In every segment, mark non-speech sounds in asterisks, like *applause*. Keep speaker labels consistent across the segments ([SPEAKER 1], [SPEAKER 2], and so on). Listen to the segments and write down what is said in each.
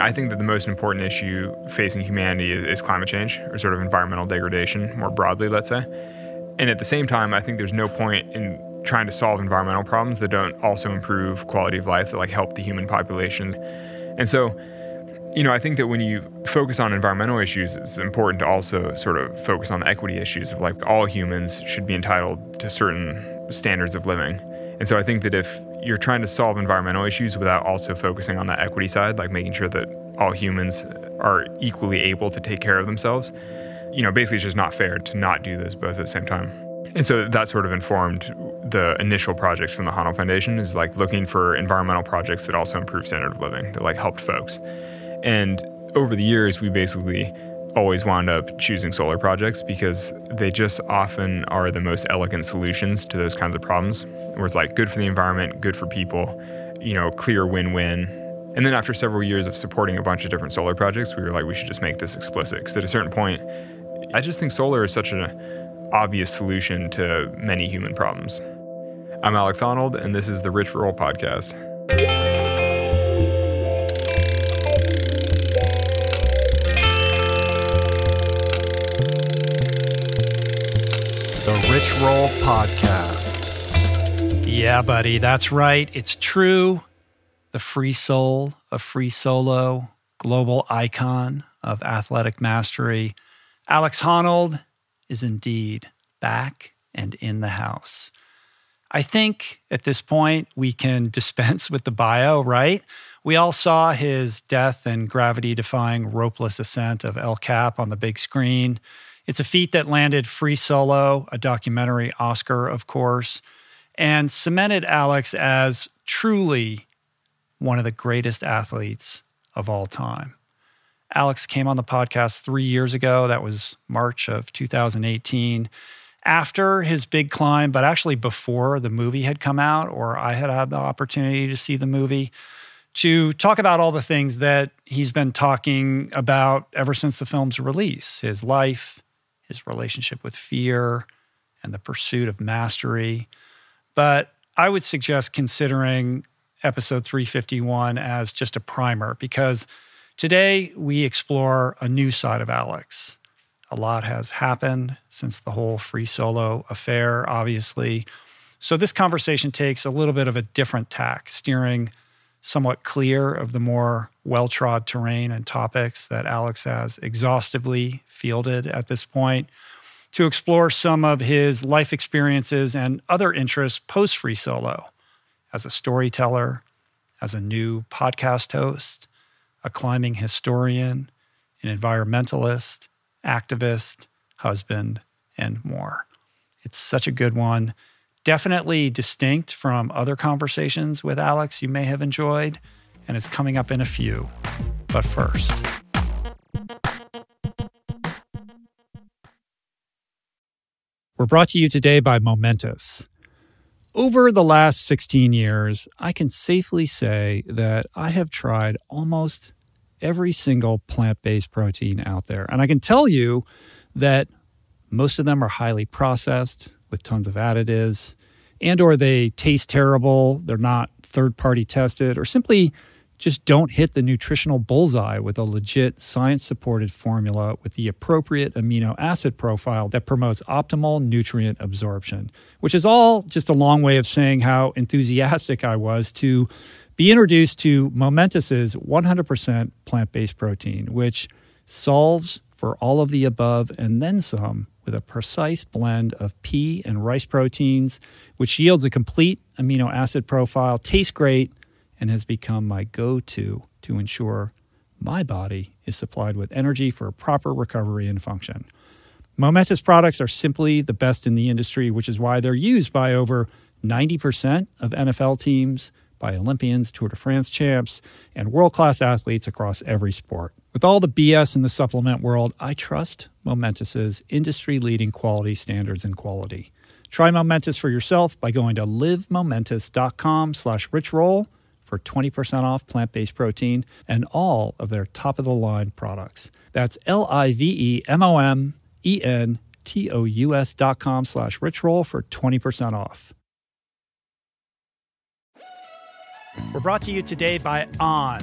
[SPEAKER 1] I think that the most important issue facing humanity is climate change, or sort of environmental degradation more broadly, let's say. And at the same time, I think there's no point in trying to solve environmental problems that don't also improve quality of life, that like help the human population. And so, you know, I think that when you focus on environmental issues, it's important to also sort of focus on the equity issues of like all humans should be entitled to certain standards of living. And so I think that if you're trying to solve environmental issues without also focusing on that equity side, like making sure that all humans are equally able to take care of themselves, you know, basically it's just not fair to not do those both at the same time. And so that sort of informed the initial projects from the Honnold Foundation is like looking for environmental projects that also improve standard of living, that like helped folks. And over the years, we basically always wound up choosing solar projects because they just often are the most elegant solutions to those kinds of problems, where it's like good for the environment, good for people, you know, clear win win. And then after several years of supporting a bunch of different solar projects, we were like, we should just make this explicit. Because at a certain point, I just think solar is such an obvious solution to many human problems. I'm Alex Honnold, and this is the Rich Roll Podcast.
[SPEAKER 2] Rich Roll Podcast.
[SPEAKER 3] Yeah, buddy, that's right. It's true. The free soul, a free solo, global icon of athletic mastery, Alex Honnold is indeed back and in the house. I think at this point we can *laughs* dispense with the bio, right? We all saw his death and gravity defying ropeless ascent of El Cap on the big screen. It's a feat that landed Free Solo, a documentary Oscar, of course, and cemented Alex as truly one of the greatest athletes of all time. Alex came on the podcast three years ago. That was March of 2018. After his big climb, but actually before the movie had come out, or I had had the opportunity to see the movie, to talk about all the things that he's been talking about ever since the film's release his life, his relationship with fear, and the pursuit of mastery. But I would suggest considering episode 351 as just a primer because Today, we explore a new side of Alex. A lot has happened since the whole free solo affair, obviously. So, this conversation takes a little bit of a different tack, steering somewhat clear of the more well trod terrain and topics that Alex has exhaustively fielded at this point, to explore some of his life experiences and other interests post free solo as a storyteller, as a new podcast host a climbing historian, an environmentalist, activist, husband, and more. It's such a good one. Definitely distinct from other conversations with Alex you may have enjoyed, and it's coming up in a few. But first, we're brought to you today by Momentous. Over the last 16 years, I can safely say that I have tried almost every single plant based protein out there. And I can tell you that most of them are highly processed with tons of additives and or they taste terrible, they're not third party tested or simply just don't hit the nutritional bullseye with a legit science supported formula with the appropriate amino acid profile that promotes optimal nutrient absorption, which is all just a long way of saying how enthusiastic I was to be introduced to Momentous's 100% plant based protein, which solves for all of the above and then some with a precise blend of pea and rice proteins, which yields a complete amino acid profile, tastes great and has become my go to to ensure my body is supplied with energy for proper recovery and function. Momentous products are simply the best in the industry, which is why they're used by over 90% of NFL teams, by Olympians, Tour de France champs, and world class athletes across every sport. With all the BS in the supplement world, I trust Momentous's industry leading quality standards and quality. Try Momentous for yourself by going to livemomentous.com slash richroll for 20% off plant based protein and all of their top of the line products. That's L I V E M O M E N T O U S dot com slash richroll for 20% off. We're brought to you today by On.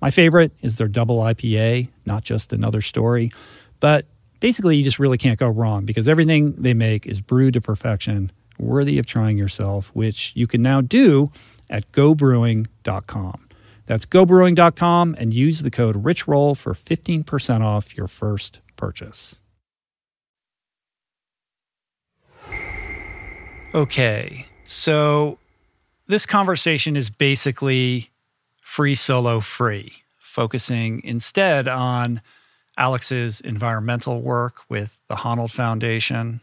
[SPEAKER 3] My favorite is their double IPA, not just another story, but basically you just really can't go wrong because everything they make is brewed to perfection, worthy of trying yourself, which you can now do at gobrewing.com. That's gobrewing.com and use the code RICHROLL for 15% off your first purchase. Okay, so this conversation is basically free solo free, focusing instead on Alex's environmental work with the Honnold Foundation.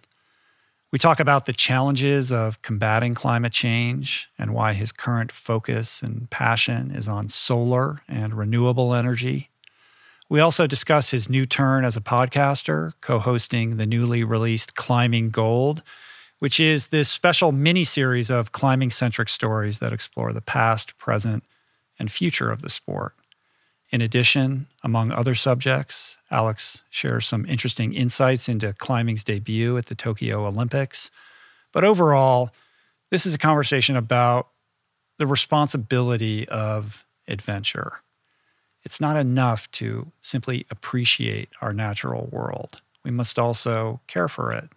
[SPEAKER 3] We talk about the challenges of combating climate change and why his current focus and passion is on solar and renewable energy. We also discuss his new turn as a podcaster, co hosting the newly released Climbing Gold, which is this special mini series of climbing centric stories that explore the past, present, and future of the sport. In addition, among other subjects, Alex shares some interesting insights into climbing's debut at the Tokyo Olympics. But overall, this is a conversation about the responsibility of adventure. It's not enough to simply appreciate our natural world. We must also care for it,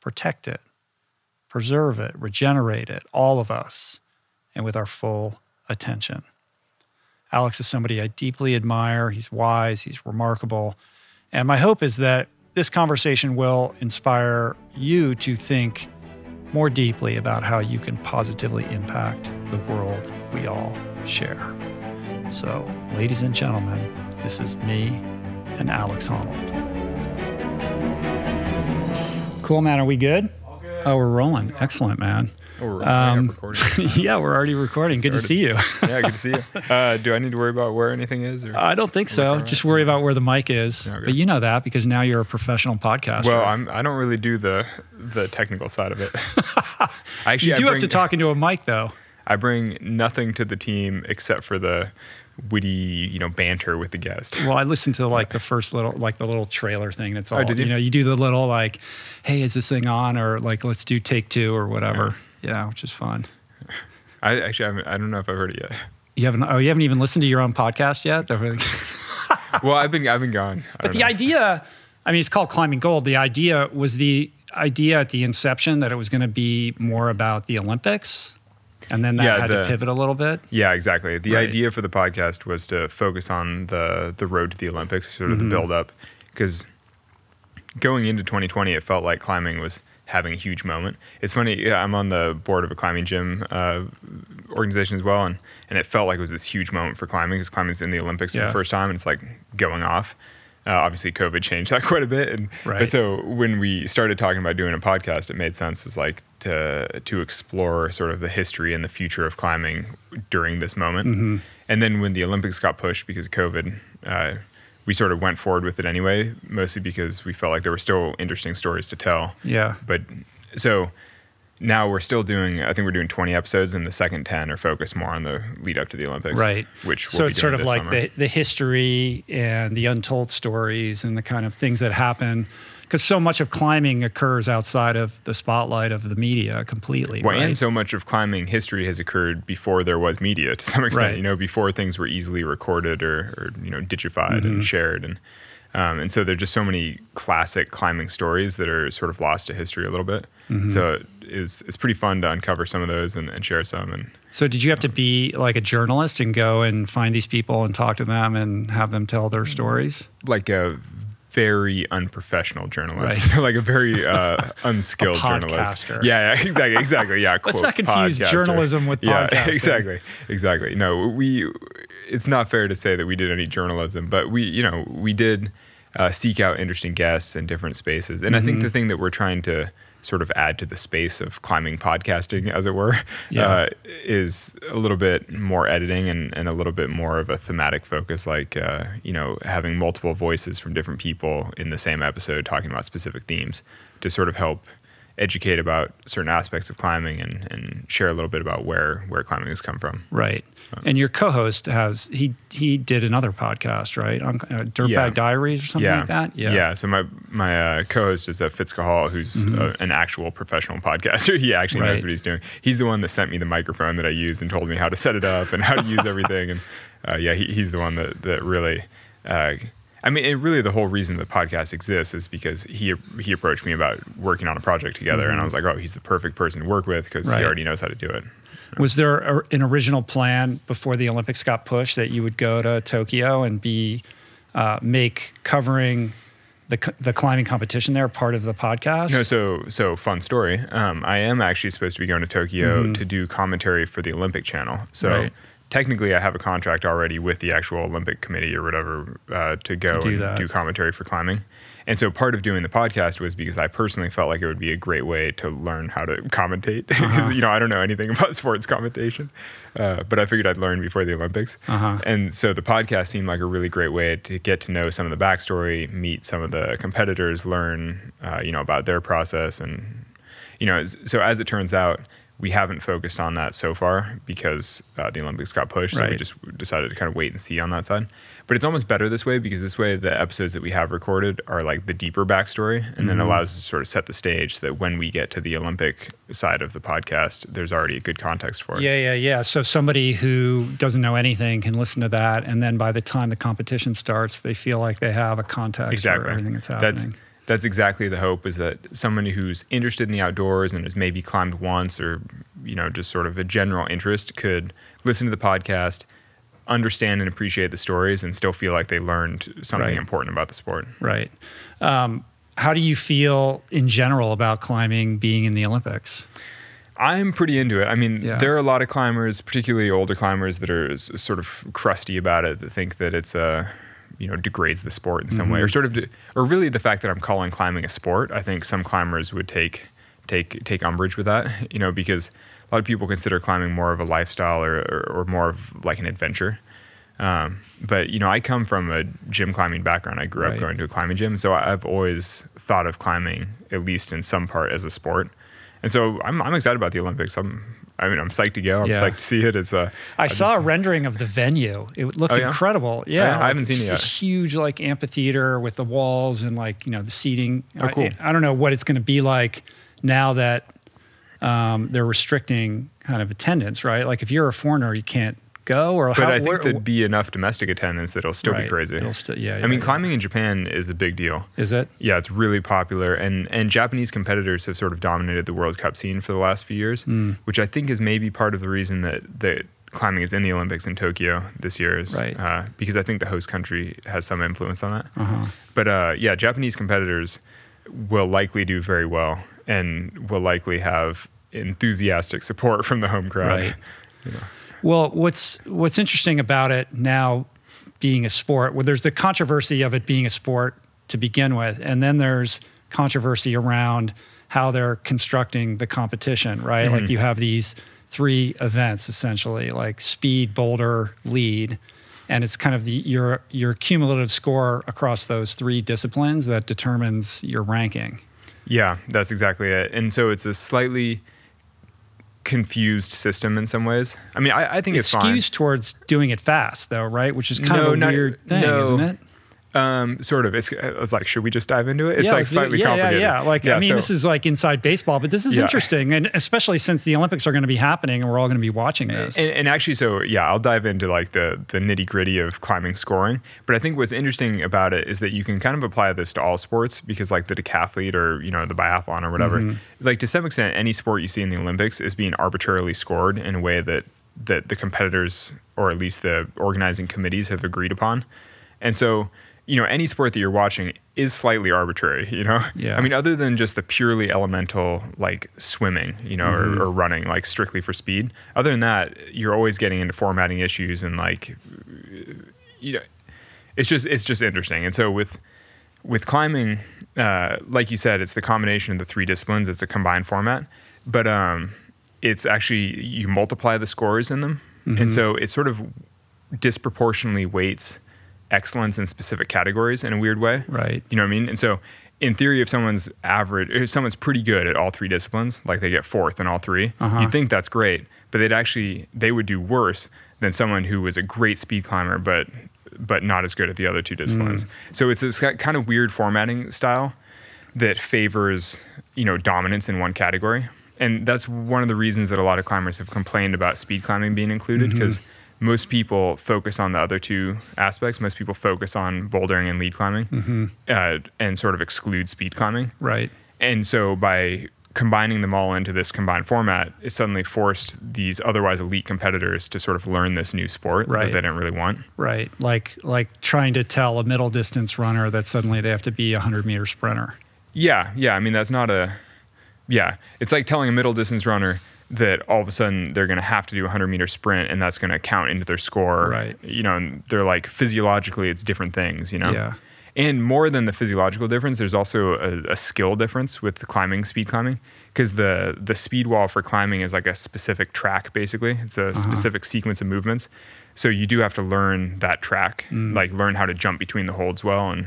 [SPEAKER 3] protect it, preserve it, regenerate it, all of us, and with our full attention. Alex is somebody I deeply admire. He's wise, he's remarkable. And my hope is that this conversation will inspire you to think more deeply about how you can positively impact the world we all share. So, ladies and gentlemen, this is me and Alex Honnold. Cool, man. Are we good? Oh, we're rolling. Excellent, man.
[SPEAKER 1] Oh, we're
[SPEAKER 3] Um,
[SPEAKER 1] recording. *laughs*
[SPEAKER 3] yeah, we're already recording. Good to see you. *laughs*
[SPEAKER 1] yeah, good to see you. *laughs* Uh, do I need to worry about where anything is? Or?
[SPEAKER 3] I don't think so.
[SPEAKER 1] right?
[SPEAKER 3] Just worry about where the mic is.
[SPEAKER 1] Okay.
[SPEAKER 3] But you know that because now you're a professional podcaster.
[SPEAKER 1] well, I'm. I don't really do the the technical side of it. Actually,
[SPEAKER 3] you do
[SPEAKER 1] bring,
[SPEAKER 3] have to talk into a mic, though.
[SPEAKER 1] I bring nothing to the team except for the witty, you know, banter with the guest.
[SPEAKER 3] Well, I listened to like the first little, like the little trailer thing. That's oh, all.
[SPEAKER 1] Oh, did you?
[SPEAKER 3] know, you do the little like, "Hey, is this thing on?" or like, "Let's do take two or whatever." Yeah, which is fun.
[SPEAKER 1] I actually, I, I don't know if I've heard it yet.
[SPEAKER 3] You haven't? Oh, you haven't even listened to your own podcast yet. *laughs*
[SPEAKER 1] Well, I've been, I've been gone. I
[SPEAKER 3] But the
[SPEAKER 1] know.
[SPEAKER 3] idea, I mean, it's called Climbing Gold. The idea was the idea at the inception that it was going to be more about the Olympics, and then that
[SPEAKER 1] Yeah,
[SPEAKER 3] had to pivot a little bit.
[SPEAKER 1] Yeah, exactly. The
[SPEAKER 3] Right.
[SPEAKER 1] idea for the podcast was to focus on the the road to the Olympics, sort of
[SPEAKER 3] Mm-hmm.
[SPEAKER 1] the build up, because going into 2020, it felt like climbing was having a huge moment. It's funny. I'm on the board of a climbing gym uh, organization as well, and and it felt like it was this huge moment for climbing because climbing's in the Olympics for the first time, and it's like going off. Uh, obviously, COVID changed that *laughs* quite a bit, and
[SPEAKER 3] Right.
[SPEAKER 1] but so when we started talking about doing a podcast, it made sense as like to to explore sort of the history and the future of climbing during this moment.
[SPEAKER 3] Mm-hmm.
[SPEAKER 1] And then when the Olympics got pushed because of COVID, uh, we sort of went forward with it anyway, mostly because we felt like there were still interesting stories to tell.
[SPEAKER 3] Yeah.
[SPEAKER 1] But so now we're still doing. I think we're doing 20 episodes, and the second 10 are focused more on the lead up to the Olympics,
[SPEAKER 3] Right.
[SPEAKER 1] Which
[SPEAKER 3] so
[SPEAKER 1] we'll be
[SPEAKER 3] it's sort of like
[SPEAKER 1] summer.
[SPEAKER 3] the, the history and the untold stories and the kind of things that happen because so much of climbing occurs outside of the spotlight of the media completely.
[SPEAKER 1] Well,
[SPEAKER 3] right?
[SPEAKER 1] and so much of climbing history has occurred before there was media to some extent.
[SPEAKER 3] Right.
[SPEAKER 1] You know, before things were easily recorded or, or you know, digified
[SPEAKER 3] Mm-hmm.
[SPEAKER 1] and shared, and um, and so there're just so many classic climbing stories that are sort of lost to history a little bit.
[SPEAKER 3] Mm-hmm.
[SPEAKER 1] So it was, it's pretty fun to uncover some of those and, and share some. And
[SPEAKER 3] So did you have to be like a journalist and go and find these people and talk to them and have them tell their stories?
[SPEAKER 1] like a very unprofessional journalist,
[SPEAKER 3] Right. *laughs*
[SPEAKER 1] like a very uh, *laughs* unskilled journalist.
[SPEAKER 3] podcaster.
[SPEAKER 1] Yeah, yeah, exactly, exactly. Yeah, *laughs*
[SPEAKER 3] Let's not confuse
[SPEAKER 1] podcaster.
[SPEAKER 3] journalism with
[SPEAKER 1] yeah,
[SPEAKER 3] podcasting.
[SPEAKER 1] exactly, exactly. No, we. It's not fair to say that we did any journalism, but we, you know, we did uh, seek out interesting guests in different spaces, and I think
[SPEAKER 3] Mm-hmm.
[SPEAKER 1] the thing that we're trying to sort of add to the space of climbing podcasting, as it were,
[SPEAKER 3] Yeah.
[SPEAKER 1] uh, is a little bit more editing and, and a little bit more of a thematic focus, like uh, you know having multiple voices from different people in the same episode talking about specific themes to sort of help educate about certain aspects of climbing and, and share a little bit about where where climbing has come from.
[SPEAKER 3] Right. And your co-host has he he did another podcast, right? On uh, Dirtbag
[SPEAKER 1] Yeah.
[SPEAKER 3] Diaries or something
[SPEAKER 1] yeah.
[SPEAKER 3] like that.
[SPEAKER 1] yeah. Yeah. So my my uh, co-host is uh, Fitz Cahall, who's uh, an actual professional podcaster. *laughs* he actually
[SPEAKER 3] Mm-hmm. Right.
[SPEAKER 1] knows what he's doing. He's the one that sent me the microphone that I used and told me how to set it up and how to use *laughs* everything. And uh, yeah, he, he's the one that that really. I mean, and really, the whole reason the podcast exists is because he he approached me about working on a project together, and I was like, "Oh, he's the perfect person to work with because
[SPEAKER 3] Mm-hmm. Right.
[SPEAKER 1] he already knows how to do it."
[SPEAKER 3] Was there a, an original plan before the Olympics got pushed that you would go to Tokyo and be uh, make covering the the climbing competition there part of the podcast?
[SPEAKER 1] No, so so fun story. Um, I am actually supposed to be going to Tokyo to do commentary for the Olympic Channel. So
[SPEAKER 3] Mm-hmm. Right.
[SPEAKER 1] Technically, I have a contract already with the actual Olympic Committee or whatever uh, to go
[SPEAKER 3] do
[SPEAKER 1] and
[SPEAKER 3] that.
[SPEAKER 1] do commentary for climbing. And so part of doing the podcast was because I personally felt like it would be a great way to learn how to commentate *laughs* because
[SPEAKER 3] Uh-huh.
[SPEAKER 1] you know I don't know anything *laughs* about sports commentation, uh, but I figured I'd learn before the Olympics.
[SPEAKER 3] Uh-huh.
[SPEAKER 1] And so the podcast seemed like a really great way to get to know some of the backstory, meet some of the competitors, learn uh, you know about their process, and you know so as it turns out. We haven't focused on that so far because uh, the Olympics got pushed. So we just decided to kind of wait and see on that side. But it's almost better this way because this way the episodes that we have recorded are like the deeper backstory and then allows us to sort of set the stage so that when we get to the Olympic side of the podcast, there's already a good context for it.
[SPEAKER 3] Yeah, yeah, yeah. So somebody who doesn't know anything can listen to that, and then by the time the competition starts, they feel like they have a context
[SPEAKER 1] exactly
[SPEAKER 3] for everything that's happening.
[SPEAKER 1] That's that's exactly the hope is that someone who's interested in the outdoors and has maybe climbed once or you know just sort of a general interest could listen to the podcast, understand and appreciate the stories, and still feel like they learned something
[SPEAKER 3] Right.
[SPEAKER 1] important about the sport.
[SPEAKER 3] right. Um, how do you feel in general about climbing being in the Olympics?
[SPEAKER 1] I'm pretty into it. I mean,
[SPEAKER 3] Yeah.
[SPEAKER 1] there are a lot of climbers, particularly older climbers, that are sort of crusty about it, that think that it's uh, you know, degrades the sport in some way, or sort of, de- or really the fact that I'm calling climbing a sport. I think some climbers would take take take umbrage with that, you know, because a lot of people consider climbing more of a lifestyle or or, or more of like an adventure. Um, but you know, I come from a gym climbing background. I grew
[SPEAKER 3] Right.
[SPEAKER 1] up going to a climbing gym, so I've always thought of climbing at least in some part as a sport. And so I'm, I'm excited about the Olympics. I'm, I mean, I'm psyched to go. I'm
[SPEAKER 3] Yeah.
[SPEAKER 1] psyched to see it. It's a.
[SPEAKER 3] I saw a rendering of the venue. It looked
[SPEAKER 1] Oh, yeah?
[SPEAKER 3] incredible. Yeah,
[SPEAKER 1] Oh, yeah? I haven't seen
[SPEAKER 3] it's
[SPEAKER 1] it yet.
[SPEAKER 3] This huge like amphitheater with the walls and like you know the seating.
[SPEAKER 1] Oh, cool.
[SPEAKER 3] I, I don't know what it's going to be like now that um, they're restricting kind of attendance, right? Like if you're a foreigner, you can't go. Or
[SPEAKER 1] But
[SPEAKER 3] how,
[SPEAKER 1] I think
[SPEAKER 3] where-
[SPEAKER 1] there'd be enough domestic attendance that it'll still
[SPEAKER 3] Right.
[SPEAKER 1] be crazy.
[SPEAKER 3] It'll still- yeah,
[SPEAKER 1] I mean,
[SPEAKER 3] yeah.
[SPEAKER 1] climbing in Japan is a big deal.
[SPEAKER 3] is it?
[SPEAKER 1] Yeah, it's really popular, and and Japanese competitors have sort of dominated the World Cup scene for the last few years,
[SPEAKER 3] Hmm.
[SPEAKER 1] which I think is maybe part of the reason that that climbing is in the Olympics in Tokyo this year, is
[SPEAKER 3] Right.
[SPEAKER 1] uh, because I think the host country has some influence on that.
[SPEAKER 3] Uh-huh.
[SPEAKER 1] But uh, yeah, Japanese competitors will likely do very well, and will likely have enthusiastic support from the home crowd.
[SPEAKER 3] Right. *laughs* Well, what's what's interesting about it now being a sport, well, there's the controversy of it being a sport to begin with, and then there's controversy around how they're constructing the competition, right? Like mm-hmm. you have these three events essentially, like speed, boulder, lead, and it's kind of the your your cumulative score across those three disciplines that determines your ranking.
[SPEAKER 1] Yeah, that's exactly it. And so it's a slightly confused system in some ways. I mean, I, I think
[SPEAKER 3] It
[SPEAKER 1] it's fine.
[SPEAKER 3] towards doing it fast, though, right? Which is kind
[SPEAKER 1] No,
[SPEAKER 3] of a
[SPEAKER 1] not-
[SPEAKER 3] weird thing,
[SPEAKER 1] no.
[SPEAKER 3] isn't it?
[SPEAKER 1] Um, sort of. It's, it's like, should we just dive into it? It's
[SPEAKER 3] yeah,
[SPEAKER 1] like slightly
[SPEAKER 3] yeah,
[SPEAKER 1] complicated.
[SPEAKER 3] Yeah, yeah. Like, I mean,
[SPEAKER 1] so-
[SPEAKER 3] this is like inside baseball, but this is
[SPEAKER 1] Yeah.
[SPEAKER 3] interesting, and especially since the Olympics are going to be happening, and we're all going to be watching this.
[SPEAKER 1] And, and actually, so yeah, I'll dive into like the the nitty gritty of climbing scoring. But I think what's interesting about it is that you can kind of apply this to all sports because like the decathlete or you know the biathlon or whatever,
[SPEAKER 3] Mm-hmm.
[SPEAKER 1] like to some extent, any sport you see in the Olympics is being arbitrarily scored in a way that that the competitors or at least the organizing committees have agreed upon. And so you know any sport that you're watching is slightly arbitrary you know
[SPEAKER 3] Yeah.
[SPEAKER 1] i mean other than just the purely elemental like swimming you know
[SPEAKER 3] Mm-hmm.
[SPEAKER 1] or, or running like strictly for speed other than that you're always getting into formatting issues and like you know it's just it's just interesting and so with with climbing uh, like you said it's the combination of the three disciplines it's a combined format but um, it's actually you multiply the scores in them
[SPEAKER 3] Mm-hmm.
[SPEAKER 1] and so it sort of disproportionately weights excellence in specific categories in a weird way.
[SPEAKER 3] Right.
[SPEAKER 1] you know what i mean? And so in theory if someone's average if someone's pretty good at all three disciplines like they get fourth in all 3
[SPEAKER 3] Uh-huh.
[SPEAKER 1] you think that's great but they'd actually they would do worse than someone who was a great speed climber but but not as good at the other two disciplines. So it's this kind of weird formatting style that favors you know dominance in one category. And that's one of the reasons that a lot of climbers have complained about speed climbing being included because most people focus on the other two aspects most people focus on bouldering and lead climbing uh, and sort of exclude speed climbing
[SPEAKER 3] right.
[SPEAKER 1] and so by combining them all into this combined format, it suddenly forced these otherwise elite competitors to sort of learn this new sport
[SPEAKER 3] Right.
[SPEAKER 1] that they didn't really want.
[SPEAKER 3] Right. Like like trying to tell a middle distance runner that suddenly they have to be a hundred meter sprinter.
[SPEAKER 1] Yeah, yeah. I mean, that's not a. Yeah, it's like telling a middle distance runner that all of a sudden they're going to have to do a 100 meter sprint and that's going to count into their score.
[SPEAKER 3] Right.
[SPEAKER 1] You know, and they're like physiologically, it's different things, you know?
[SPEAKER 3] Yeah.
[SPEAKER 1] And more than the physiological difference, there's also a, a skill difference with the climbing, speed climbing, because the the speed wall for climbing is like a specific track. Basically, it's
[SPEAKER 3] Uh-huh.
[SPEAKER 1] a specific sequence of movements. So you do have to learn that track, like learn how to jump between the holds well, and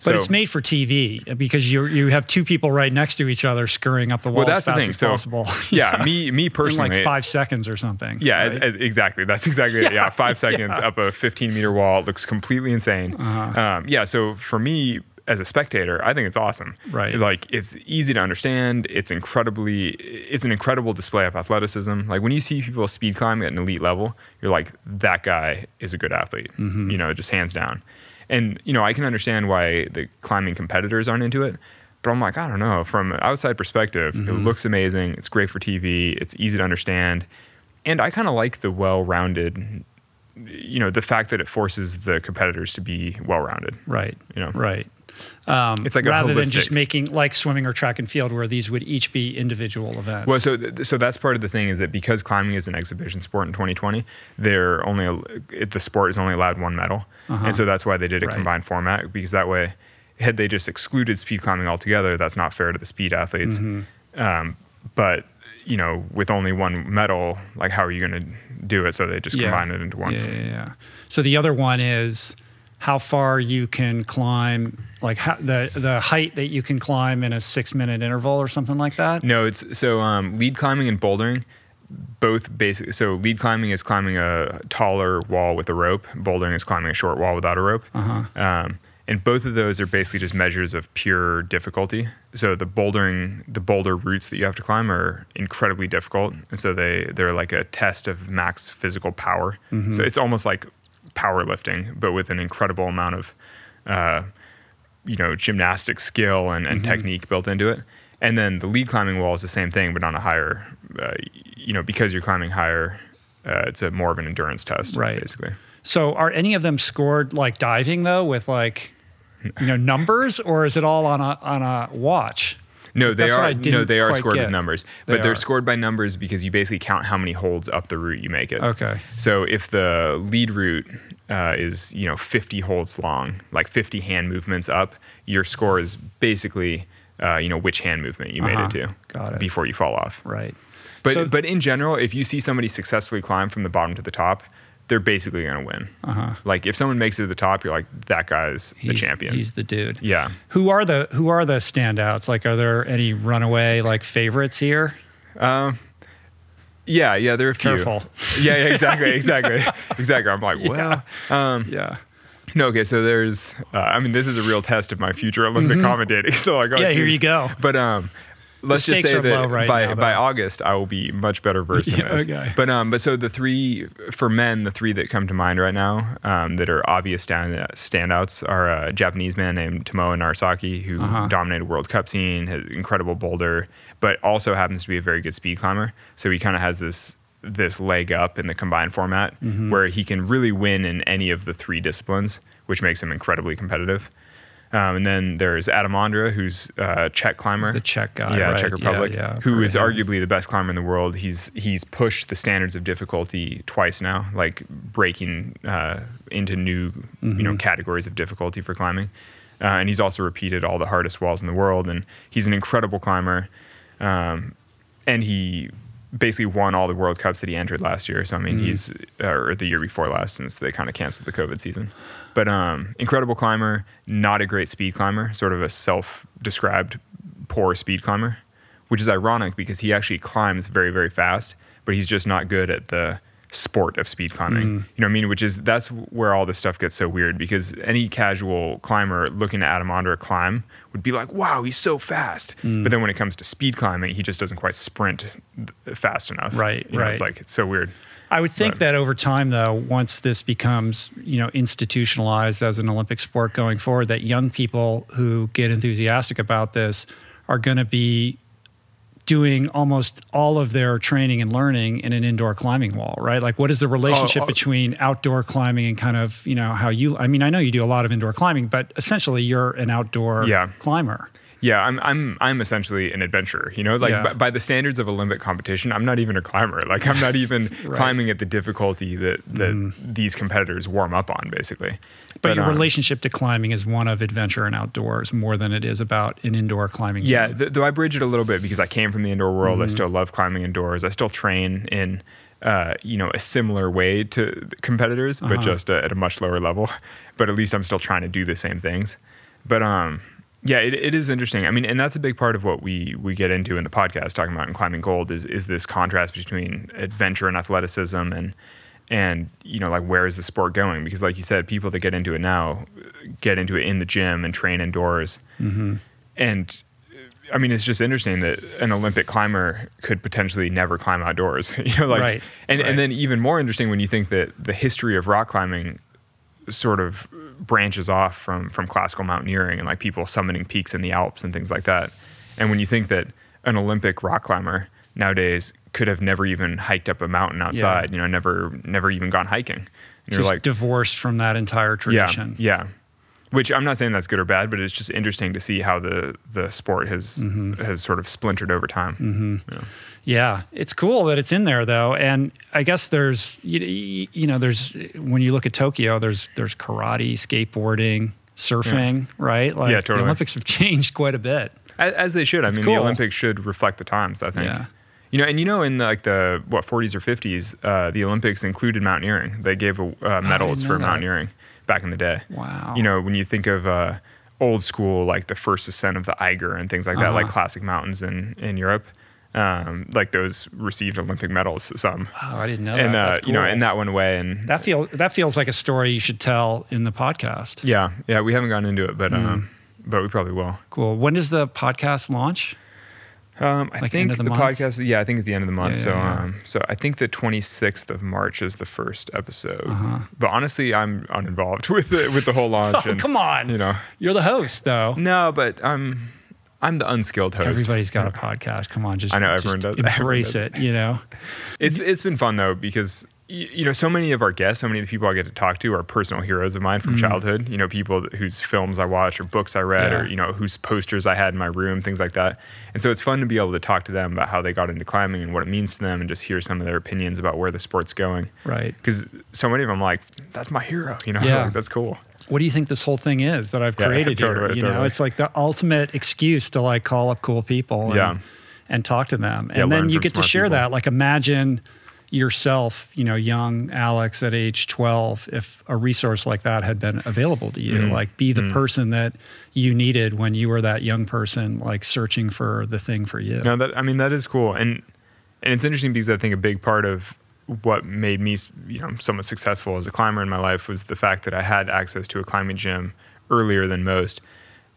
[SPEAKER 3] Mm. But
[SPEAKER 1] so-
[SPEAKER 3] it's made for TV because you you have two people right next to each other scurrying up the wall
[SPEAKER 1] Well,
[SPEAKER 3] as
[SPEAKER 1] that's the
[SPEAKER 3] fast
[SPEAKER 1] thing.
[SPEAKER 3] as
[SPEAKER 1] So
[SPEAKER 3] possible. *laughs*
[SPEAKER 1] yeah, me me *laughs*
[SPEAKER 3] in
[SPEAKER 1] personally,
[SPEAKER 3] like five seconds or something.
[SPEAKER 1] Yeah,
[SPEAKER 3] right?
[SPEAKER 1] as- as- exactly. That's exactly it. *laughs* Yeah, five seconds up a 15 meter wall. It looks completely insane.
[SPEAKER 3] Uh-huh.
[SPEAKER 1] Um, yeah, so for me as a spectator, I think it's awesome.
[SPEAKER 3] Right.
[SPEAKER 1] Like it's easy to understand. It's incredibly, it's an incredible display of athleticism. Like when you see people speed climb at an elite level, you're like, that guy is a good athlete.
[SPEAKER 3] Mm-hmm.
[SPEAKER 1] You know, just hands down. And you know, I can understand why the climbing competitors aren't into it. But I'm like, I don't know. From an outside perspective, it
[SPEAKER 3] Mm-hmm.
[SPEAKER 1] looks amazing. It's great for TV. It's easy to understand and I kind of like the well-rounded, you know, the fact that it forces the competitors to be well-rounded.
[SPEAKER 3] Right.
[SPEAKER 1] You know.
[SPEAKER 3] Right. Um,
[SPEAKER 1] It's like
[SPEAKER 3] rather than just making like swimming or track and field, where these would each be individual events.
[SPEAKER 1] Well, so th- so that's part of the thing is that because climbing is an exhibition sport in 2020, they're only it, the sport is only allowed one medal, and so that's why they did a
[SPEAKER 3] Uh-huh. Right.
[SPEAKER 1] combined format because that way, had they just excluded speed climbing altogether, that's not fair to the speed athletes.
[SPEAKER 3] Mm-hmm.
[SPEAKER 1] Um, but you know, with only one medal, like how are you going to do it? So they just combine it into one.
[SPEAKER 3] Yeah, yeah, yeah. So the other one is how far you can climb, like how, the the height that you can climb in a six minute interval or something like that.
[SPEAKER 1] No, it's so um, lead climbing and bouldering, both basically So lead climbing is climbing a taller wall with a rope. Bouldering is climbing a short wall without a rope.
[SPEAKER 3] Uh-huh.
[SPEAKER 1] Um, and both of those are basically just measures of pure difficulty. So the bouldering, the boulder routes that you have to climb are incredibly difficult, and so they they're like a test of max physical power.
[SPEAKER 3] Mm-hmm.
[SPEAKER 1] So it's almost like powerlifting, but with an incredible amount of uh, you know gymnastic skill and,
[SPEAKER 3] Mm-hmm.
[SPEAKER 1] and technique built into it and then the lead climbing wall is the same thing but on a higher uh, you know because you're climbing higher uh, it's a more of an endurance test
[SPEAKER 3] Right.
[SPEAKER 1] basically
[SPEAKER 3] So are any of them scored like diving though, with like you know numbers, or is it all on a on a watch?
[SPEAKER 1] No they
[SPEAKER 3] That's
[SPEAKER 1] are no they are scored
[SPEAKER 3] get.
[SPEAKER 1] with numbers
[SPEAKER 3] They
[SPEAKER 1] but they're
[SPEAKER 3] are.
[SPEAKER 1] scored by numbers because you basically count how many holds up the route you make it
[SPEAKER 3] Okay.
[SPEAKER 1] so if the lead route uh, is you know 50 holds long like 50 hand movements up your score is basically uh, you know which hand movement you made
[SPEAKER 3] Uh-huh.
[SPEAKER 1] it to
[SPEAKER 3] Got it.
[SPEAKER 1] before you fall off
[SPEAKER 3] Right.
[SPEAKER 1] But
[SPEAKER 3] So-
[SPEAKER 1] but in general, if you see somebody successfully climb from the bottom to the top, they're basically going to win.
[SPEAKER 3] Uh-huh.
[SPEAKER 1] Like if someone makes it to the top, you're like that guy's the champion.
[SPEAKER 3] He's the dude.
[SPEAKER 1] yeah.
[SPEAKER 3] Who are the Who are the standouts? Like, are there any runaway like favorites here? Um.
[SPEAKER 1] Yeah, yeah, there are a few.
[SPEAKER 3] Careful.
[SPEAKER 1] Yeah, yeah, exactly, *laughs* exactly, exactly. I'm like, *laughs* well, um,
[SPEAKER 3] Yeah.
[SPEAKER 1] no, okay. So there's, uh, I mean, this is a real test of my future Olympic commentating. *laughs* So like, oh,
[SPEAKER 3] Mm-hmm. Yeah, here you go.
[SPEAKER 1] But um, let's just say that
[SPEAKER 3] right
[SPEAKER 1] by
[SPEAKER 3] now,
[SPEAKER 1] by. August I will be much better *laughs* versed in
[SPEAKER 3] Yeah,
[SPEAKER 1] this.
[SPEAKER 3] okay.
[SPEAKER 1] But um, but so the three for men, the three that come to mind right now, um, that are obvious stand, standouts are a Japanese man named Tomoa Narasaki, who
[SPEAKER 3] Uh-huh.
[SPEAKER 1] dominated World Cup scene, has incredible boulder, but also happens to be a very good speed climber. So he kind of has this this leg up in the combined format
[SPEAKER 3] Mm-hmm.
[SPEAKER 1] where he can really win in any of the three disciplines, which makes him incredibly competitive. Um, and then there's Adam Ondra, who's a Czech climber.
[SPEAKER 3] The Czech guy,
[SPEAKER 1] yeah,
[SPEAKER 3] right?
[SPEAKER 1] Czech Republic,
[SPEAKER 3] Yeah, yeah,
[SPEAKER 1] who is
[SPEAKER 3] him.
[SPEAKER 1] arguably the best climber in the world. He's he's pushed the standards of difficulty twice now, like breaking uh, into new you
[SPEAKER 3] Mm-hmm.
[SPEAKER 1] know categories of difficulty for climbing. Uh, and he's also repeated all the hardest walls in the world. And he's an incredible climber. Um, and he basically won all the World Cups that he entered last year. So I mean, he's uh, or the year before last, since they kind of canceled the COVID season. But um, incredible climber, not a great speed climber, sort of a self-described poor speed climber, which is ironic because he actually climbs very very fast, but he's just not good at the sport of speed climbing. Mm. You know what I mean? Which is that's where all this stuff gets so weird because any casual climber looking at Adam Ondra climb would be like, "Wow, he's so fast." Mm. But then when it comes to speed climbing, he just doesn't quite sprint fast enough.
[SPEAKER 3] Right,
[SPEAKER 1] You know, It's like it's so weird.
[SPEAKER 3] I would think
[SPEAKER 1] Right.
[SPEAKER 3] that over time, though, once this becomes you know institutionalized as an Olympic sport going forward, that young people who get enthusiastic about this are going to be doing almost all of their training and learning in an indoor climbing wall, right? Like, what is the oh, relationship
[SPEAKER 1] oh.
[SPEAKER 3] between outdoor climbing and kind of you know how you? I mean, I know you do a lot of indoor climbing, but essentially, you're an outdoor
[SPEAKER 1] Yeah.
[SPEAKER 3] climber.
[SPEAKER 1] Yeah, I'm I'm I'm essentially an adventurer. You know, like
[SPEAKER 3] Yeah.
[SPEAKER 1] by, by the standards of Olympic competition, I'm not even a climber. Like I'm not *laughs* even climbing at the difficulty that that these competitors warm up on, basically.
[SPEAKER 3] Mm-hmm. But, your
[SPEAKER 1] um,
[SPEAKER 3] relationship to climbing is one of adventure and outdoors more than it is about an indoor climbing.
[SPEAKER 1] Yeah, th- though I bridge it a little bit because I came from the indoor world. I
[SPEAKER 3] Mm-hmm.
[SPEAKER 1] still love climbing indoors. I still train in, uh, you know, a similar way to competitors,
[SPEAKER 3] Uh-huh.
[SPEAKER 1] but just uh, at a much lower level. But at least I'm still trying to do the same things. But um, yeah, it, it is interesting. I mean, and that's a big part of what we we get into in the podcast, talking about in climbing gold, is is this contrast between adventure and athleticism and. And you know, like, where is the sport going? Because, like you said, people that get into it now get into it in the gym and train indoors. Mm-hmm. And I mean, it's just interesting that an Olympic climber could potentially never climb outdoors. *laughs* you know, like,
[SPEAKER 3] Right,
[SPEAKER 1] and
[SPEAKER 3] right.
[SPEAKER 1] and then even more interesting when you think that the history of rock climbing sort of branches off from from classical mountaineering and like people summiting peaks in the Alps and things like that. And when you think that an Olympic rock climber nowadays could have never even hiked up a mountain outside, you know, never never even gone hiking. And you're
[SPEAKER 3] just
[SPEAKER 1] like,
[SPEAKER 3] divorced from that entire tradition.
[SPEAKER 1] yeah, yeah. Which I'm not saying that's good or bad, but it's just interesting to see how the the sport has
[SPEAKER 3] Mm-hmm.
[SPEAKER 1] has sort of splintered over time.
[SPEAKER 3] Yeah, it's cool that it's in there though, and I guess there's you, you know there's when you look at Tokyo, there's there's karate, skateboarding, surfing, right? Like
[SPEAKER 1] Yeah, totally.
[SPEAKER 3] the Olympics have *laughs* changed quite a bit.
[SPEAKER 1] As, as they should. I mean,
[SPEAKER 3] cool.
[SPEAKER 1] the Olympics should reflect the times. I think.
[SPEAKER 3] Yeah.
[SPEAKER 1] You know, and you know, in the, like the what 40s or 50s, uh, the Olympics included mountaineering. They gave uh, medals for
[SPEAKER 3] that.
[SPEAKER 1] mountaineering back in the day.
[SPEAKER 3] Wow.
[SPEAKER 1] You know, when you think of uh, old school, like the first ascent of the Eiger and things like that, like
[SPEAKER 3] Uh-huh.
[SPEAKER 1] classic mountains in in Europe, um, like those received Olympic medals. Some.
[SPEAKER 3] Oh, I didn't know
[SPEAKER 1] and
[SPEAKER 3] that.
[SPEAKER 1] uh,
[SPEAKER 3] That's
[SPEAKER 1] you know,
[SPEAKER 3] cool.
[SPEAKER 1] and that went away, and
[SPEAKER 3] that feel that feels like a story you should tell in the podcast.
[SPEAKER 1] yeah, yeah, we haven't gotten into it, but
[SPEAKER 3] Hmm.
[SPEAKER 1] um, but we probably will.
[SPEAKER 3] Cool. When does the podcast launch?
[SPEAKER 1] Um, I
[SPEAKER 3] Like
[SPEAKER 1] think the,
[SPEAKER 3] the
[SPEAKER 1] podcast. Yeah, I think at the end of the month.
[SPEAKER 3] Yeah,
[SPEAKER 1] so,
[SPEAKER 3] yeah,
[SPEAKER 1] um, so I think the 26th of March is the first episode.
[SPEAKER 3] Uh-huh.
[SPEAKER 1] But honestly, I'm uninvolved *laughs* with the with the whole launch. *laughs*
[SPEAKER 3] Oh,
[SPEAKER 1] and,
[SPEAKER 3] come on.
[SPEAKER 1] You know,
[SPEAKER 3] You're the host, though.
[SPEAKER 1] no, but I'm I'm the unskilled host.
[SPEAKER 3] Everybody's got a podcast. Come on, just
[SPEAKER 1] I know,
[SPEAKER 3] just *laughs*
[SPEAKER 1] everyone does.
[SPEAKER 3] Embrace
[SPEAKER 1] Everyone
[SPEAKER 3] it. You know.
[SPEAKER 1] It's it's been fun though because you know so many of our guests, so many of the people I get to talk to are personal heroes of mine from mm. childhood. You know, people whose films I watched or books I read.
[SPEAKER 3] Yeah.
[SPEAKER 1] or you know whose posters I had in my room, things like that. And so it's fun to be able to talk to them about how they got into climbing and what it means to them, and just hear some of their opinions about where the sport's going.
[SPEAKER 3] Right.
[SPEAKER 1] Because so many of them, like, that's my hero. You know,
[SPEAKER 3] Yeah.
[SPEAKER 1] like, *laughs* that's cool.
[SPEAKER 3] what do you think this whole thing is that I've
[SPEAKER 1] Yeah,
[SPEAKER 3] created here?
[SPEAKER 1] totally,
[SPEAKER 3] You know,
[SPEAKER 1] totally.
[SPEAKER 3] it's like the ultimate excuse to like call up cool people and, and talk to them. And then you get to share
[SPEAKER 1] people.
[SPEAKER 3] that. Like imagine yourself, you know, young Alex at age 12, if a resource like that had been available to you,
[SPEAKER 1] Mm-hmm.
[SPEAKER 3] like be the person that you needed when you were that young person, like searching for the thing for you.
[SPEAKER 1] No, that I mean that is cool, and and it's interesting because I think a big part of what made me, you know, somewhat successful as a climber in my life was the fact that I had access to a climbing gym earlier than most,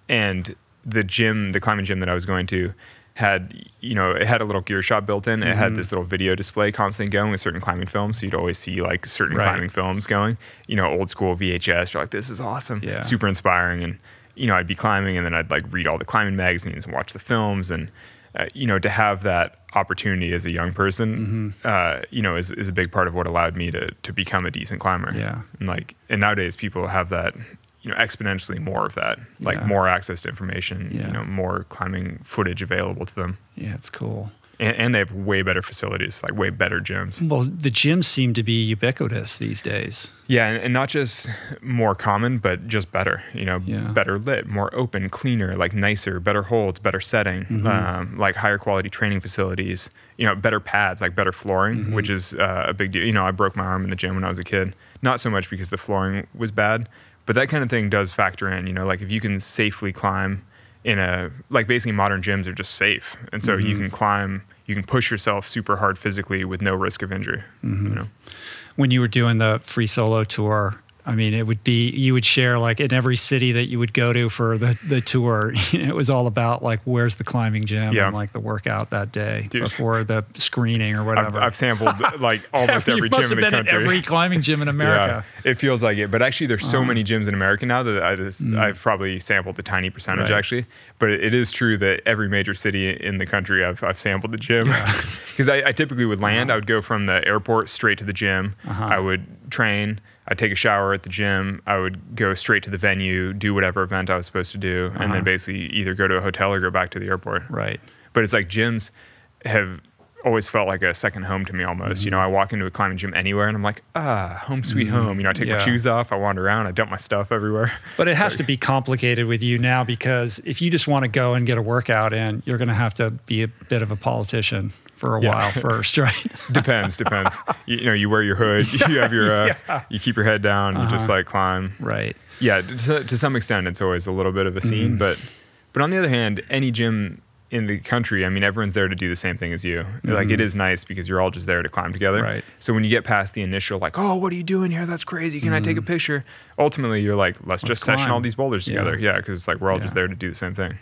[SPEAKER 1] and the gym, the climbing gym that I was going to, had you know it had a little gear shop built in. It
[SPEAKER 3] Mm-hmm.
[SPEAKER 1] had this little video display constantly going with certain climbing films, so you'd always see like certain
[SPEAKER 3] Right.
[SPEAKER 1] climbing films going. You know, old school VHS. You're like, this is awesome,
[SPEAKER 3] Yeah.
[SPEAKER 1] super inspiring, and you know, I'd be climbing, and then I'd like read all the climbing magazines and watch the films, and uh, you know, to have that opportunity as a young person,
[SPEAKER 3] Mm-hmm.
[SPEAKER 1] uh, you know, is, is a big part of what allowed me to to become a decent climber.
[SPEAKER 3] Yeah.
[SPEAKER 1] and like, and nowadays people have that, you know, exponentially more of that, like
[SPEAKER 3] Yeah.
[SPEAKER 1] more access to information,
[SPEAKER 3] Yeah.
[SPEAKER 1] you know, more climbing footage available to them,
[SPEAKER 3] Yeah, it's cool.
[SPEAKER 1] and, and they have way better facilities, like way better gyms.
[SPEAKER 3] Well, the gyms seem to be ubiquitous these days.
[SPEAKER 1] Yeah, and, and not just more common, but just better. You know,
[SPEAKER 3] Yeah.
[SPEAKER 1] better lit, more open, cleaner, like nicer, better holds, better setting,
[SPEAKER 3] Mm-hmm.
[SPEAKER 1] um, like higher quality training facilities. You know, better pads, like better flooring,
[SPEAKER 3] Mm-hmm.
[SPEAKER 1] which is uh, a big deal. You know, I broke my arm in the gym when I was a kid. Not so much because the flooring was bad, but that kind of thing does factor in. You know, like if you can safely climb in a like basically modern gyms are just safe, and so
[SPEAKER 3] Mm-hmm.
[SPEAKER 1] you can climb. You can push yourself super hard physically with no risk of injury.
[SPEAKER 3] Mm-hmm.
[SPEAKER 1] You know.
[SPEAKER 3] when you were doing the free solo tour i mean it would be you would share like in every city that you would go to for the, the tour *laughs* it was all about like where's the climbing gym
[SPEAKER 1] Yeah.
[SPEAKER 3] and like the workout that day
[SPEAKER 1] Dude.
[SPEAKER 3] before the screening or
[SPEAKER 1] I've,
[SPEAKER 3] whatever
[SPEAKER 1] I've sampled *laughs* like almost every gym in the
[SPEAKER 3] been
[SPEAKER 1] country.
[SPEAKER 3] every climbing gym in *laughs* america
[SPEAKER 1] Yeah, it feels like it. But actually, there's so many gyms in America now that I just, I've probably sampled a tiny percentage
[SPEAKER 3] Mm. Right.
[SPEAKER 1] actually. But it, is true that every major city in the country, I've, I've sampled the gym. Because I, I typically would land, I would go from the airport straight to the gym.
[SPEAKER 3] Uh-huh.
[SPEAKER 1] I would train. I'd take a shower at the gym. I would go straight to the venue, do whatever event I was supposed to do, and
[SPEAKER 3] Uh-huh.
[SPEAKER 1] then basically either go to a hotel or go back to the airport.
[SPEAKER 3] right
[SPEAKER 1] But it's like gyms have always felt like a second home to me almost. You know, I walk into a climbing gym anywhere and I'm like, ah, home sweet home. You know, I take
[SPEAKER 3] Yeah.
[SPEAKER 1] my shoes off, I wander around, I dump my stuff everywhere.
[SPEAKER 3] but it has *laughs* to be complicated with you now because if you just want to go and get a workout in you're going to have to be a bit of a politician for a
[SPEAKER 1] Yeah.
[SPEAKER 3] while *laughs* first right
[SPEAKER 1] depends, depends. You, you know, you wear your hood, *laughs* you have your, uh, you keep your head down, you just like climb.
[SPEAKER 3] right
[SPEAKER 1] Yeah, to, to some extent, it's always a little bit of a scene,
[SPEAKER 3] Mm-hmm.
[SPEAKER 1] but but on the other hand, any gym in the country, I mean, everyone's there to do the same thing as you. Like, it is nice because you're all just there to climb together.
[SPEAKER 3] Mm-hmm. Right.
[SPEAKER 1] So when you get past the initial, like, oh, what are you doing here? That's crazy. Can I take a picture? Ultimately, you're like, let's, just session
[SPEAKER 3] Mm-hmm. climb.
[SPEAKER 1] all these boulders
[SPEAKER 3] Yeah.
[SPEAKER 1] together. Yeah, because it's like we're all just there to do the same thing.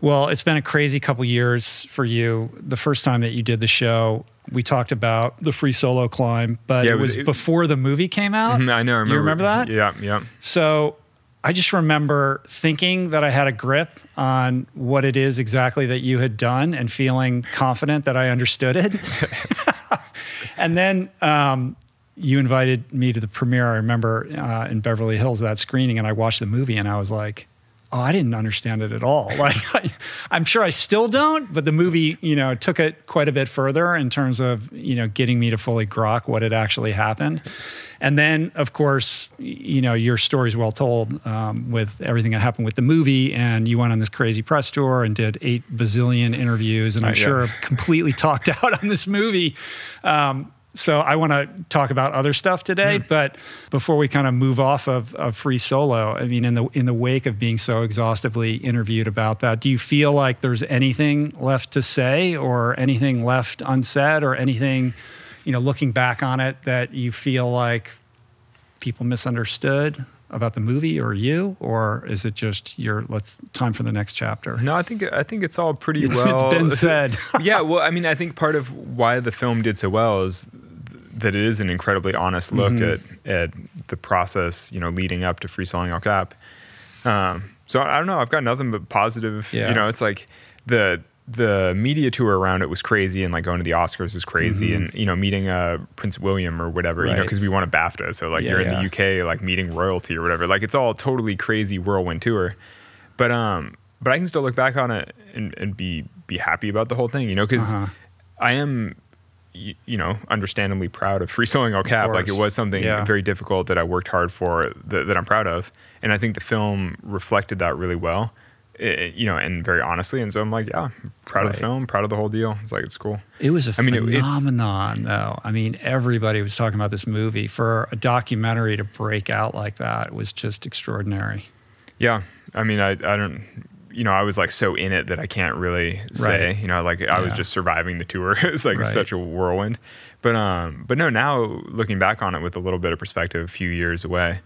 [SPEAKER 3] Well, it's been a crazy couple years for you. The first time that you did the show, we talked about the free solo climb, but
[SPEAKER 1] Yeah,
[SPEAKER 3] it
[SPEAKER 1] it was-
[SPEAKER 3] was
[SPEAKER 1] it-
[SPEAKER 3] before the movie came out.
[SPEAKER 1] Mhm, I know. I
[SPEAKER 3] Do you remember that?
[SPEAKER 1] Yeah, yeah.
[SPEAKER 3] So I just remember thinking that I had a grip on what it is exactly that you had done and feeling confident that I understood it. *laughs* and then um, you invited me to the premiere. I remember uh, in Beverly Hills that screening, and I watched the movie, and I was like, "Oh, I didn't understand it at all." *laughs* Like, I, I'm sure I still don't, but the movie, you know, took it quite a bit further in terms of you know getting me to fully grok what had actually happened. And then, of course, you know, your story's well told um, with everything that happened with the movie. And you went on this crazy press tour and did eight bazillion interviews, and I'm
[SPEAKER 1] yeah.
[SPEAKER 3] sure completely *laughs* talked out on this movie. Um, so I want to talk about other stuff today, mm. but before we kind of move off of, of free solo, I mean, in the in the wake of being so exhaustively interviewed about that, do you feel like there's anything left to say, or anything left unsaid, or anything, you know, looking back on it that you feel like people misunderstood about the movie or you, or is it just your let's time for the next chapter?
[SPEAKER 1] No, I think I think it's all pretty
[SPEAKER 3] It's-
[SPEAKER 1] well.
[SPEAKER 3] it's been said. *laughs*
[SPEAKER 1] yeah, well, I mean, I think part of why the film did so well is that it is an incredibly honest look
[SPEAKER 3] Mm-hmm.
[SPEAKER 1] at at the process, you know, leading up to free soloing El Cap. Um, so I don't know. I've got nothing but positive.
[SPEAKER 3] Yeah.
[SPEAKER 1] You know, it's like the the media tour around it was crazy, and like going to the Oscars is crazy, and you know, meeting uh, Prince William or whatever, you know,
[SPEAKER 3] Mm-hmm.
[SPEAKER 1] Because we won a BAFTA. So like
[SPEAKER 3] Yeah,
[SPEAKER 1] you're
[SPEAKER 3] yeah.
[SPEAKER 1] in the UK, like meeting royalty or whatever. Like it's all totally crazy whirlwind tour. But um, but I can still look back on it and, and be be happy about the whole thing, you know, because
[SPEAKER 3] Uh-huh.
[SPEAKER 1] I am, y- you know, understandably proud of free soloing El Cap. Like it was something
[SPEAKER 3] Yeah.
[SPEAKER 1] very difficult that I worked hard for that, that I'm proud of, and I think the film reflected that really well, eh, you know, and very honestly. And so I'm like, yeah, proud of the film, proud of the whole deal. It's like it's cool.
[SPEAKER 3] It was a
[SPEAKER 1] I mean, it-
[SPEAKER 3] phenomenon, though. I mean, everybody was talking about this movie. For a documentary to break out like that was just extraordinary.
[SPEAKER 1] Yeah, I mean, I I don't. You know, I was like so in it that I can't really say.
[SPEAKER 3] Right.
[SPEAKER 1] You know, like I was just surviving the tour. *laughs* it's like
[SPEAKER 3] Right.
[SPEAKER 1] such a whirlwind. But um, but no, now looking back on it with a little bit of perspective, a few years away,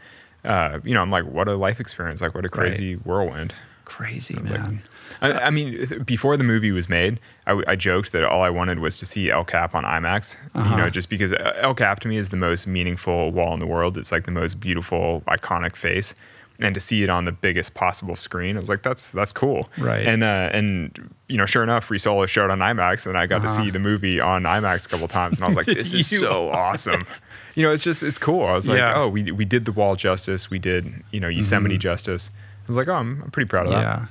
[SPEAKER 1] uh, you know, I'm like, what a life experience! Like, what a crazy whirlwind.
[SPEAKER 3] Crazy,
[SPEAKER 1] like-
[SPEAKER 3] man.
[SPEAKER 1] I, I mean, before the movie was made, I joked that all I wanted was to see El Cap on IMAX. You
[SPEAKER 3] Uh-huh.
[SPEAKER 1] know, just because El Cap to me is the most meaningful wall in the world. It's like the most beautiful, iconic face, and to see it on the biggest possible screen, I was like, that's that's cool.
[SPEAKER 3] Right.
[SPEAKER 1] And uh, and you know, sure enough, Free Solo showed on IMAX, and I got
[SPEAKER 3] Uh-huh.
[SPEAKER 1] to see the movie on IMAX a couple times, and I was like, *laughs* this is so awesome. You know, it's just it's cool. I was like,
[SPEAKER 3] Yeah.
[SPEAKER 1] oh, we we did the wall justice. We did you know Yosemite justice. I was like, oh, I'm, I'm pretty proud of that.
[SPEAKER 3] Mm-hmm. Yeah.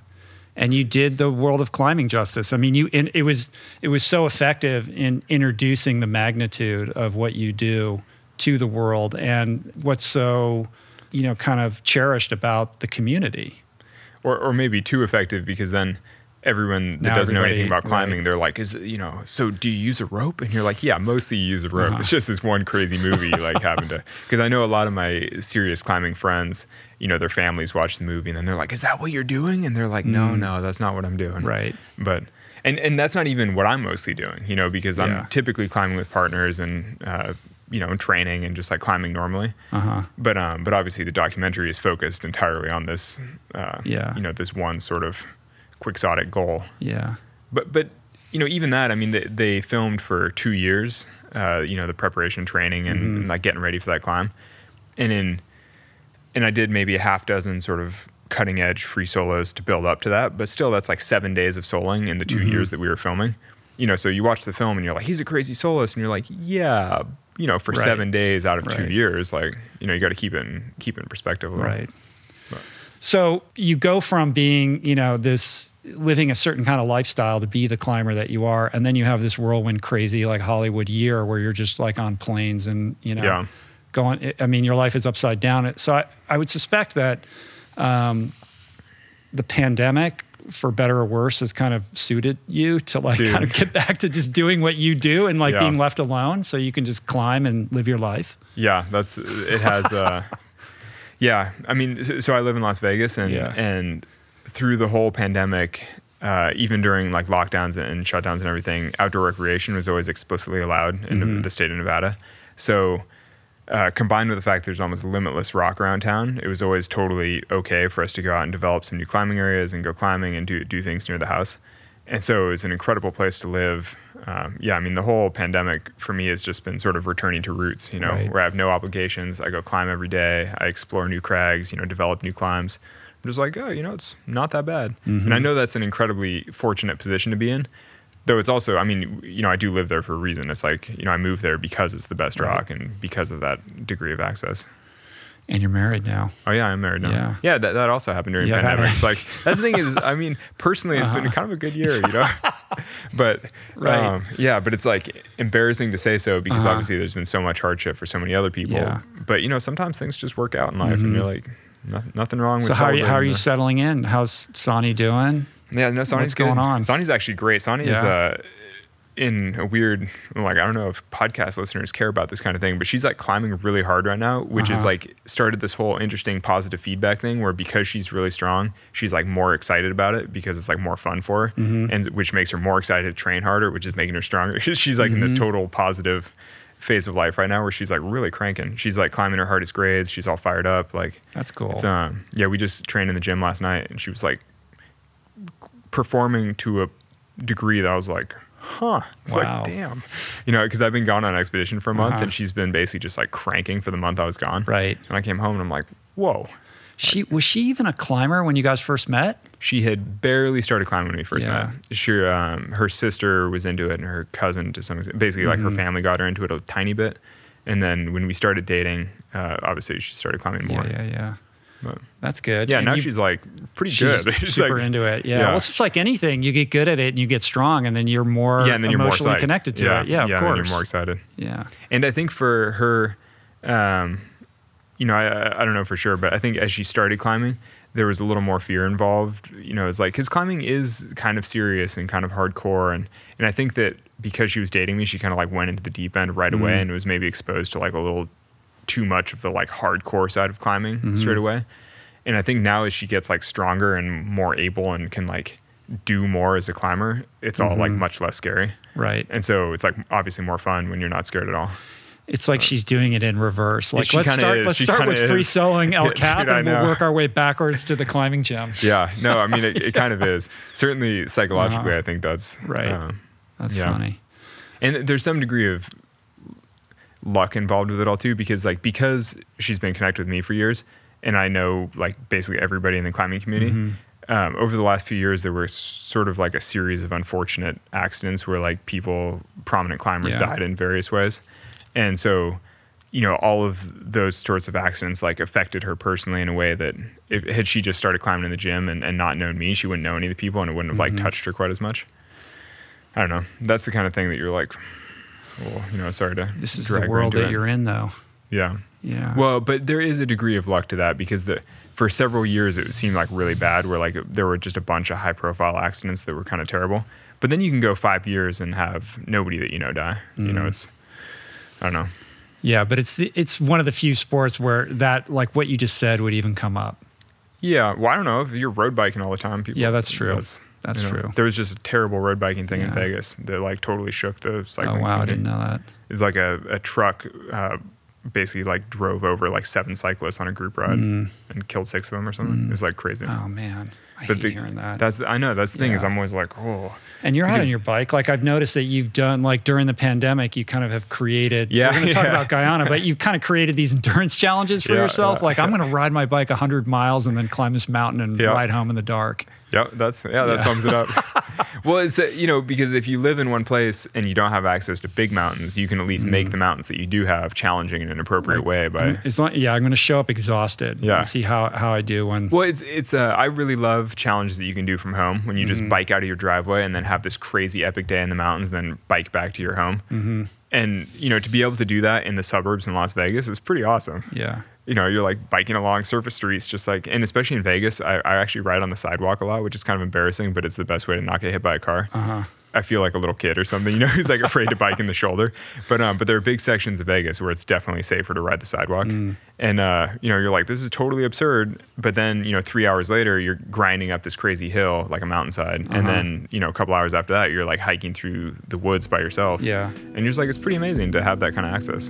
[SPEAKER 3] And you did the world of climbing justice. I mean, you and it was it was so effective in introducing the magnitude of what you do to the world and what's so, you know, kind of cherished about the community.
[SPEAKER 1] or or maybe too effective because then everyone that
[SPEAKER 3] Now
[SPEAKER 1] doesn't know anything about climbing,
[SPEAKER 3] right.
[SPEAKER 1] they're like, is it, you know, so do you use a rope? And you're like, yeah, mostly you use a rope.
[SPEAKER 3] Uh-huh.
[SPEAKER 1] It's just this one crazy movie like happened to *laughs* because I know a lot of my serious climbing friends, you know, their families watch the movie and then they're like, is that what you're doing? And they're like, no, no, that's not what I'm doing.
[SPEAKER 3] Mm. Right.
[SPEAKER 1] But and and that's not even what I'm mostly doing, you know, because I'm
[SPEAKER 3] Yeah.
[SPEAKER 1] typically climbing with partners and uh, you know, training and just like climbing normally.
[SPEAKER 3] Uh-huh.
[SPEAKER 1] But um, but obviously the documentary is focused entirely on this, uh,
[SPEAKER 3] Yeah.
[SPEAKER 1] you know, this one sort of quixotic goal.
[SPEAKER 3] Yeah.
[SPEAKER 1] But but you know, even that, I mean, they, they filmed for two years. Uh, you know, the preparation, training, and,
[SPEAKER 3] Mm-hmm.
[SPEAKER 1] and like getting ready for that climb, and in and I did maybe a half dozen sort of cutting edge free solos to build up to that. But still, that's like seven days of soloing in the 2
[SPEAKER 3] Mm-hmm.
[SPEAKER 1] years that we were filming. You know, so you watch the film and you're like, he's a crazy soloist, and you're like, yeah, you know, for
[SPEAKER 3] Right.
[SPEAKER 1] seven days out of two years, like you know, you got to keep it in, keep it in perspective.
[SPEAKER 3] Right. So you go from being, you know, this living a certain kind of lifestyle to be the climber that you are, and then you have this whirlwind, crazy like Hollywood year where you're just like on planes and you know,
[SPEAKER 1] Yeah.
[SPEAKER 3] going. I mean, your life is upside down. So I, I would suspect that um, the pandemic, for better or worse, has kind of suited you to like
[SPEAKER 1] Dude.
[SPEAKER 3] kind of get back to just doing what you do and like
[SPEAKER 1] Yeah.
[SPEAKER 3] being left alone, so you can just climb and live your life.
[SPEAKER 1] Yeah, that's it. Has uh, *laughs* yeah. I mean, so, so I live in Las Vegas, and
[SPEAKER 3] Yeah.
[SPEAKER 1] and through the whole pandemic, uh, even during like lockdowns and shutdowns and everything, outdoor recreation was always explicitly allowed in
[SPEAKER 3] Mm-hmm.
[SPEAKER 1] the, the state of Nevada. So. Uh, combined with the fact there's almost limitless rock around town, it was always totally okay for us to go out and develop some new climbing areas and go climbing and do do things near the house. And so it was an incredible place to live. Um, yeah, I mean, the whole pandemic for me has just been sort of returning to roots, you know,
[SPEAKER 3] Right.
[SPEAKER 1] where I have no obligations. I go climb every day. I explore new crags, you know, develop new climbs. I'm just like, oh, you know, it's not that bad. And I know that's an incredibly fortunate position to be in. Though it's also, I mean, you know, I do live there for a reason. It's like, you know, I moved there because it's the best
[SPEAKER 3] Right.
[SPEAKER 1] rock and because of that degree of access.
[SPEAKER 3] And you're married now.
[SPEAKER 1] Oh yeah, I'm married now.
[SPEAKER 3] Yeah.
[SPEAKER 1] Yeah, that, that also happened during
[SPEAKER 3] Yeah,
[SPEAKER 1] pandemic. It's like that's the thing is, I mean, personally, it's been
[SPEAKER 3] Uh-huh.
[SPEAKER 1] kind of a good year, you know. *laughs* but
[SPEAKER 3] Right.
[SPEAKER 1] um, yeah, but it's like embarrassing to say so because
[SPEAKER 3] Uh-huh.
[SPEAKER 1] obviously there's been so much hardship for so many other people.
[SPEAKER 3] Yeah.
[SPEAKER 1] But you know, sometimes things just work out in life, and you're like, "No- nothing wrong with.
[SPEAKER 3] So how are you, how are you settling in? How's Sanni doing?
[SPEAKER 1] Yeah, no, Sanni's
[SPEAKER 3] what's going on?
[SPEAKER 1] Sanni's actually great. Sanni is uh, in a weird, like I don't know if podcast listeners care about this kind of thing, but she's like climbing really hard right now, which is
[SPEAKER 3] Uh-huh.
[SPEAKER 1] like started this whole interesting positive feedback thing where because she's really strong, she's like more excited about it because it's like more fun for her,
[SPEAKER 3] Mm-hmm.
[SPEAKER 1] and which makes her more excited to train harder, which is making her stronger. *laughs* she's like in this
[SPEAKER 3] Mm-hmm.
[SPEAKER 1] total positive phase of life right now where she's like really cranking. She's like climbing her hardest grades. She's all fired up. Like
[SPEAKER 3] That's cool.
[SPEAKER 1] it's um yeah, we just trained in the gym last night and she was like performing to a degree that I was like, huh. It's
[SPEAKER 3] Wow.
[SPEAKER 1] like, damn. You know, because I've been gone on an expedition for a month
[SPEAKER 3] Uh-huh.
[SPEAKER 1] and she's been basically just like cranking for the month I was gone.
[SPEAKER 3] Right.
[SPEAKER 1] And I came home and I'm like, whoa.
[SPEAKER 3] She was she even a climber when you guys first met?
[SPEAKER 1] She had barely started climbing when we first
[SPEAKER 3] Yeah.
[SPEAKER 1] met. She, um, her sister was into it and her cousin to some extent. Basically, like
[SPEAKER 3] Mm-hmm.
[SPEAKER 1] her family got her into it a tiny bit. And then when we started dating, uh, obviously she started climbing more.
[SPEAKER 3] Yeah, yeah, yeah.
[SPEAKER 1] But
[SPEAKER 3] That's good.
[SPEAKER 1] yeah,
[SPEAKER 3] And
[SPEAKER 1] now
[SPEAKER 3] you-
[SPEAKER 1] she's like pretty
[SPEAKER 3] she's
[SPEAKER 1] good. *laughs* She's
[SPEAKER 3] super
[SPEAKER 1] like-
[SPEAKER 3] into it. Yeah.
[SPEAKER 1] yeah.
[SPEAKER 3] Well, it's just like anything. You get good at it and you get strong, and then you're more
[SPEAKER 1] yeah, and then you're more
[SPEAKER 3] emotionally connected to
[SPEAKER 1] yeah,
[SPEAKER 3] it. Yeah, of
[SPEAKER 1] yeah,
[SPEAKER 3] course.
[SPEAKER 1] you're more excited.
[SPEAKER 3] yeah.
[SPEAKER 1] And I think for her, um, you know, I, I don't know for sure, but I think as she started climbing, there was a little more fear involved. You know, it's like because climbing is kind of serious and kind of hardcore, and and I think that because she was dating me, she kind of like went into the deep end right away
[SPEAKER 3] Mm.
[SPEAKER 1] and was maybe exposed to like a little too much of the like hardcore side of climbing
[SPEAKER 3] Mm-hmm.
[SPEAKER 1] straight away. And I think now as she gets like stronger and more able and can like do more as a climber, it's all like
[SPEAKER 3] Mm-hmm.
[SPEAKER 1] much less scary.
[SPEAKER 3] Right.
[SPEAKER 1] And so it's like obviously more fun when you're not scared at all.
[SPEAKER 3] It's like she's doing it in reverse. Like let's start.
[SPEAKER 1] is.
[SPEAKER 3] Let's
[SPEAKER 1] She
[SPEAKER 3] start with free
[SPEAKER 1] is.
[SPEAKER 3] soloing *laughs* El Cap,
[SPEAKER 1] dude,
[SPEAKER 3] and we'll work our way backwards to the climbing gym. *laughs*
[SPEAKER 1] Yeah, no, I mean it, it kind of is. Certainly *laughs* psychologically,
[SPEAKER 3] Uh-huh.
[SPEAKER 1] I think that's
[SPEAKER 3] Right.
[SPEAKER 1] um,
[SPEAKER 3] That's
[SPEAKER 1] Yeah.
[SPEAKER 3] funny.
[SPEAKER 1] and there's some degree of luck involved with it all too, because like because she's been connected with me for years, and I know like basically everybody in the climbing community.
[SPEAKER 3] Mm-hmm.
[SPEAKER 1] Um, over the last few years, there were sort of like a series of unfortunate accidents where like people, prominent climbers,
[SPEAKER 3] Yeah.
[SPEAKER 1] died in various ways, and so you know all of those sorts of accidents like affected her personally in a way that if had she just started climbing in the gym and, and not known me she wouldn't know any of the people and it wouldn't have
[SPEAKER 3] Mm-hmm.
[SPEAKER 1] like touched her quite as much i don't know that's the kind of thing that you're like well you know sorry to
[SPEAKER 3] This is the world that
[SPEAKER 1] it.
[SPEAKER 3] you're in, though.
[SPEAKER 1] yeah
[SPEAKER 3] Yeah.
[SPEAKER 1] well but there is a degree of luck to that because the for several years it seemed like really bad where like there were just a bunch of high profile accidents that were kind of terrible but then you can go five years and have nobody that you know die you
[SPEAKER 3] Mm.
[SPEAKER 1] know it's i don't know
[SPEAKER 3] yeah, but it's the, it's one of the few sports where that like what you just said would even come up.
[SPEAKER 1] Yeah, well, I don't know if you're road biking all the time. People,
[SPEAKER 3] Yeah, that's true. That's
[SPEAKER 1] you know,
[SPEAKER 3] true.
[SPEAKER 1] There was just a terrible road biking thing in Vegas that like totally shook the cycling.
[SPEAKER 3] Oh wow, I didn't know that.
[SPEAKER 1] It was like a, a truck uh, basically like drove over like seven cyclists on a group ride and killed six of them or something. It was like crazy.
[SPEAKER 3] Mm. Oh man, I
[SPEAKER 1] But
[SPEAKER 3] hate
[SPEAKER 1] the-
[SPEAKER 3] hearing that.
[SPEAKER 1] That's the, I know that's the thing is I'm always like oh
[SPEAKER 3] And you're out on your bike. Like I've noticed that you've done like during the pandemic, you kind of have created.
[SPEAKER 1] Yeah,
[SPEAKER 3] we're going to talk
[SPEAKER 1] yeah.
[SPEAKER 3] about Guyana, but you've kind of created these *laughs* endurance challenges for
[SPEAKER 1] Yeah,
[SPEAKER 3] yourself.
[SPEAKER 1] yeah,
[SPEAKER 3] like I'm going *laughs* to ride my bike 100 miles and then climb this mountain and
[SPEAKER 1] Yeah.
[SPEAKER 3] ride home in the dark.
[SPEAKER 1] Yeah that's yeah that
[SPEAKER 3] Yeah.
[SPEAKER 1] sums it up. *laughs* well, it's uh, you know because if you live in one place and you don't have access to big mountains, you can at least make the mountains that you do have challenging in an appropriate way by
[SPEAKER 3] It's like, yeah, I'm going to show up exhausted
[SPEAKER 1] Yeah.
[SPEAKER 3] and see how, how I do when.
[SPEAKER 1] Well, it's it's. Uh, I really love challenges that you can do from home when you
[SPEAKER 3] Mm-hmm.
[SPEAKER 1] just bike out of your driveway and then have this crazy epic day in the mountains, and then bike back to your home. Mm-hmm. And you know, to be able to do that in the suburbs in Las Vegas is pretty awesome.
[SPEAKER 3] yeah.
[SPEAKER 1] You know, you're like biking along surface streets, just like, and especially in Vegas, I, I actually ride on the sidewalk a lot, which is kind of embarrassing, but it's the best way to not get hit by a car.
[SPEAKER 3] Uh-huh.
[SPEAKER 1] I feel like a little kid or something, you know, *laughs* who's like afraid to bike in the shoulder. But um, but there are big sections of Vegas where it's definitely safer to ride the sidewalk.
[SPEAKER 3] Mm.
[SPEAKER 1] And uh, you know, you're like, this is totally absurd. But then, you know, three hours later, you're grinding up this crazy hill like a mountainside, and
[SPEAKER 3] Uh-huh.
[SPEAKER 1] then you know, a couple hours after that, you're like hiking through the woods by yourself.
[SPEAKER 3] Yeah.
[SPEAKER 1] And you're just like, it's pretty amazing to have that kind of access.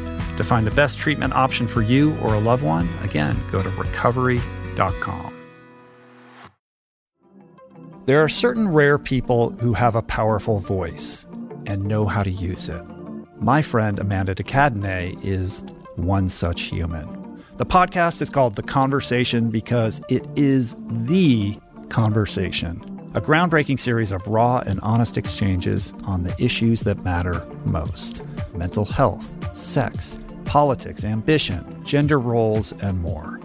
[SPEAKER 3] To find the best treatment option for you or a loved one, again, go to recovery.com. There are certain rare people who have a powerful voice and know how to use it. My friend Amanda de Cadenet is one such human. The podcast is called The Conversation because it is the conversation, a groundbreaking series of raw and honest exchanges on the issues that matter most mental health, sex, politics, ambition, gender roles, and more.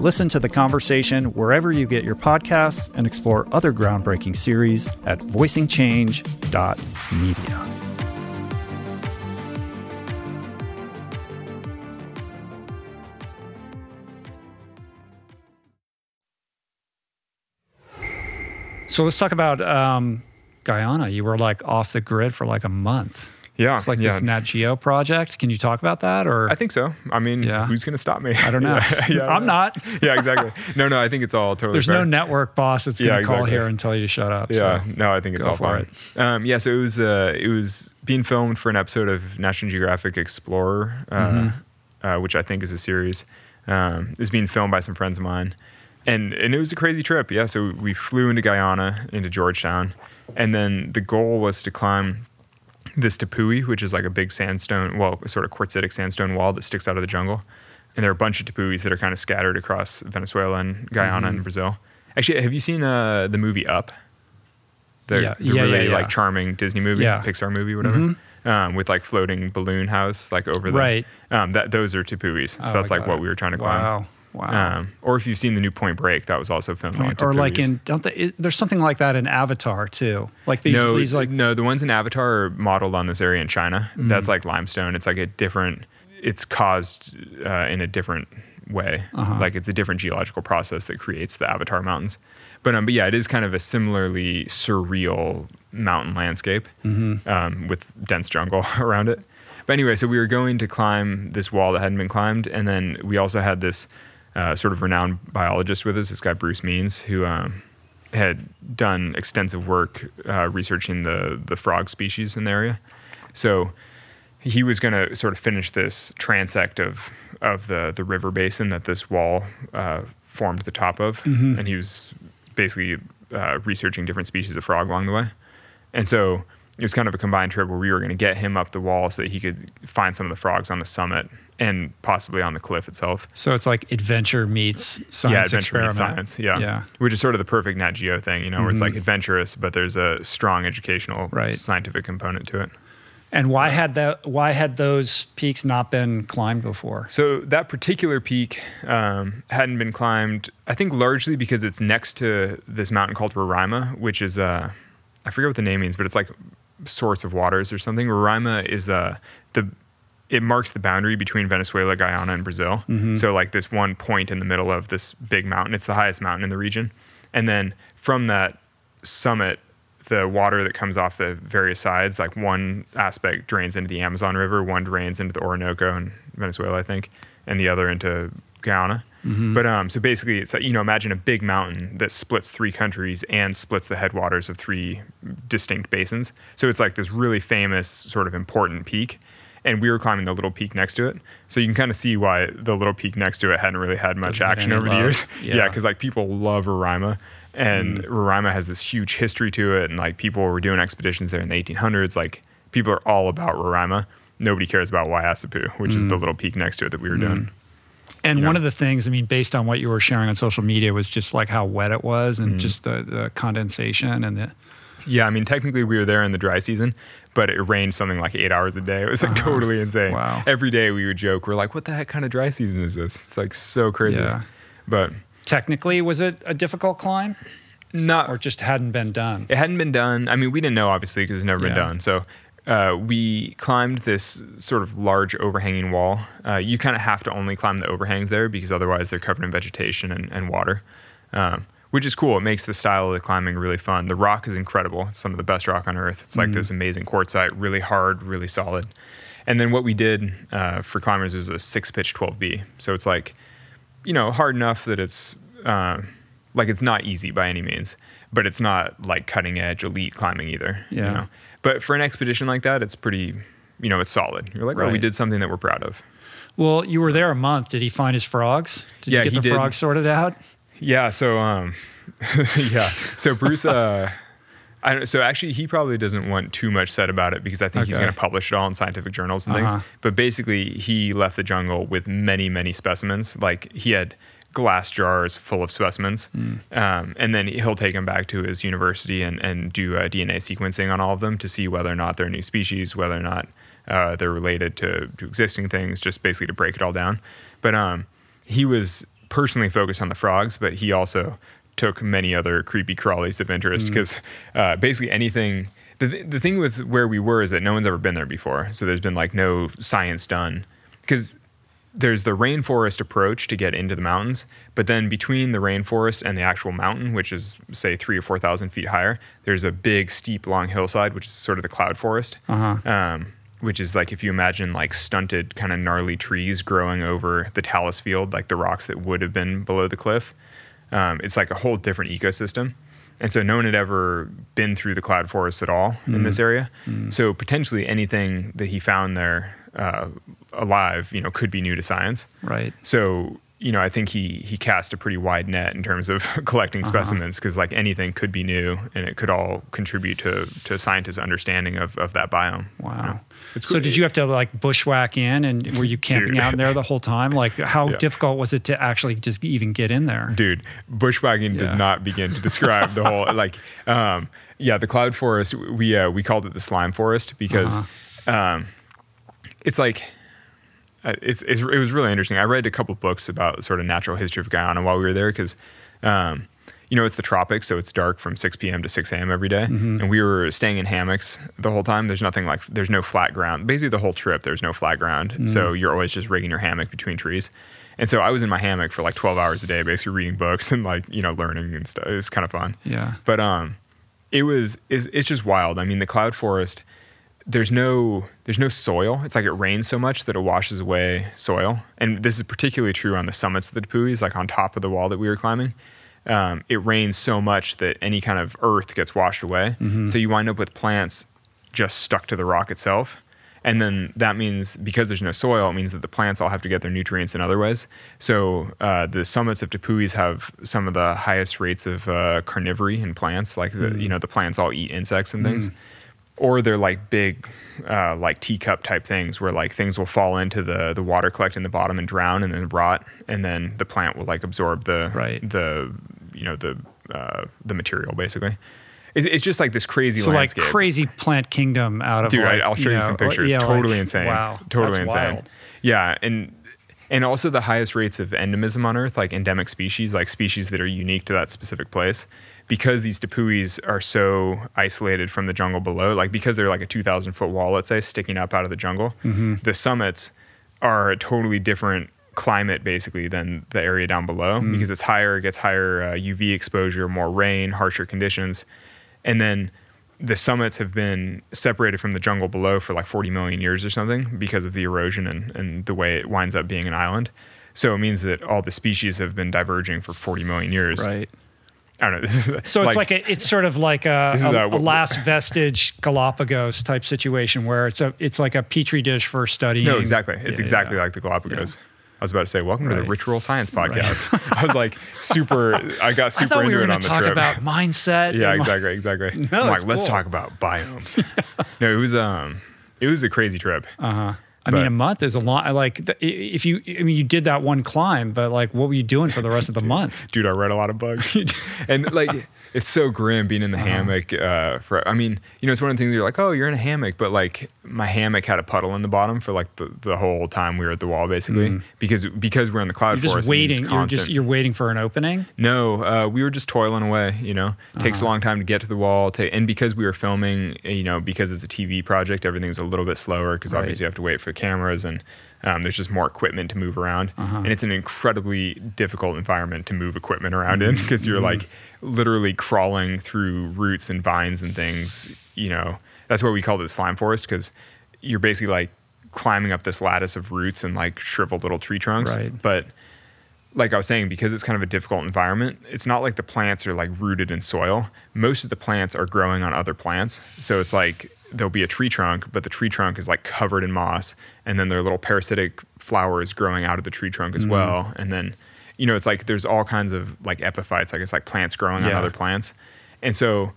[SPEAKER 3] Listen to the conversation wherever you get your podcasts and explore other groundbreaking series at voicingchange.media. So let's talk about um, Guyana. You were like off the grid for like a month.
[SPEAKER 1] Yeah,
[SPEAKER 3] It's like
[SPEAKER 1] yeah.
[SPEAKER 3] this Nat Geo project. Can you talk about that? Or
[SPEAKER 1] I think so. I mean,
[SPEAKER 3] Yeah.
[SPEAKER 1] who's going to stop me?
[SPEAKER 3] I don't know. *laughs*
[SPEAKER 1] yeah, yeah,
[SPEAKER 3] I'm not. *laughs*
[SPEAKER 1] yeah, exactly. No, no, I think it's all totally
[SPEAKER 3] There's
[SPEAKER 1] fair.
[SPEAKER 3] no network boss that's going to
[SPEAKER 1] Yeah,
[SPEAKER 3] call here and tell you to shut up.
[SPEAKER 1] Yeah,
[SPEAKER 3] so.
[SPEAKER 1] no, I think it's
[SPEAKER 3] go
[SPEAKER 1] all
[SPEAKER 3] for
[SPEAKER 1] fine. Um, yeah, so it was uh, it was being filmed for an episode of National Geographic Explorer, uh,
[SPEAKER 3] Mm-hmm.
[SPEAKER 1] uh, which I think is a series. Um, it was being filmed by some friends of mine, and and it was a crazy trip. Yeah, so we flew into Guyana, into Georgetown, and then the goal was to climb this Tepui, which is like a big sandstone, well, sort of quartzitic sandstone wall that sticks out of the jungle. And there are a bunch of Tepuis that are kind of scattered across Venezuela and Guyana
[SPEAKER 3] Mm-hmm.
[SPEAKER 1] and Brazil. Actually, have you seen uh, the movie Up? The,
[SPEAKER 3] Yeah,
[SPEAKER 1] the
[SPEAKER 3] yeah,
[SPEAKER 1] really
[SPEAKER 3] yeah,
[SPEAKER 1] like charming Disney movie.
[SPEAKER 3] Mm-hmm.
[SPEAKER 1] Pixar movie, whatever. Um, with like floating balloon house like over the
[SPEAKER 3] Right.
[SPEAKER 1] Um, that those are Tepuis. So
[SPEAKER 3] Oh,
[SPEAKER 1] that's like what we were trying to climb.
[SPEAKER 3] Wow. Wow.
[SPEAKER 1] Um, or if you've seen the new Point Break, that was also filmed on
[SPEAKER 3] or like in don't they, it, there's something like that in Avatar too. Like these
[SPEAKER 1] no,
[SPEAKER 3] these like
[SPEAKER 1] no, the ones in Avatar are modeled on this area in China.
[SPEAKER 3] Mm.
[SPEAKER 1] That's like limestone. It's like a different. It's caused uh, in a different way. Like it's a different geological process that creates the Avatar Mountains. But um, but yeah, it is kind of a similarly surreal mountain landscape um, with dense jungle *laughs* around it. But anyway, so we were going to climb this wall that hadn't been climbed, and then we also had this uh, sort of renowned biologist with us, this guy Bruce Means, who um, had done extensive work uh, researching the the frog species in the area. So he was going to sort of finish this transect of of the the river basin that this wall uh, formed the top of, and he was basically uh, researching different species of frog along the way. And so it was kind of a combined trip where we were going to get him up the wall so that he could find some of the frogs on the summit and possibly on the cliff itself.
[SPEAKER 3] So it's like adventure meets science yeah,
[SPEAKER 1] adventure
[SPEAKER 3] experiment.
[SPEAKER 1] meets science. Yeah.
[SPEAKER 3] Yeah.
[SPEAKER 1] which is sort of the perfect Nat Geo thing, you know, where it's like adventurous, but there's a strong educational,
[SPEAKER 3] Right.
[SPEAKER 1] scientific component to it.
[SPEAKER 3] And why had that? Why had those peaks not been climbed before?
[SPEAKER 1] So that particular peak um, hadn't been climbed, I think, largely because it's next to this mountain called Roraima, which is uh, I forget what the name means, but it's like source of waters or something. Roraima is uh, the it marks the boundary between Venezuela, Guyana, and Brazil. So like this one point in the middle of this big mountain, it's the highest mountain in the region, and then from that summit. The water that comes off the various sides, like one aspect drains into the Amazon River, one drains into the Orinoco in Venezuela, I think, and the other into Guyana. But um, so basically, it's you know, imagine a big mountain that splits three countries and splits the headwaters of three distinct basins. So it's like this really famous, sort of important peak. And we were climbing the little peak next to it. So you can kind of see why the little peak next to it hadn't really had much
[SPEAKER 3] Doesn't
[SPEAKER 1] action over the years. *laughs*
[SPEAKER 3] Yeah.
[SPEAKER 1] Yeah, because like people love Roraima. And Roraima has this huge history to it. And like people were doing expeditions there in the 1800s. Like people are all about Roraima. Nobody cares about Weiassipu, which is the little peak next to it that we were doing.
[SPEAKER 3] And
[SPEAKER 1] Yeah.
[SPEAKER 3] one of the things, I mean, based on what you were sharing on social media, was just like how wet it was and mm. just the, the condensation and the.
[SPEAKER 1] Yeah, I mean, technically we were there in the dry season, but it rained something like eight hours a day. It was like uh-huh. totally insane.
[SPEAKER 3] Wow.
[SPEAKER 1] Every day we would joke, we're like, what the heck kind of dry season is this? It's like so crazy.
[SPEAKER 3] Yeah.
[SPEAKER 1] But
[SPEAKER 3] Technically, was it a difficult climb
[SPEAKER 1] not,
[SPEAKER 3] or just hadn't been done?
[SPEAKER 1] it hadn't been done. I mean, we didn't know obviously because it's never been done. So uh, we climbed this sort of large overhanging wall. Uh, you kind of have to only climb the overhangs there because otherwise they're covered in vegetation and, and water, um, which is cool. It makes the style of the climbing really fun. The rock is incredible. It's some of the best rock on earth. It's like this amazing quartzite, really hard, really solid. And then what we did uh, for climbers is a six pitch 12B. So it's like, you know, hard enough that it's uh, like it's not easy by any means, but it's not like cutting edge elite climbing either. you
[SPEAKER 3] Yeah.
[SPEAKER 1] know? But for an expedition like that, it's pretty, you know, it's solid. You're like, oh, we did something that we're proud of.
[SPEAKER 3] Well, you were there a month. Did he find his frogs? Did
[SPEAKER 1] Yeah,
[SPEAKER 3] you get
[SPEAKER 1] he
[SPEAKER 3] the
[SPEAKER 1] did.
[SPEAKER 3] frogs sorted out?
[SPEAKER 1] Yeah. So, um, *laughs* yeah. So Bruce, uh, I don't, so actually he probably doesn't want too much said about it because I think he's going to publish it all in scientific journals and
[SPEAKER 3] Uh-huh.
[SPEAKER 1] things. But basically, he left the jungle with many, many specimens. Like he had glass jars full of specimens, um, and then he'll take them back to his university and and do uh, DNA sequencing on all of them to see whether or not they're new species, whether or not uh, they're related to, to existing things, just basically to break it all down. But um, he was personally focused on the frogs, but he also took many other creepy crawlies of interest because uh, basically anything. The, th- the thing with where we were is that no one's ever been there before. So there's been like no science done because there's the rainforest approach to get into the mountains, but then between the rainforest and the actual mountain, which is say three or four thousand feet higher, there's a big steep long hillside, which is sort of the cloud forest.
[SPEAKER 3] Uh-huh.
[SPEAKER 1] Um, which is like if you imagine like stunted kind of gnarly trees growing over the talus field, like the rocks that would have been below the cliff. Um, it's like a whole different ecosystem. And so no one had ever been through the cloud forest at all in this area. So potentially anything that he found there uh, alive, you know, could be new to science.
[SPEAKER 3] Right.
[SPEAKER 1] So you know, I think he he cast a pretty wide net in terms of *laughs* collecting
[SPEAKER 3] Uh-huh.
[SPEAKER 1] specimens because like anything could be new and it could all contribute to to scientists' understanding of of that biome. you
[SPEAKER 3] Wow.
[SPEAKER 1] know? It's
[SPEAKER 3] So
[SPEAKER 1] cool.
[SPEAKER 3] did you have to like bushwhack in and were you camping
[SPEAKER 1] Dude.
[SPEAKER 3] out in there the whole time? Like how
[SPEAKER 1] Yeah.
[SPEAKER 3] difficult was it to actually just even get in there?
[SPEAKER 1] dude bushwhacking does not begin to describe the whole *laughs* like um yeah the cloud forest we uh, we called it the slime forest because
[SPEAKER 3] Uh-huh.
[SPEAKER 1] um it's like uh, it's, it's it was really interesting i read a couple books about sort of natural history of guyana while we were there because um you know, it's the tropics, so it's dark from 6 p.m. to 6 a.m. every day.
[SPEAKER 3] Mm-hmm.
[SPEAKER 1] And we were staying in hammocks the whole time. There's nothing like, there's no flat ground. Basically, the whole trip, there's no flat ground.
[SPEAKER 3] Mm.
[SPEAKER 1] So you're always just rigging your hammock between trees. And so I was in my hammock for like 12 hours a day, basically reading books *laughs* and like, you know, learning and stuff. It was kind of fun.
[SPEAKER 3] Yeah.
[SPEAKER 1] But um, it was it's, it's just wild. I mean, the cloud forest. There's no there's no soil. It's like it rains so much that it washes away soil, and this is particularly true on the summits of the Tepuis, like on top of the wall that we were climbing. Um, it rains so much that any kind of earth gets washed away. So you wind up with plants just stuck to the rock itself. And then that means because there's no soil, it means that the plants all have to get their nutrients in other ways. So uh, the summits of Tepuis have some of the highest rates of uh, carnivory in plants. Like the, you know the plants all eat insects and things, or they're like big, uh, like teacup type things where like things will fall into the the water, collect in the bottom and drown, and then rot, and then the plant will like absorb the
[SPEAKER 3] Right.
[SPEAKER 1] the you know the uh, the material basically. It's, it's just like this crazy
[SPEAKER 3] So like crazy plant kingdom out of
[SPEAKER 1] Dude,
[SPEAKER 3] like,
[SPEAKER 1] I, I'll show you,
[SPEAKER 3] know,
[SPEAKER 1] some pictures.
[SPEAKER 3] yeah, like-
[SPEAKER 1] totally insane.
[SPEAKER 3] Wow,
[SPEAKER 1] totally
[SPEAKER 3] that's
[SPEAKER 1] insane.
[SPEAKER 3] wild.
[SPEAKER 1] Yeah, and and also the highest rates of endemism on Earth, like endemic species, like species that are unique to that specific place, because these tepuis are so isolated from the jungle below. Like because they're like a two thousand foot wall, let's say, sticking up out of the jungle.
[SPEAKER 3] Mm-hmm.
[SPEAKER 1] The summits are a totally different climate basically than the area down below
[SPEAKER 3] Mm.
[SPEAKER 1] because it's higher, it gets higher uh, UV exposure, more rain, harsher conditions, and then the summits have been separated from the jungle below for like 40 million years or something because of the erosion and, and the way it winds up being an island. So it means that all the species have been diverging for 40 million years.
[SPEAKER 3] Right.
[SPEAKER 1] I don't know. *laughs*
[SPEAKER 3] So it's like, a, it's sort of like a, a,
[SPEAKER 1] a-
[SPEAKER 3] a last vestige Galapagos type situation where it's a it's like a petri dish for studying.
[SPEAKER 1] no, exactly. It's
[SPEAKER 3] Yeah,
[SPEAKER 1] exactly
[SPEAKER 3] yeah.
[SPEAKER 1] like the Galapagos. I was about to say, welcome to the Ritual Science podcast. *laughs* I was like super, I got
[SPEAKER 3] I
[SPEAKER 1] super
[SPEAKER 3] we
[SPEAKER 1] into
[SPEAKER 3] were
[SPEAKER 1] it on
[SPEAKER 3] to
[SPEAKER 1] the
[SPEAKER 3] talk
[SPEAKER 1] trip.
[SPEAKER 3] about mindset.
[SPEAKER 1] yeah, exactly, exactly. *laughs*
[SPEAKER 3] No,
[SPEAKER 1] I'm like,
[SPEAKER 3] it's
[SPEAKER 1] let's talk about biomes. no, it was, um, it was a crazy trip.
[SPEAKER 3] Uh-huh. I mean, a month is a lot. Like, if you, I mean, you did that one climb, but like, what were you doing for the rest of the *laughs* month?
[SPEAKER 1] dude, I read a lot of bugs, *laughs* and like *laughs* it's so grim being in the hammock. Uh, for I mean, you know, it's one of the things you're like, oh, you're in a hammock, but like my hammock had a puddle in the bottom for like the, the whole time we were at the wall, basically, because because we're in the cloud
[SPEAKER 3] Mm. You're just waiting. You're just you're waiting for an opening.
[SPEAKER 1] no, uh, we were just toiling away. You know, takes a
[SPEAKER 3] Uh-huh.
[SPEAKER 1] long time to get to the wall. Ta- and because we were filming, you know, because it's a TV project, everything's a little bit slower because
[SPEAKER 3] Right.
[SPEAKER 1] obviously you have to wait for cameras and um, there's just more equipment to move around.
[SPEAKER 3] Uh-huh.
[SPEAKER 1] And it's an incredibly difficult environment to move equipment around
[SPEAKER 3] Mm-hmm.
[SPEAKER 1] in because you're like literally crawling through roots and vines and things. You know, that's why we call it the slime forest because you're basically like climbing up this lattice of roots and like shriveled little tree trunks.
[SPEAKER 3] Right.
[SPEAKER 1] But like I was saying, because it's kind of a difficult environment, it's not like the plants are like rooted in soil. Most of the plants are growing on other plants. So it's like there'll be a tree trunk, but the tree trunk is like covered in moss. And then there are little parasitic flowers growing out of the tree trunk as
[SPEAKER 3] Mm-hmm.
[SPEAKER 1] well. And then, you know, it's like there's all kinds of like epiphytes, like it's like plants growing on other plants. And so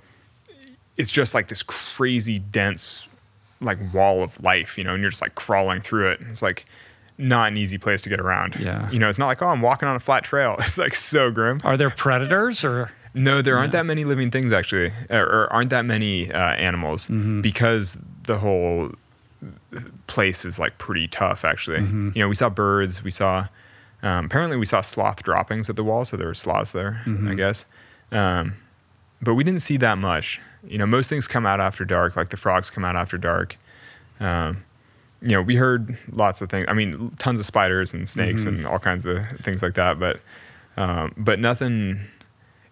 [SPEAKER 1] it's just like this crazy dense like wall of life, you know, and you're just like crawling through it. It's like not an easy place to get around.
[SPEAKER 3] Yeah.
[SPEAKER 1] You know, it's not like, oh, I'm walking on a flat trail. *laughs* It's like so grim.
[SPEAKER 3] Are there predators or?
[SPEAKER 1] No, there aren't that many living things actually, or, or aren't that many uh, animals
[SPEAKER 3] Mm-hmm.
[SPEAKER 1] because the whole place is like pretty tough actually.
[SPEAKER 3] Mm-hmm.
[SPEAKER 1] You know, we saw birds, we saw, um, apparently we saw sloth droppings at the wall, so there were sloths there,
[SPEAKER 3] Mm-hmm.
[SPEAKER 1] I guess. Um, but we didn't see that much. You know, most things come out after dark, like the frogs come out after dark. Um, you know, we heard lots of things. I mean, tons of spiders and snakes
[SPEAKER 3] Mm-hmm.
[SPEAKER 1] and all kinds of things like that. But, um, but nothing,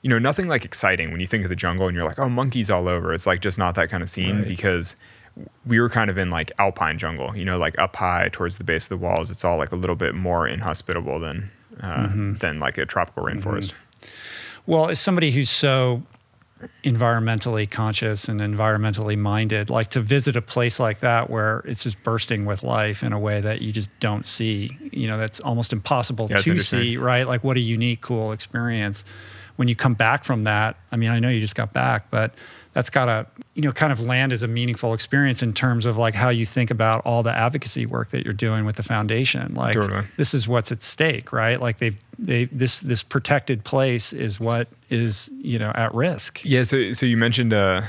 [SPEAKER 1] you know, nothing like exciting when you think of the jungle and you're like, oh, monkeys all over. It's like just not that kind of scene
[SPEAKER 3] Right.
[SPEAKER 1] because we were kind of in like alpine jungle, you know, like up high towards the base of the walls. It's all like a little bit more inhospitable than, uh,
[SPEAKER 3] Mm-hmm.
[SPEAKER 1] than like a tropical rainforest.
[SPEAKER 3] Well, as somebody who's so environmentally conscious and environmentally minded, like to visit a place like that where it's just bursting with life in a way that you just don't see, you know, that's almost impossible
[SPEAKER 1] Yeah,
[SPEAKER 3] to see, right? Like what a unique, cool experience. When you come back from that, I mean, I know you just got back, but that's got to, you know, kind of land as a meaningful experience in terms of like how you think about all the advocacy work that you're doing with the foundation. Like
[SPEAKER 1] Totally.
[SPEAKER 3] this is what's at stake, right? Like they've they this this protected place is what is you know at risk.
[SPEAKER 1] Yeah. So, so you mentioned uh,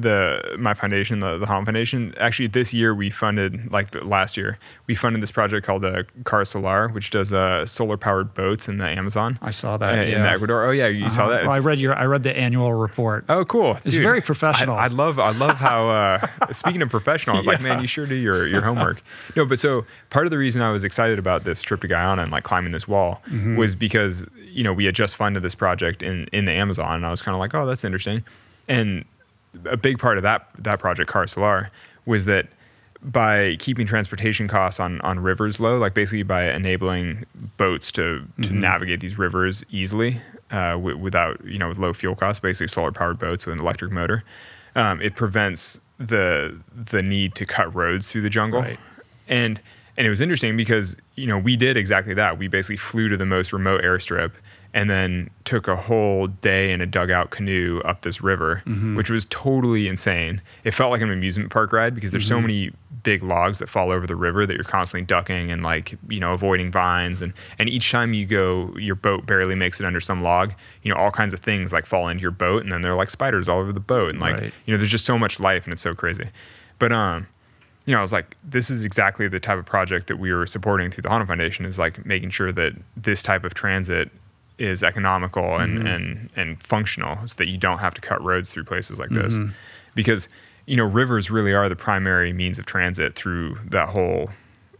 [SPEAKER 1] the my foundation, the the Honnold Foundation, actually this year we funded like the, last year we funded this project called uh, Kara Solar, which does uh, solar powered boats in the Amazon.
[SPEAKER 3] I saw that
[SPEAKER 1] uh,
[SPEAKER 3] yeah.
[SPEAKER 1] in Ecuador. Oh yeah, you saw
[SPEAKER 3] Uh-huh.
[SPEAKER 1] that.
[SPEAKER 3] Well, I read your I read the annual report.
[SPEAKER 1] Oh, cool!
[SPEAKER 3] It's very professional.
[SPEAKER 1] I, I love, I love how. Uh, *laughs* speaking of professional, I was like, man, you sure do your your homework. No, but so part of the reason I was excited about this trip to Guyana and like climbing this wall
[SPEAKER 3] Mm-hmm.
[SPEAKER 1] was because you know we had just funded this project in in the Amazon, and I was kind of like, oh, that's interesting. And a big part of that that project, Kara Solar, was that by keeping transportation costs on on rivers low, like basically by enabling boats to to navigate these rivers easily uh, w- without you know with low fuel costs, basically solar powered boats with an electric motor, um, it prevents the the need to cut roads through the jungle,
[SPEAKER 3] Right.
[SPEAKER 1] and and it was interesting because you know we did exactly that. We basically flew to the most remote airstrip and then took a whole day in a dugout canoe up this river, which was totally insane. It felt like an amusement park ride because there's so many big logs that fall over the river that you're constantly ducking and like you know avoiding vines. And and each time you go your boat barely makes it under some log you know all kinds of things like fall into your boat and then they're like spiders all over the boat. And like
[SPEAKER 3] Right.
[SPEAKER 1] you know there's just so much life and it's so crazy. But um you know, I was like, this is exactly the type of project that we were supporting through the Honnold Foundation is like making sure that this type of transit is economical and, mm-hmm. and, and functional so that you don't have to cut roads through places like this. Mm-hmm. Because, you know, rivers really are the primary means of transit through that whole,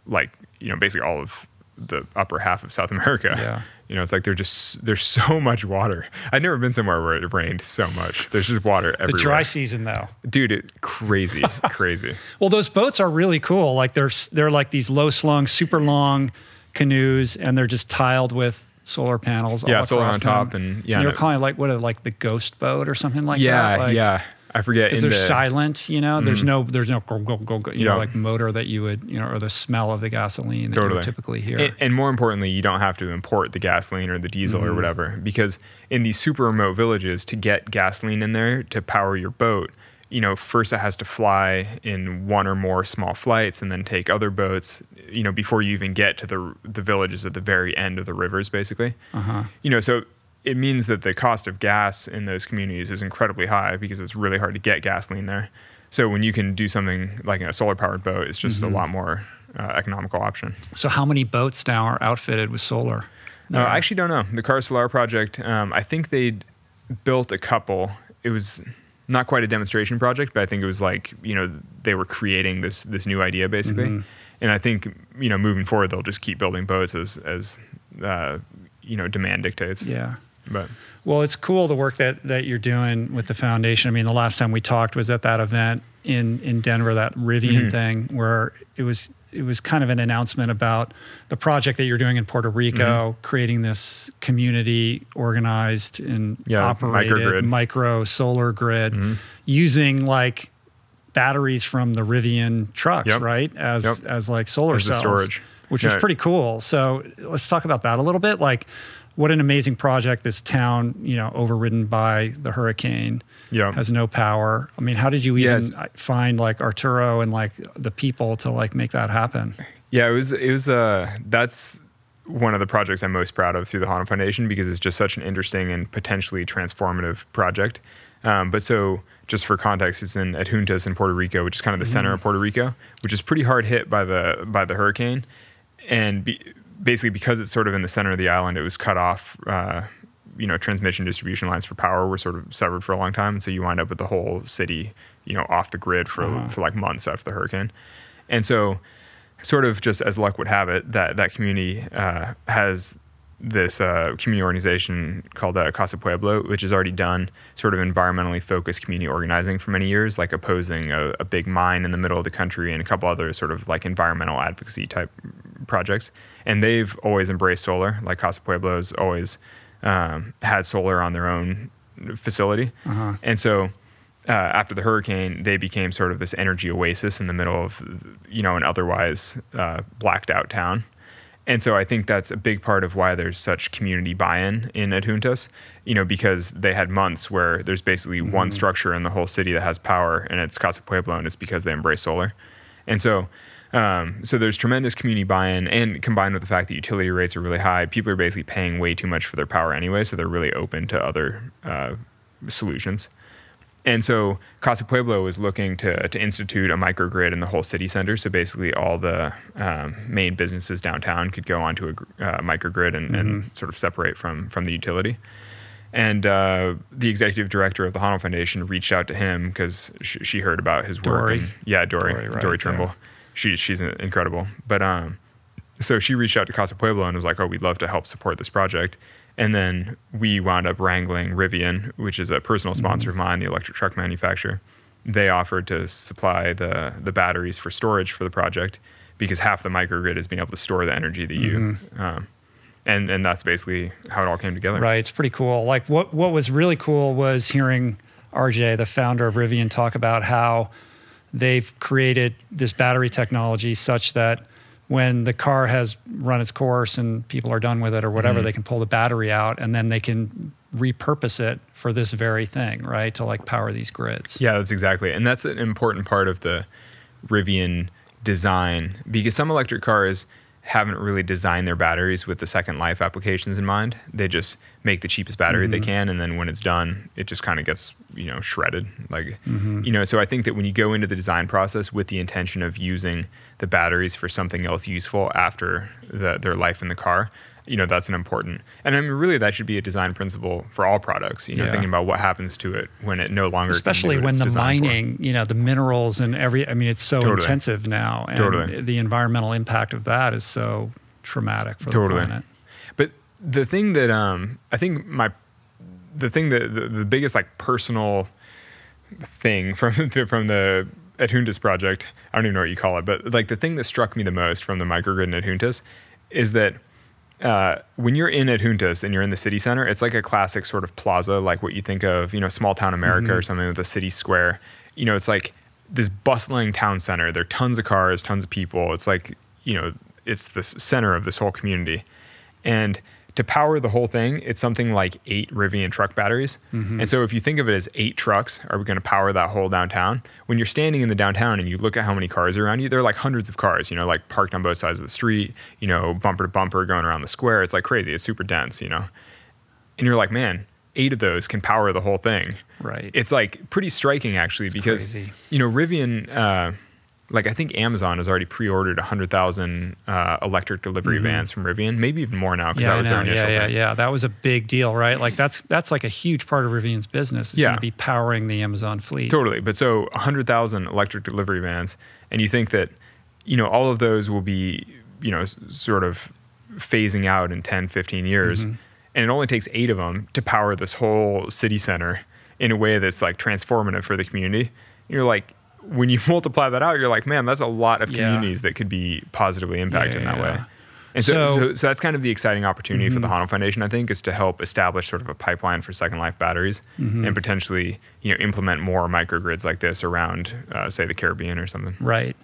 [SPEAKER 1] like, you know, basically all of the upper half of South America.
[SPEAKER 3] Yeah. *laughs*
[SPEAKER 1] You know, it's like there's just there's so much water. I've never been somewhere where it rained so much. There's just water everywhere.
[SPEAKER 3] the dry season though.
[SPEAKER 1] Dude, it's crazy, *laughs* crazy.
[SPEAKER 3] Well, those boats are really cool. Like they're they're like these low slung, super long canoes, and they're just tiled with solar panels.
[SPEAKER 1] Yeah,
[SPEAKER 3] all
[SPEAKER 1] solar on top
[SPEAKER 3] them.
[SPEAKER 1] and- yeah,
[SPEAKER 3] they were
[SPEAKER 1] no-
[SPEAKER 3] calling it like what, a- like the ghost boat or something like
[SPEAKER 1] yeah,
[SPEAKER 3] that. Like,
[SPEAKER 1] yeah. I forget.
[SPEAKER 3] Because they're
[SPEAKER 1] the-
[SPEAKER 3] silent, you know. There's no, there's no, go, go, go, go, you
[SPEAKER 1] Yeah.
[SPEAKER 3] know, like motor that you would, you know, or the smell of the gasoline that you
[SPEAKER 1] Totally.
[SPEAKER 3] would typically hear.
[SPEAKER 1] And, and more importantly, you don't have to import the gasoline or the diesel
[SPEAKER 3] Mm-hmm.
[SPEAKER 1] or whatever because in these super remote villages, to get gasoline in there to power your boat, you know, first it has to fly in one or more small flights and then take other boats, you know, before you even get to the the villages at the very end of the rivers, basically.
[SPEAKER 3] uh-huh.
[SPEAKER 1] You know, so it means that the cost of gas in those communities is incredibly high because it's really hard to get gasoline there. So when you can do something like a solar powered boat, it's just
[SPEAKER 3] Mm-hmm.
[SPEAKER 1] a lot more uh, economical option.
[SPEAKER 3] So how many boats now are outfitted with solar?
[SPEAKER 1] No, I actually don't know. The Kara Solar project, um, I think they built a couple. It was not quite a demonstration project, but I think it was like you know they were creating this this new idea basically.
[SPEAKER 3] Mm-hmm.
[SPEAKER 1] And I think you know moving forward they'll just keep building boats as as uh, you know demand dictates.
[SPEAKER 3] Yeah.
[SPEAKER 1] But
[SPEAKER 3] Well, it's cool the work that that you're doing with the foundation. I mean, the last time we talked was at that event in in Denver, that Rivian thing, where it was it was kind of an announcement about the project that you're doing in Puerto Rico, mm-hmm. creating this community organized and
[SPEAKER 1] Yeah,
[SPEAKER 3] operated
[SPEAKER 1] microgrid.
[SPEAKER 3] micro solar grid mm-hmm. using like batteries from the Rivian trucks,
[SPEAKER 1] Yep.
[SPEAKER 3] right? As
[SPEAKER 1] Yep.
[SPEAKER 3] as like solar
[SPEAKER 1] As
[SPEAKER 3] cells,
[SPEAKER 1] storage.
[SPEAKER 3] which was pretty cool. So let's talk about that a little bit. Like, what an amazing project! This town, you know, overridden by the hurricane,
[SPEAKER 1] Yeah.
[SPEAKER 3] has no power. I mean, how did you even
[SPEAKER 1] Yes.
[SPEAKER 3] find like Arturo and like the people to like make that happen?
[SPEAKER 1] Yeah, it was it was uh that's one of the projects I'm most proud of through the Honnold Foundation because it's just such an interesting and potentially transformative project. Um, but so just for context, it's in Adjuntas in Puerto Rico, which is kind of the center of Puerto Rico, which is pretty hard hit by the by the hurricane, and be, basically because it's sort of in the center of the island, it was cut off. Uh, you know, transmission distribution lines for power were sort of severed for a long time, so you wind up with the whole city, you know, off the grid for for like months after the hurricane, and so sort of just as luck would have it, that that community uh, has this uh, community organization called uh, Casa Pueblo, which has already done sort of environmentally focused community organizing for many years, like opposing a, a big mine in the middle of the country and a couple other sort of like environmental advocacy type projects. And they've always embraced solar. Like Casa Pueblo's always um, had solar on their own facility, and so uh, after the hurricane, they became sort of this energy oasis in the middle of, you know, an otherwise uh, blacked out town. And so I think that's a big part of why there's such community buy-in in Adjuntas, you know, because they had months where there's basically one structure in the whole city that has power, and it's Casa Pueblo, and it's because they embrace solar. And so, um, so there's tremendous community buy-in, and combined with the fact that utility rates are really high, people are basically paying way too much for their power anyway, so they're really open to other uh, solutions And so Casa Pueblo was looking to, to institute a microgrid in the whole city center. So basically, all the um, main businesses downtown could go onto a uh, microgrid and, mm-hmm. and, sort of separate from, from the utility. And uh, the executive director of the Honnold Foundation reached out to him because she, she, heard about his work.
[SPEAKER 3] Dory.
[SPEAKER 1] And, yeah, Dory. Dory, right, Dory Trimble. Yeah. She, she's incredible. But um, so she reached out to Casa Pueblo and was like, oh, we'd love to help support this project. And then we wound up wrangling Rivian, which is a personal sponsor mm-hmm. of mine, the electric truck manufacturer. They offered to supply the the batteries for storage for the project because half the microgrid is being able to store the energy that you. Mm-hmm. Um, and and that's basically how it all came together.
[SPEAKER 3] Right, it's pretty cool. Like what what was really cool was hearing RJ, the founder of Rivian, talk about how they've created this battery technology such that when the car has run its course and people are done with it or whatever, mm-hmm. they can pull the battery out and then they can repurpose it for this very thing, right? To like power these grids.
[SPEAKER 1] Yeah, that's exactly. And that's an important part of the Rivian design because some electric cars haven't really designed their batteries with the second life applications in mind. They just make the cheapest battery mm-hmm. they can, and then when it's done, it just kind of gets you know shredded. Like mm-hmm. you know, so I think that when you go into the design process with the intention of using the batteries for something else useful after the, their life in the car, you know that's an important and i mean really that should be a design principle for all products you know yeah. thinking about what happens to it when it no longer
[SPEAKER 3] especially when the mining for. you know the minerals and every i mean it's so totally. intensive now and totally. the environmental impact of that is so traumatic for totally. the planet
[SPEAKER 1] but the thing that um i think my the thing that the, the biggest like personal thing from *laughs* from the Adjuntas project, I don't even know what you call it, but like the thing that struck me the most from the microgrid in Adjuntas is that uh, when you're in Adjuntas and you're in the city center, it's like a classic sort of plaza, like what you think of, you know, small town America mm-hmm. or something with a city square. You know, it's like this bustling town center. There are tons of cars, tons of people. It's like, you know, it's the center of this whole community. And to power the whole thing, it's something like eight Rivian truck batteries. Mm-hmm. And so if you think of it as eight trucks, are we going to power that whole downtown? When you're standing in the downtown and you look at how many cars are around you, there are like hundreds of cars, you know, like parked on both sides of the street, you know, bumper to bumper going around the square. It's like crazy. It's super dense, you know. And you're like, man, eight of those can power the whole thing.
[SPEAKER 3] Right.
[SPEAKER 1] It's like pretty striking actually it's because crazy. you know, Rivian uh, like I think Amazon has already pre-ordered 100,000 uh, electric delivery mm-hmm. vans from Rivian, maybe even more now because
[SPEAKER 3] yeah,
[SPEAKER 1] that was their initial
[SPEAKER 3] yeah, yeah,
[SPEAKER 1] thing.
[SPEAKER 3] Yeah, that was a big deal, right? Like that's that's like a huge part of Rivian's business. Is yeah. going to be powering the Amazon fleet.
[SPEAKER 1] Totally, but so 100,000 electric delivery vans, and you think that you know all of those will be you know sort of phasing out in 10, 15 years, mm-hmm. and it only takes eight of them to power this whole city center in a way that's like transformative for the community. You're like when you *laughs* multiply that out, you're like, man, that's a lot of communities yeah. that could be positively impacted yeah, in that yeah. way. And so, so, so, so, that's kind of the exciting opportunity mm-hmm. for the mm-hmm. Foundation, I think, is to help establish sort of a pipeline for Second Life batteries mm-hmm. and potentially, you know, implement more microgrids like this around, uh, say, the Caribbean or something.
[SPEAKER 3] Right.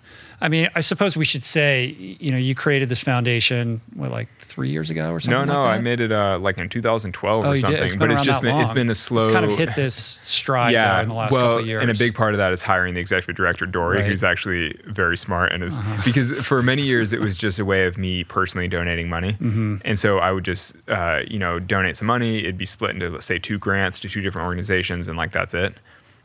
[SPEAKER 3] I mean, I suppose we should say, you know, you created this foundation what, like three years ago or something.
[SPEAKER 1] No, no,
[SPEAKER 3] like
[SPEAKER 1] I made it uh, like in 2012 oh, or something. It's
[SPEAKER 3] but
[SPEAKER 1] it's just
[SPEAKER 3] been,
[SPEAKER 1] it's been a slow.
[SPEAKER 3] It's kind of hit this stride yeah, in the last
[SPEAKER 1] well,
[SPEAKER 3] couple of years.
[SPEAKER 1] And a big part of that is hiring the executive director Dory, right. who's actually very smart and is uh-huh. because for many years it was just a way of me personally donating money, mm-hmm. and so I would just uh, you know donate some money. It'd be split into let's say two grants to two different organizations, and like that's it.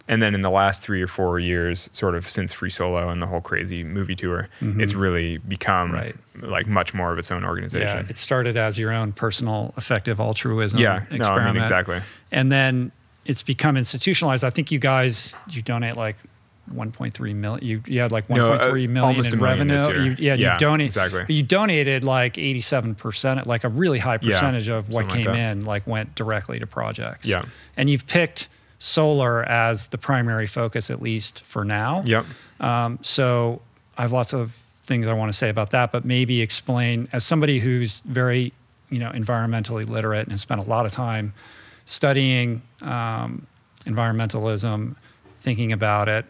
[SPEAKER 1] And then in the last three or four years, sort of since Free Solo and the whole crazy movie tour, mm-hmm. it's really become right. like much more of its own organization.
[SPEAKER 3] Yeah, it started as your own personal effective altruism yeah, experiment. No, I mean,
[SPEAKER 1] exactly.
[SPEAKER 3] And then it's become institutionalized. I think you guys you donate like 1.3 million. You, you had like 1.3 no, uh, million in revenue. You, yeah,
[SPEAKER 1] yeah,
[SPEAKER 3] you donate
[SPEAKER 1] exactly.
[SPEAKER 3] You donated like 87 percent, like a really high percentage yeah, of what came like in, like went directly to projects.
[SPEAKER 1] Yeah,
[SPEAKER 3] and you've picked solar as the primary focus, at least for now.
[SPEAKER 1] Yep.
[SPEAKER 3] Um, so I have lots of things I want to say about that, but maybe explain as somebody who's very, you know, environmentally literate and has spent a lot of time studying um, environmentalism, thinking about it.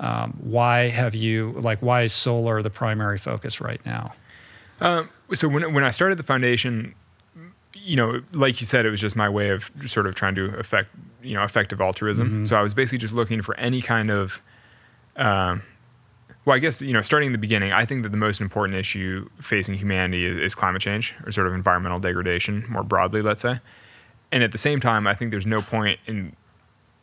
[SPEAKER 3] Um, why have you like why is solar the primary focus right now?
[SPEAKER 1] Um, so when when I started the foundation, you know, like you said, it was just my way of sort of trying to affect, you know, effective altruism. Mm-hmm. So I was basically just looking for any kind of, um, well, I guess you know, starting in the beginning, I think that the most important issue facing humanity is, is, climate change or sort of environmental degradation more broadly, let's say. And at the same time, I think there's no point in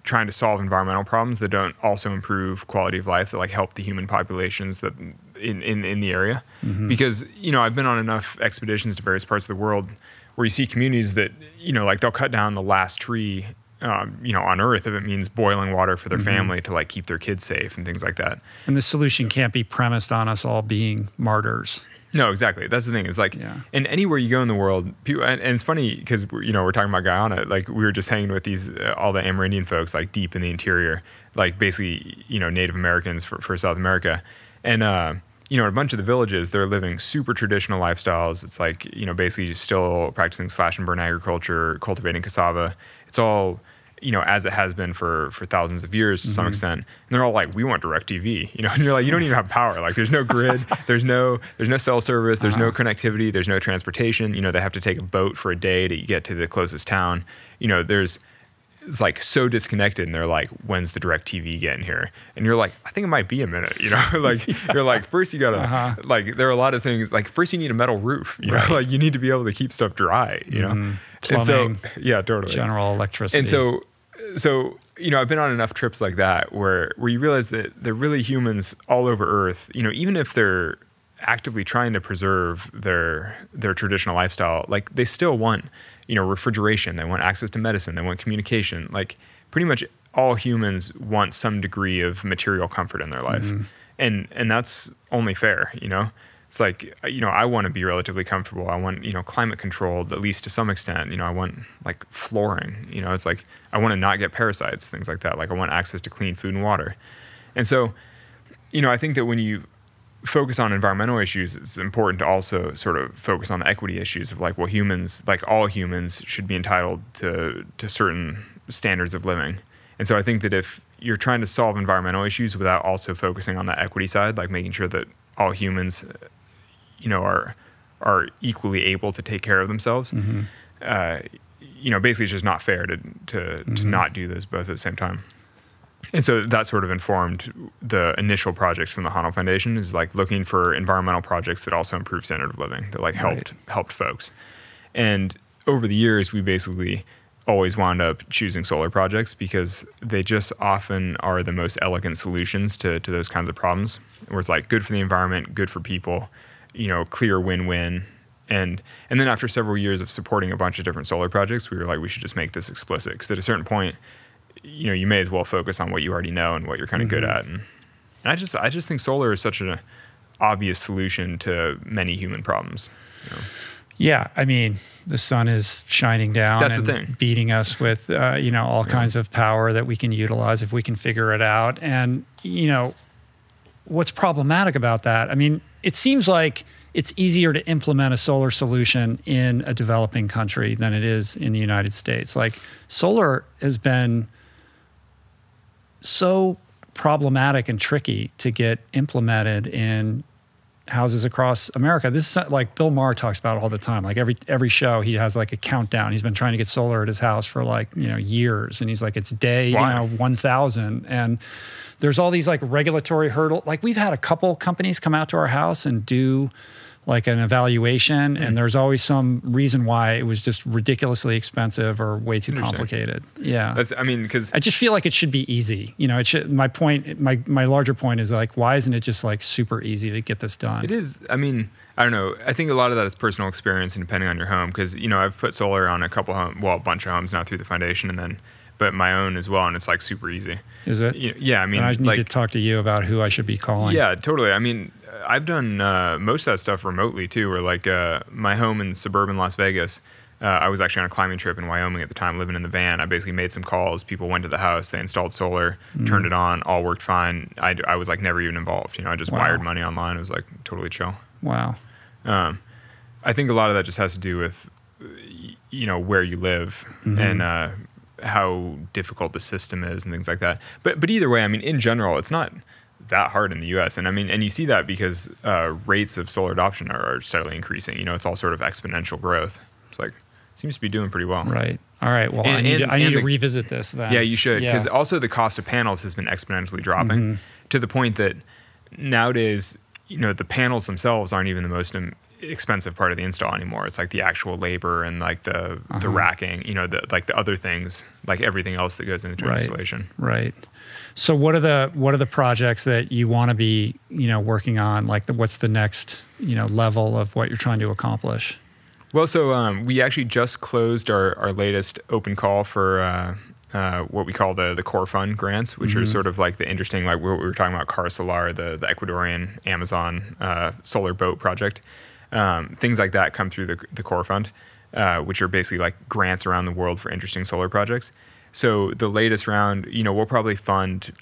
[SPEAKER 1] trying to solve environmental problems that don't also improve quality of life that like help the human populations that in in, in the area because you know i've been on enough expeditions to various parts of the world where you see communities that you know like they'll cut down the last tree um, you know on earth if it means boiling water for their family to like keep their kids safe and things like that
[SPEAKER 3] And the solution can't be premised on us all being martyrs.
[SPEAKER 1] No, exactly. That's the thing. Is like,
[SPEAKER 3] Yeah.
[SPEAKER 1] and anywhere you go in the world, people, and, and it's funny because you know we're talking about Guyana. Like we were just hanging with these uh, all the Amerindian folks, like deep in the interior, like basically you know Native Americans for, for South America, and uh, you know a bunch of the villages they're living super traditional lifestyles. It's like you know basically just still practicing slash and burn agriculture, cultivating cassava. It's all you know, as it has been for for thousands of years to some mm-hmm. extent. And they're all like, we want direct TV, you know, *laughs* and you're like, you don't even have power. Like there's no grid, *laughs* there's no there's no cell service, there's no uh-huh. connectivity, there's no transportation. You know, they have to take a boat for a day to get to the closest town. You know, there's it's like so disconnected and they're like when's the direct tv getting here and you're like i think it might be a minute you know *laughs* like *laughs* you're like first you gotta
[SPEAKER 3] Uh-huh.
[SPEAKER 1] like there are a lot of things like first you need a metal roof you
[SPEAKER 3] Right.
[SPEAKER 1] know like you need to be able to keep stuff dry you know
[SPEAKER 3] Mhm.
[SPEAKER 1] and so
[SPEAKER 3] Plumbing,
[SPEAKER 1] yeah totally
[SPEAKER 3] General electricity.
[SPEAKER 1] and so so you know i've been on enough trips like that where where you realize that they're really humans all over earth you know even if they're actively trying to preserve their their traditional lifestyle like they still want you know refrigeration they want access to medicine they want communication. Like pretty much all humans want some degree of material comfort in their life. Mm-hmm. And and that's only fair you know? It's like uh, you know i want to be relatively comfortable. I want you know climate controlled at least to some extent. You know i want like flooring you know? It's like i want to not get parasites things like that. Like i want access to clean food and water. And so you know i think that when you focus on environmental issues it's important to also sort of focus on the equity issues of like well humans like all humans should be entitled to to certain standards of living. And so i think that if you're trying to solve environmental issues without also focusing on the equity side like making sure that all humans you know are are equally able to take care of themselves uh, you know basically it's just not fair to to, to not do those both at the same time and so that sort of informed the initial projects from the Honnold Foundation is like looking for environmental projects that also improve standard of living that like helped helped folks. And over the years, we basically always wound up choosing solar projects because they just often are the most elegant solutions to, to those kinds of problems. Where it's like good for the environment, good for people, you know, clear win-win. And and then after several years of supporting a bunch of different solar projects, we were like, we should just make this explicit because at a certain point, you know, you may as well focus on what you already know and what you're kind of good at. And, and I just I just think solar is such an obvious solution to many human problems. you know.
[SPEAKER 3] Yeah, I mean, the sun is shining down
[SPEAKER 1] That's
[SPEAKER 3] and beating us with, uh, you know, all kinds of power that we can utilize if we can figure it out. And, you know, what's problematic about that? I mean, it seems like it's easier to implement a solar solution in a developing country than it is in the United States. Like, solar has been so problematic and tricky to get implemented in houses across America. This is like Bill Maher talks about it all the time. Like every every show, he has like a countdown. He's been trying to get solar at his house for like you know years, and he's like, it's day you know one thousand, and there's all these like regulatory hurdle. Like we've had a couple companies come out to our house and do like an evaluation,
[SPEAKER 1] Hmm.
[SPEAKER 3] and there's always some reason why it was just ridiculously expensive or way too complicated. Yeah.
[SPEAKER 1] That's I mean because
[SPEAKER 3] I just feel like it should be easy. You know, it should. My point, my my larger point is like, why isn't it just like super easy to get this done?
[SPEAKER 1] It is. I mean, I don't know. I think a lot of that is personal experience and depending on your home. Because you know, I've put solar on a couple home, well, a bunch of homes now through the foundation, and then, but my own as well, and it's like super easy.
[SPEAKER 3] Is it?
[SPEAKER 1] You know, yeah, I mean,
[SPEAKER 3] I need
[SPEAKER 1] like,
[SPEAKER 3] to talk to you about who I should be calling.
[SPEAKER 1] yeah, totally. I mean, I've done uh, most of that stuff remotely too. Where like uh, my home in suburban Las Vegas. Uh, I was actually on a climbing trip in Wyoming at the time, living in the van. I basically made some calls. People went to the house, they installed solar,
[SPEAKER 3] Mm.
[SPEAKER 1] turned it on, all worked fine. I, I was like never even involved. You know, I just
[SPEAKER 3] Wow.
[SPEAKER 1] wired money online. It was like totally chill.
[SPEAKER 3] Wow.
[SPEAKER 1] Um, I think a lot of that just has to do with, you know, where you live
[SPEAKER 3] Mm-hmm.
[SPEAKER 1] and uh, how difficult the system is and things like that. But but either way, I mean, in general, it's not that hard in the U.S. And I mean, and you see that because uh, rates of solar adoption are, are steadily increasing. You know, it's all sort of exponential growth. It's like seems to be doing pretty well.
[SPEAKER 3] Right. All right. Well, I need
[SPEAKER 1] and-
[SPEAKER 3] to, I need
[SPEAKER 1] and
[SPEAKER 3] to revisit this then.
[SPEAKER 1] Yeah, you should
[SPEAKER 3] Yeah.
[SPEAKER 1] because also the cost of panels has been exponentially dropping
[SPEAKER 3] Mm-hmm.
[SPEAKER 1] to the point that nowadays, you know, the panels themselves aren't even the most expensive part of the install anymore. It's like the actual labor and like the the
[SPEAKER 3] Uh-huh.
[SPEAKER 1] racking, you know, the like the other things, like everything else that goes into
[SPEAKER 3] Right.
[SPEAKER 1] installation.
[SPEAKER 3] Right. So what are the what are the projects that you want to be you know working on? Like the, what's the next you know level of what you're trying to accomplish?
[SPEAKER 1] Well, so um, we actually just closed our, our latest open call for uh, uh, what we call the the core fund grants, which are sort of like the interesting, like what we were talking about, Kara Solar, the the Ecuadorian Amazon uh, solar boat project. Um, things like that come through the the core fund, uh, which are basically like grants around the world for interesting solar projects. So the latest round, you know, we'll probably fund,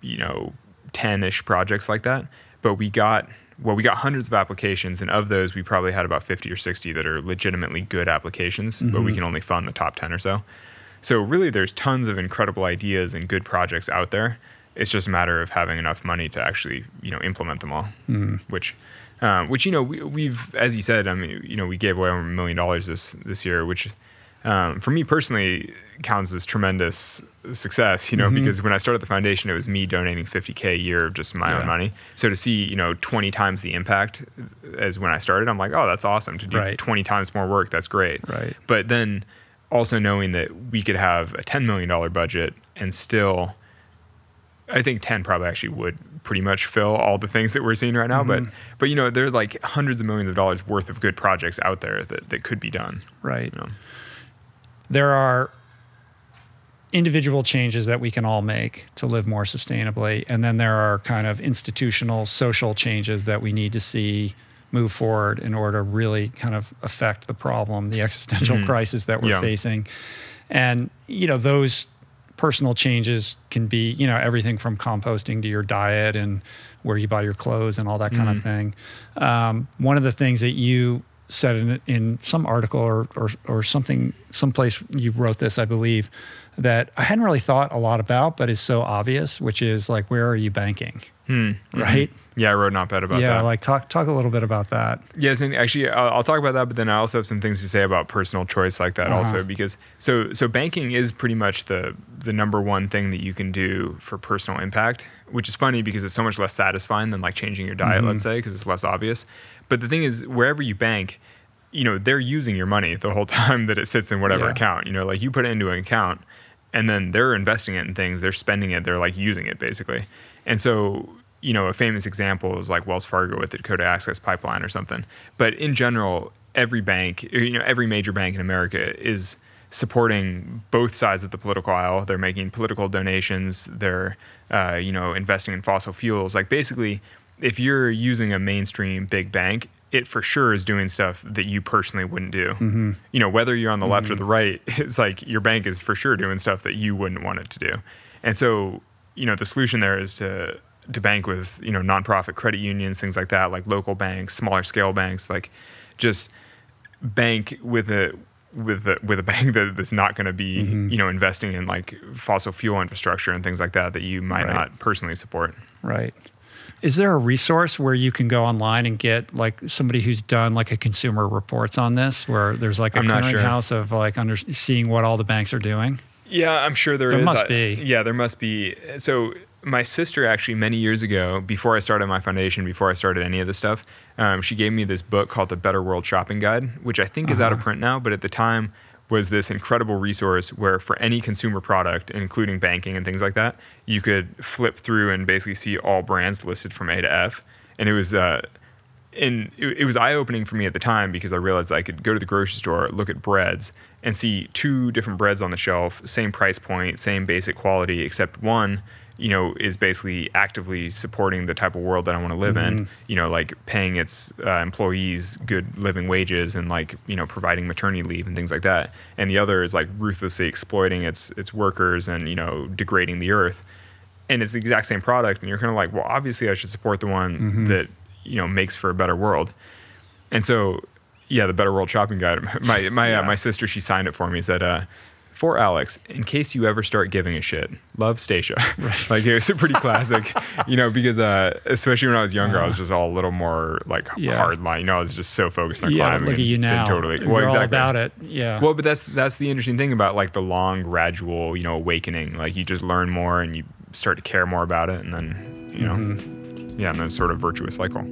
[SPEAKER 1] you know, ten ish projects like that. But we got well, we got hundreds of applications, and of those, we probably had about fifty or sixty that are legitimately good applications. But we can only fund the top ten or so. So really, there's tons of incredible ideas and good projects out there. It's just a matter of having enough money to actually, you know, implement them all. Which, um, which you know, we, we've, as you said, I mean, you know, we gave away over a million dollars this this year, which, um, for me personally, counts as tremendous success. You know, because when I started the foundation, it was me donating 50k a year of just my
[SPEAKER 3] Yeah.
[SPEAKER 1] own money. So to see, you know, 20 times the impact as when I started, I'm like, oh, that's awesome. To do
[SPEAKER 3] Right.
[SPEAKER 1] 20 times more work, that's great.
[SPEAKER 3] Right.
[SPEAKER 1] But then also knowing that we could have a $10 million budget and still, I think 10 probably actually would pretty much fill all the things that we're seeing right now. But, but you know, there are like hundreds of millions of dollars worth of good projects out there that, that could be done.
[SPEAKER 3] Right.
[SPEAKER 1] You know?
[SPEAKER 3] There are individual changes that we can all make to live more sustainably, and then there are kind of institutional, social changes that we need to see move forward in order to really kind of affect the problem, the existential crisis that we're
[SPEAKER 1] Yeah.
[SPEAKER 3] facing. And you know those personal changes can be you know everything from composting to your diet and where you buy your clothes and all that kind of thing. Um, one of the things that you said in, in some article or, or or something someplace you wrote this I believe that I hadn't really thought a lot about but is so obvious which is like where are you banking hmm. mm-hmm. right
[SPEAKER 1] Yeah, I wrote not op-ed about
[SPEAKER 3] yeah
[SPEAKER 1] that.
[SPEAKER 3] like talk talk a little bit about that
[SPEAKER 1] Yes, and actually, I'll, I'll talk about that. But then I also have some things to say about personal choice like that,
[SPEAKER 3] Uh-huh.
[SPEAKER 1] also because so so banking is pretty much the the number one thing that you can do for personal impact, which is funny because it's so much less satisfying than like changing your diet, mm-hmm. let's say, because it's less obvious. But the thing is, wherever you bank, you know they're using your money the whole *laughs* time that it sits in whatever
[SPEAKER 3] Yeah.
[SPEAKER 1] account. You know, like you put it into an account, and then they're investing it in things, they're spending it, they're like using it basically. And so you know, a famous example is like Wells Fargo with the Dakota Access Pipeline or something. But in general, every bank, you know, every major bank in America is supporting both sides of the political aisle. They're making political donations. They're, uh, you know, investing in fossil fuels. Like basically, if you're using a mainstream big bank, it for sure is doing stuff that you personally wouldn't do. Mm-hmm. You know, whether you're on the left or mm-hmm. the right, *laughs* it's like your bank is for sure doing stuff that you wouldn't want it to do. And so, you know, the solution there is to to bank with you know nonprofit credit unions, things like that, like local banks, smaller scale banks, like just bank with a with a with a *laughs* bank that, that's not going to be mm-hmm. you know investing in like fossil fuel infrastructure and things like that that you might
[SPEAKER 3] Right.
[SPEAKER 1] not personally support.
[SPEAKER 3] Right. Is there a resource where you can go online and get like somebody who's done like a consumer reports on this, where there's like a
[SPEAKER 1] not sure.
[SPEAKER 3] clearinghouse of like under seeing what all the banks are doing?
[SPEAKER 1] Yeah, I'm sure there
[SPEAKER 3] There
[SPEAKER 1] is.
[SPEAKER 3] must
[SPEAKER 1] I-
[SPEAKER 3] be.
[SPEAKER 1] Yeah, there must be. So my sister actually many years ago, before I started my foundation, before I started any of this stuff, um, she gave me this book called the Better World Shopping Guide, which I think is out
[SPEAKER 3] Uh-huh.
[SPEAKER 1] of print now, but at the time was this incredible resource where for any consumer product, including banking and things like that, you could flip through and basically see all brands listed from A to F. And it was uh, and it, it was eye opening for me at the time because I realized I could go to the grocery store, look at breads, and see two different breads on the shelf, same price point, same basic quality, except one, you know, is basically actively supporting the type of world that I want to live in. You know, like paying its uh, employees good living wages and like you know providing maternity leave and things like that. And the other is like ruthlessly exploiting its its workers and you know degrading the earth. And it's the exact same product and you're kind of like well obviously i should support the one that you know makes for a better world. And so yeah the better world shopping guide *laughs* my my uh, my sister she signed it for me said uh for Alex, in case you ever start giving a shit, love Stasia. *laughs* *laughs* like it was a pretty classic, you know, because uh, especially when I was younger, I was just all a little more like
[SPEAKER 3] Yeah.
[SPEAKER 1] hard line. You know, I was just so focused on
[SPEAKER 3] Yeah,
[SPEAKER 1] climbing.
[SPEAKER 3] look at you now.
[SPEAKER 1] Totally.
[SPEAKER 3] We're all about it. Yeah.
[SPEAKER 1] Well, but that's that's the interesting thing about like the long gradual, you know, awakening. Like you just learn more and you start to care more about it, and then you know,
[SPEAKER 3] Mm-hmm.
[SPEAKER 1] yeah, and then sort of virtuous cycle.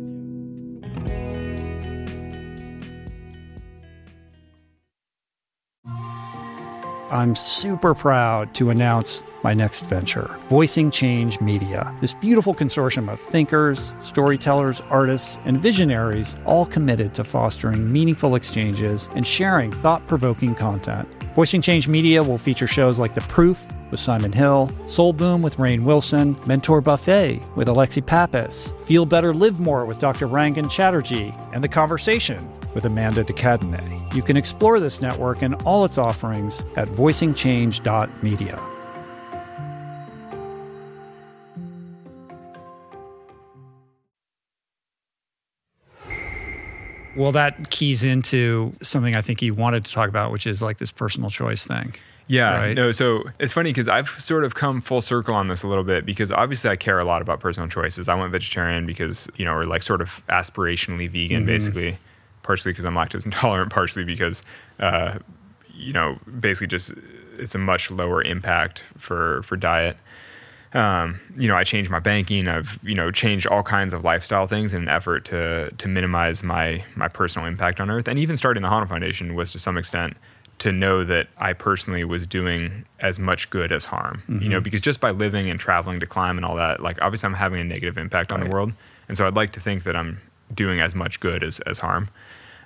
[SPEAKER 3] I'm super proud to announce my next venture, Voicing Change Media. This beautiful consortium of thinkers, storytellers, artists, and visionaries, all committed to fostering meaningful exchanges and sharing thought provoking content. Voicing Change Media will feature shows like The Proof with Simon Hill, Soul Boom with Rainn Wilson, Mentor Buffet with Alexi Pappas, Feel Better Live More with Dr. Rangan Chatterjee, and The Conversation with Amanda de Cadenet. You can explore this network and all its offerings at voicingchange.media. Well, that keys into something I think you wanted to talk about, which is like this personal choice thing.
[SPEAKER 1] Yeah,
[SPEAKER 3] Right.
[SPEAKER 1] no. So it's funny because I've sort of come full circle on this a little bit because obviously I care a lot about personal choices. I went vegetarian because you know, or like sort of aspirationally vegan,
[SPEAKER 3] Mm-hmm.
[SPEAKER 1] basically, partially because I'm lactose *laughs* intolerant, partially because, uh, you know, basically just it's a much lower impact for for diet. Um, you know, I changed my banking. I've you know changed all kinds of lifestyle things in an effort to to minimize my my personal impact on Earth. And even starting the Honnold Foundation was to some extent to know that I personally was doing as much good as harm. You know, because just by living and traveling to climb and all that, like obviously I'm having a negative impact on the world. And so I'd like to think that I'm doing as much good as as harm.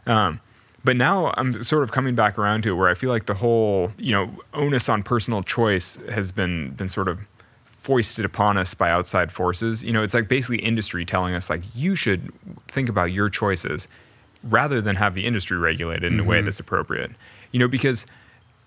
[SPEAKER 1] Um, but now I'm sort of coming back around to it where I feel like the whole, you know, onus on personal choice has been been sort of foisted upon us by outside forces. You know, it's like basically industry telling us like you should think about your choices rather than have the industry regulated in a way that's appropriate. You know, because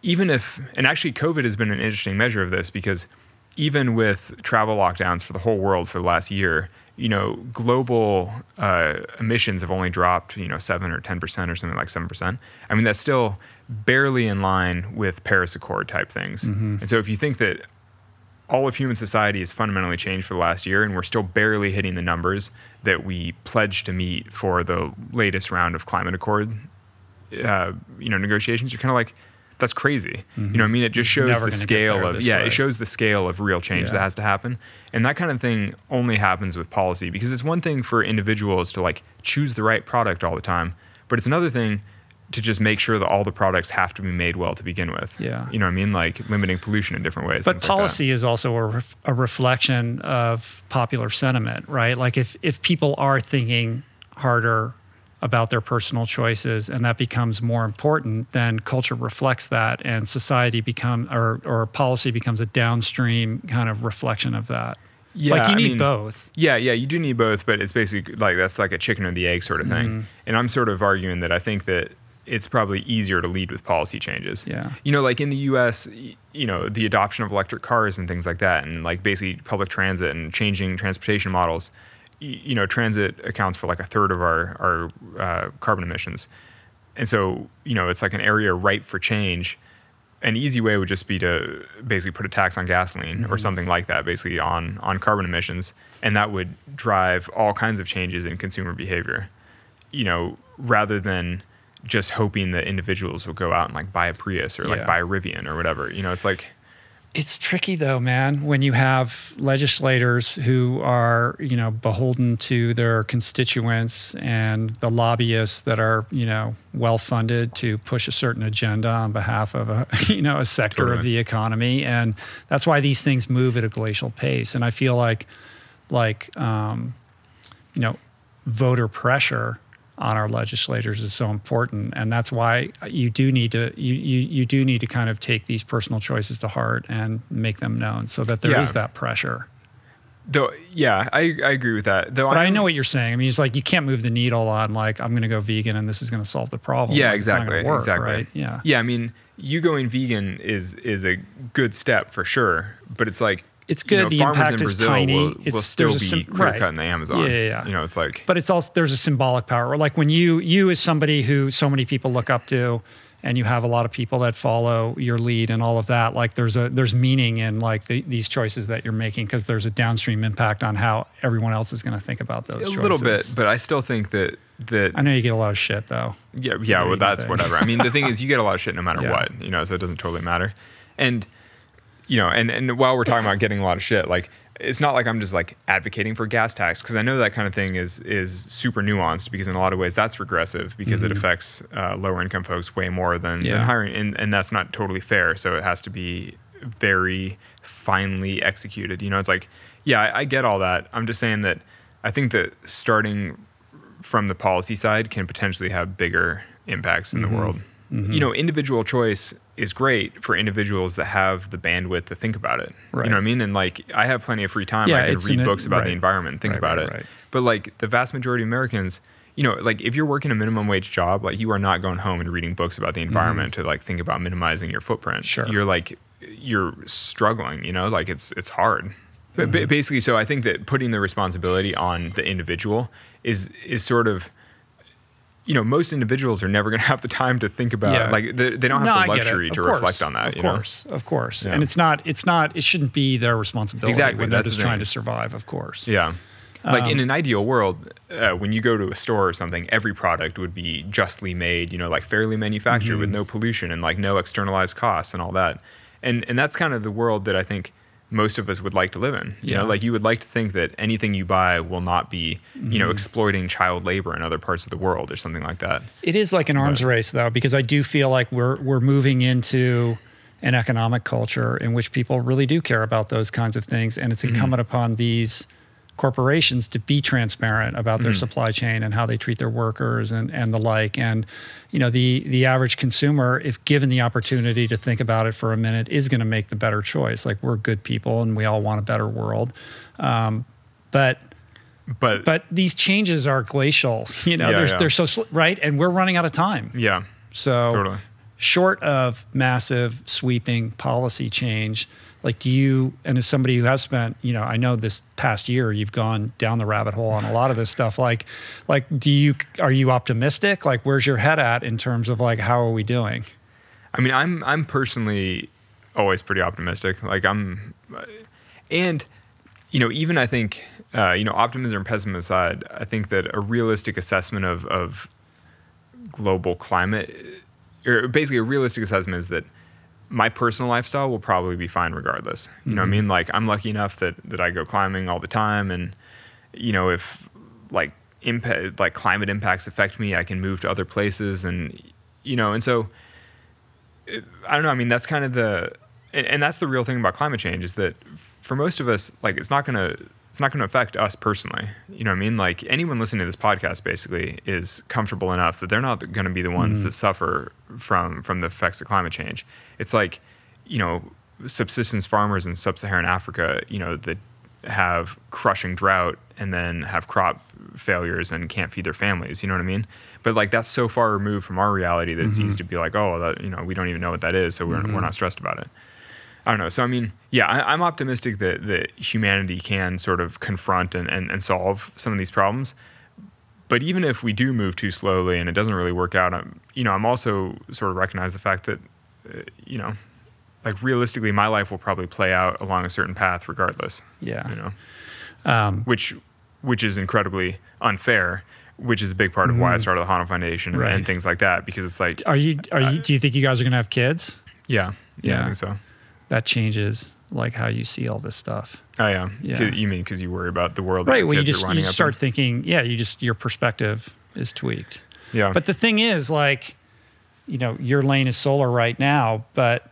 [SPEAKER 1] even if and actually COVID has been an interesting measure of this because even with travel lockdowns for the whole world for the last year, you know, global uh, emissions have only dropped, you know, seven or ten percent or something like seven percent. I mean, that's still barely in line with Paris Accord type things. And so, if you think that all of human society has fundamentally changed for the last year, and we're still barely hitting the numbers that we pledged to meet for the latest round of climate accord, uh, you know, negotiations. You're kind of like, that's crazy. You know, what I mean, it just shows
[SPEAKER 3] Never
[SPEAKER 1] the scale of yeah,
[SPEAKER 3] way.
[SPEAKER 1] it shows the scale of real change
[SPEAKER 3] Yeah.
[SPEAKER 1] that has to happen, and that kind of thing only happens with policy because it's one thing for individuals to like choose the right product all the time, but it's another thing to just make sure that all the products have to be made well to begin with.
[SPEAKER 3] Yeah.
[SPEAKER 1] you know what I mean, like limiting pollution in different ways.
[SPEAKER 3] But
[SPEAKER 1] things like
[SPEAKER 3] policy is also a, ref- a reflection of popular sentiment, right? Like if if people are thinking harder about their personal choices and that becomes more important, then culture reflects that and society become or or policy becomes a downstream kind of reflection of that.
[SPEAKER 1] Yeah,
[SPEAKER 3] like you
[SPEAKER 1] I
[SPEAKER 3] need
[SPEAKER 1] mean-
[SPEAKER 3] both.
[SPEAKER 1] Yeah, yeah, you do need both, but it's basically like that's like a chicken or the egg sort of thing.
[SPEAKER 3] Mm-hmm.
[SPEAKER 1] And I'm sort of arguing that I think that it's probably easier to lead with policy changes.
[SPEAKER 3] Yeah.
[SPEAKER 1] You know, like in the US, you know, the adoption of electric cars and things like that and like basically public transit and changing transportation models, you know, transit accounts for like a third of our our uh, carbon emissions. And so, you know, it's like an area ripe for change. An easy way would just be to basically put a tax on gasoline or something like that, basically on on carbon emissions, and that would drive all kinds of changes in consumer behavior. You know, rather than just hoping that individuals will go out and like buy a Prius or like
[SPEAKER 3] Yeah.
[SPEAKER 1] buy a Rivian or whatever. You know, it's like
[SPEAKER 3] It's tricky though, man, when you have legislators who are, you know, beholden to their constituents and the lobbyists that are, you know, well funded to push a certain agenda on behalf of a, *laughs* you know, a sector of the economy. And that's why these things move at a glacial pace. And I feel like like um, you know, voter pressure on our legislators is so important and that's why you do need to you, you you do need to kind of take these personal choices to heart and make them known so that there is
[SPEAKER 1] Yeah.
[SPEAKER 3] that pressure
[SPEAKER 1] though yeah, I I agree with that. Though
[SPEAKER 3] but I
[SPEAKER 1] I'm-
[SPEAKER 3] know what you're saying. I mean, it's like you can't move the needle on like I'm going to go vegan and this is going to solve the problem.
[SPEAKER 1] Yeah,
[SPEAKER 3] Like,
[SPEAKER 1] exactly.
[SPEAKER 3] work,
[SPEAKER 1] exactly.
[SPEAKER 3] Right? Yeah.
[SPEAKER 1] Yeah, I mean, you going vegan is is a good step for sure, but it's like
[SPEAKER 3] It's
[SPEAKER 1] you know,
[SPEAKER 3] good. The impact is
[SPEAKER 1] Brazil
[SPEAKER 3] tiny.
[SPEAKER 1] Will,
[SPEAKER 3] It's-
[SPEAKER 1] will still
[SPEAKER 3] there's a
[SPEAKER 1] be
[SPEAKER 3] sim-
[SPEAKER 1] clear
[SPEAKER 3] right.
[SPEAKER 1] cut in the Amazon.
[SPEAKER 3] Yeah, yeah, yeah.
[SPEAKER 1] You know, it's like
[SPEAKER 3] but it's also there's a symbolic power. Like when you you as somebody who so many people look up to, and you have a lot of people that follow your lead and all of that. Like there's a there's meaning in like the, these choices that you're making because there's a downstream impact on how everyone else is going to think about those. Choices.
[SPEAKER 1] A
[SPEAKER 3] choices.
[SPEAKER 1] little bit, but I still think that that
[SPEAKER 3] I know you get a lot of shit though.
[SPEAKER 1] Yeah, yeah. Well, that's whatever. I mean, the thing is, you get a lot of shit no matter *laughs*
[SPEAKER 3] Yeah.
[SPEAKER 1] what, you know. So it doesn't totally matter. And you know, and and while we're talking about getting a lot of shit, like it's not like I'm just like advocating for gas tax because I know that kind of thing is is super nuanced because in a lot of ways that's regressive because it affects uh, lower income folks way more than, than
[SPEAKER 3] Yeah.
[SPEAKER 1] higher and and that's not totally fair. So it has to be very finely executed. You know, it's like yeah, I, I get all that. I'm just saying that I think that starting from the policy side can potentially have bigger impacts in
[SPEAKER 3] Mm-hmm.
[SPEAKER 1] the world. You know, individual choice is great for individuals that have the bandwidth to think about it.
[SPEAKER 3] Right.
[SPEAKER 1] You know what I mean? And like, I have plenty of free time.
[SPEAKER 3] Yeah,
[SPEAKER 1] I can read
[SPEAKER 3] an-
[SPEAKER 1] books about
[SPEAKER 3] right.
[SPEAKER 1] the environment, and think
[SPEAKER 3] Right,
[SPEAKER 1] about it. But like, the vast majority of Americans, you know, like if you're working a minimum wage job, like you are not going home and reading books about the environment to like think about minimizing your footprint.
[SPEAKER 3] Mm-hmm. Sure.
[SPEAKER 1] You're like, you're struggling. You know, like it's it's hard.
[SPEAKER 3] Mm-hmm.
[SPEAKER 1] ba- basically, so I think that putting the responsibility on the individual is is sort of you know, most individuals are never going *laughs* to have the time to think about
[SPEAKER 3] Yeah.
[SPEAKER 1] like they, they don't have
[SPEAKER 3] No,
[SPEAKER 1] the
[SPEAKER 3] I get it.
[SPEAKER 1] luxury to
[SPEAKER 3] course,
[SPEAKER 1] reflect on that.
[SPEAKER 3] Of
[SPEAKER 1] you know?
[SPEAKER 3] course, of course,
[SPEAKER 1] Yeah.
[SPEAKER 3] and it's not. It's not. It shouldn't be their responsibility
[SPEAKER 1] Exactly,
[SPEAKER 3] when they're
[SPEAKER 1] that's
[SPEAKER 3] just
[SPEAKER 1] the
[SPEAKER 3] trying to survive. Of course.
[SPEAKER 1] Yeah. Like
[SPEAKER 3] Um,
[SPEAKER 1] in an ideal world, uh, when you go to a store or something, every product would be justly made, you know, like fairly manufactured with
[SPEAKER 3] Mm-hmm.
[SPEAKER 1] no pollution and like no externalized costs and all that. And and that's kind of the world that I think most of us would like to live in. You
[SPEAKER 3] Yeah.
[SPEAKER 1] know, like you would like to think that anything you buy will not be, you
[SPEAKER 3] Mm-hmm.
[SPEAKER 1] know, exploiting child labor in other parts of the world or something like that.
[SPEAKER 3] It is like an arms race, though, because I do feel like we're we're moving into an economic culture in which people really do care about those kinds of things, and
[SPEAKER 1] Mm-hmm.
[SPEAKER 3] it's incumbent upon these corporations to be transparent about their supply chain and how they treat their workers and, and the like. And you know, the the average consumer, if given the opportunity to think about it for a minute, is going to make the better choice. Like we're good people and we all want a better world, um, but
[SPEAKER 1] But
[SPEAKER 3] but these changes are glacial. *laughs* You know,
[SPEAKER 1] Yeah,
[SPEAKER 3] they're
[SPEAKER 1] yeah.
[SPEAKER 3] they're so sl- right, and we're running out of time.
[SPEAKER 1] yeah,
[SPEAKER 3] So,
[SPEAKER 1] Totally.
[SPEAKER 3] short of massive sweeping policy change, like do you, and as somebody who has spent, you know, I know this past year you've gone down the rabbit hole on a lot of this stuff. Like, like, do you, are you optimistic? Like, where's your head at in terms of like, how are we doing?
[SPEAKER 1] I mean, I'm I'm personally always pretty optimistic. Like I'm, and you know, even I think uh, you know, optimism and pessimism aside, I think that a realistic assessment of of global climate, or basically a realistic assessment is that my personal lifestyle will probably be fine regardless. You know what I mm-hmm. mean? Like I'm lucky enough that that I go climbing all the time, and you know, if like impact like climate impacts affect me, I can move to other places, and you know, and so uh, I don't know. I mean, that's kind of the, and, and that's the real thing about climate change is that for most of us, like it's not gonna, it's not gonna affect us personally. You know what I mean? Like anyone listening to this podcast basically is comfortable enough that they're not going to be the ones mm-hmm. that suffer from from the effects of climate change. It's like, you know, subsistence farmers in sub-Saharan Africa, you know, that have crushing drought and then have crop failures and can't feed their families. You know what I mean? But like that's so far removed from our reality that it's mm-hmm. easy to be like, oh, that, you know, we don't even know what that is, so we're we're mm-hmm. not stressed about it. I don't know. So I mean, yeah, I, I'm optimistic that that humanity can sort of confront and, and, and solve some of these problems. But even if we do move too slowly and it doesn't really work out, I'm, you know, I'm also sort of recognize the fact that, uh, you know, like realistically, my life will probably play out along a certain path regardless.
[SPEAKER 3] Yeah.
[SPEAKER 1] You know,
[SPEAKER 3] Um,
[SPEAKER 1] which which is incredibly unfair. Which is a big part of why I started the Honnold Foundation and,
[SPEAKER 3] Mm-hmm. Right.
[SPEAKER 1] and things like that because it's like,
[SPEAKER 3] are you, are you, do you think you guys are going to have kids?
[SPEAKER 1] yeah, yeah,
[SPEAKER 3] Yeah.
[SPEAKER 1] I think so.
[SPEAKER 3] That changes like how you see all this stuff.
[SPEAKER 1] Oh yeah,
[SPEAKER 3] Yeah.
[SPEAKER 1] You mean because you worry about the world?
[SPEAKER 3] Right. Well, you just, you just start
[SPEAKER 1] in?
[SPEAKER 3] thinking, yeah, you just, your perspective is tweaked.
[SPEAKER 1] Yeah,
[SPEAKER 3] But the thing is, like, you know, your lane is solar right now, but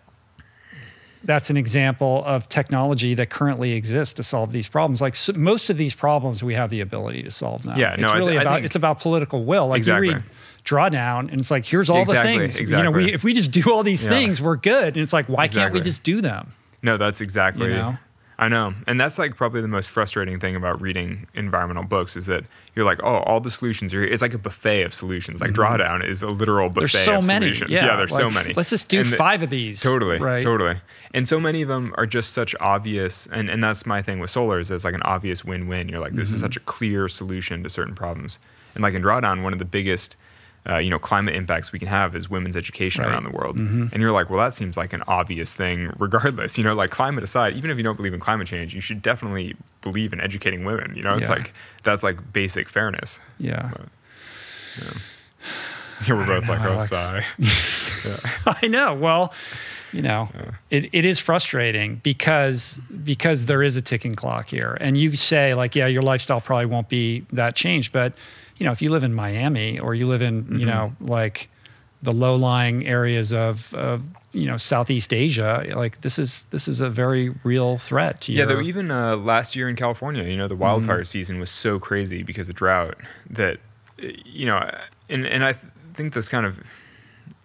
[SPEAKER 3] that's an example of technology that currently exists to solve these problems. Like so, most of these problems, we have the ability to solve now.
[SPEAKER 1] Yeah,
[SPEAKER 3] it's
[SPEAKER 1] no, I
[SPEAKER 3] really
[SPEAKER 1] th-
[SPEAKER 3] about
[SPEAKER 1] think-
[SPEAKER 3] it's about political will. Like
[SPEAKER 1] Exactly.
[SPEAKER 3] you read Drawdown, and it's like here's all
[SPEAKER 1] Exactly,
[SPEAKER 3] the things. You know, we if we just do all these
[SPEAKER 1] Yeah.
[SPEAKER 3] things, we're good. And it's like, why can't we just do them?
[SPEAKER 1] no, that's exactly.
[SPEAKER 3] You know?
[SPEAKER 1] I know, and that's like probably the most frustrating thing about reading environmental books is that you're like, oh, all the solutions are here. It's like a buffet of solutions. Like Drawdown is a literal buffet.
[SPEAKER 3] Mm-hmm. There's so
[SPEAKER 1] of
[SPEAKER 3] many.
[SPEAKER 1] Solutions.
[SPEAKER 3] Yeah,
[SPEAKER 1] there's
[SPEAKER 3] like,
[SPEAKER 1] so many.
[SPEAKER 3] Let's just do
[SPEAKER 1] And the-
[SPEAKER 3] five of these.
[SPEAKER 1] Totally,
[SPEAKER 3] Right.
[SPEAKER 1] totally. And so many of them are just such obvious, and, and that's my thing with solar is there's like an obvious win-win. You're like, this
[SPEAKER 3] Mm-hmm.
[SPEAKER 1] is such a clear solution to certain problems. And like in Drawdown, one of the biggest, uh, you know, climate impacts we can have is women's education
[SPEAKER 3] Right. Mm-hmm.
[SPEAKER 1] around the world. And you're like, well, that seems like an obvious thing, *laughs* regardless. You know, like climate aside, even if you don't believe in climate change, you should definitely believe in educating women. You know, it's
[SPEAKER 3] Yeah.
[SPEAKER 1] like that's like basic fairness.
[SPEAKER 3] Yeah. *sighs*
[SPEAKER 1] Yeah, we're both
[SPEAKER 3] know,
[SPEAKER 1] like, oh,
[SPEAKER 3] Alex.
[SPEAKER 1] sigh. *laughs*
[SPEAKER 3] I know. Well, you know, it, it is frustrating because because there is a ticking clock here. And you say like, yeah, your lifestyle probably won't be that changed, but you know, if you live in Miami or you live in, you know, like the low-lying areas of, of you know Southeast Asia, like this is this is a very real threat to
[SPEAKER 1] you.
[SPEAKER 3] Yeah,
[SPEAKER 1] though even uh, last year in California, you know, the wildfire season was so crazy because of drought that, uh, you know, and and I think this kind of,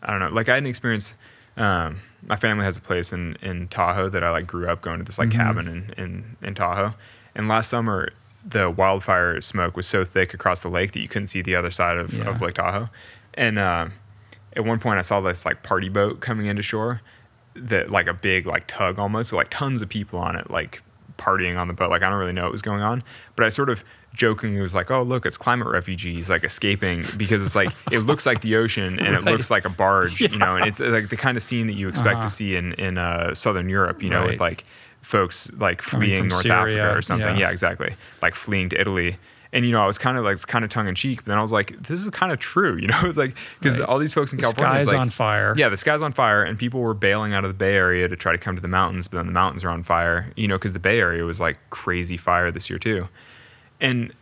[SPEAKER 1] I don't know, like I had an experience. Um, my family has a place in in Tahoe that I like grew up going to this like cabin in, in in Tahoe, and last summer the wildfire smoke was so thick across the lake that you couldn't see the other side of,
[SPEAKER 3] Yeah.
[SPEAKER 1] of Lake Tahoe, and. Uh, at one point I saw this like party boat coming into shore that like a big like tug almost with like tons of people on it like partying on the boat like I don't really know what was going on but I sort of jokingly was like oh look it's climate refugees like escaping because it's like it looks like the ocean and it *laughs* looks like a barge you know and it's like the kind of scene that you expect
[SPEAKER 3] Uh-huh.
[SPEAKER 1] to see in in uh, southern Europe you know
[SPEAKER 3] Right.
[SPEAKER 1] with like folks like
[SPEAKER 3] Coming
[SPEAKER 1] fleeing North
[SPEAKER 3] Syria,
[SPEAKER 1] Africa or something
[SPEAKER 3] yeah.
[SPEAKER 1] yeah exactly like fleeing to Italy and you know I was kind of like it's kind of tongue in cheek but then I was like this is kind of true *laughs* you know it's like because
[SPEAKER 3] Right.
[SPEAKER 1] all these folks in
[SPEAKER 3] the
[SPEAKER 1] California
[SPEAKER 3] sky
[SPEAKER 1] it's
[SPEAKER 3] is
[SPEAKER 1] like,
[SPEAKER 3] on fire.
[SPEAKER 1] yeah, the sky's on fire, and people were bailing out of the Bay Area to try to come to the mountains, but then the mountains are on fire, you know, because the Bay Area was like crazy fire this year too. And,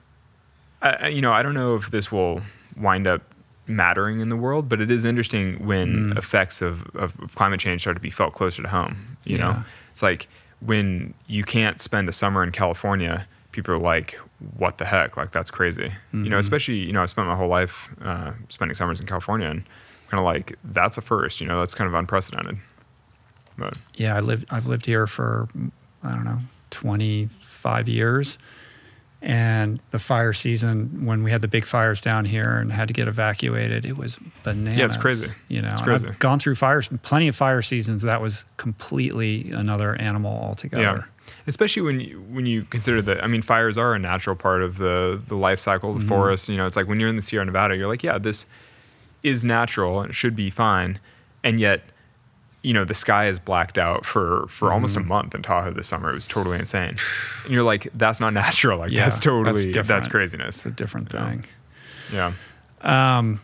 [SPEAKER 1] I, you know, I don't know if this will wind up mattering in the world, but it is interesting when
[SPEAKER 3] Mm.
[SPEAKER 1] effects of, of, of climate change start to be felt closer to home. You
[SPEAKER 3] Yeah.
[SPEAKER 1] know, it's like when you can't spend a summer in California, people are like, what the heck? Like, that's crazy. You know,
[SPEAKER 3] Mhm.
[SPEAKER 1] especially, you know, I spent my whole life uh, spending summers in California and kind of like, that's a first, you know, that's kind of unprecedented. But
[SPEAKER 3] yeah, I lived I've lived here for I don't know, 25 years. And the fire season when we had the big fires down here and had to get evacuated, it was bananas.
[SPEAKER 1] Yeah, it's crazy.
[SPEAKER 3] You know,
[SPEAKER 1] crazy.
[SPEAKER 3] I've gone through fires, plenty of fire seasons. That was completely another animal altogether.
[SPEAKER 1] yeah, especially when you, when you consider that, I mean, fires are a natural part of the, the life cycle of the
[SPEAKER 3] Mhm.
[SPEAKER 1] forest. You know, it's like when you're in the Sierra Nevada, you're like, yeah, this is natural and it should be fine. And yet, you know, the sky is blacked out for, for almost a
[SPEAKER 3] Mhm.
[SPEAKER 1] month in Tahoe this summer. It was totally insane. And you're like, that's not *laughs* natural. Like,
[SPEAKER 3] Yeah,
[SPEAKER 1] that's
[SPEAKER 3] that's
[SPEAKER 1] totally, that's,
[SPEAKER 3] different.
[SPEAKER 1] craziness.
[SPEAKER 3] It's a different thing.
[SPEAKER 1] Yeah.
[SPEAKER 3] Um,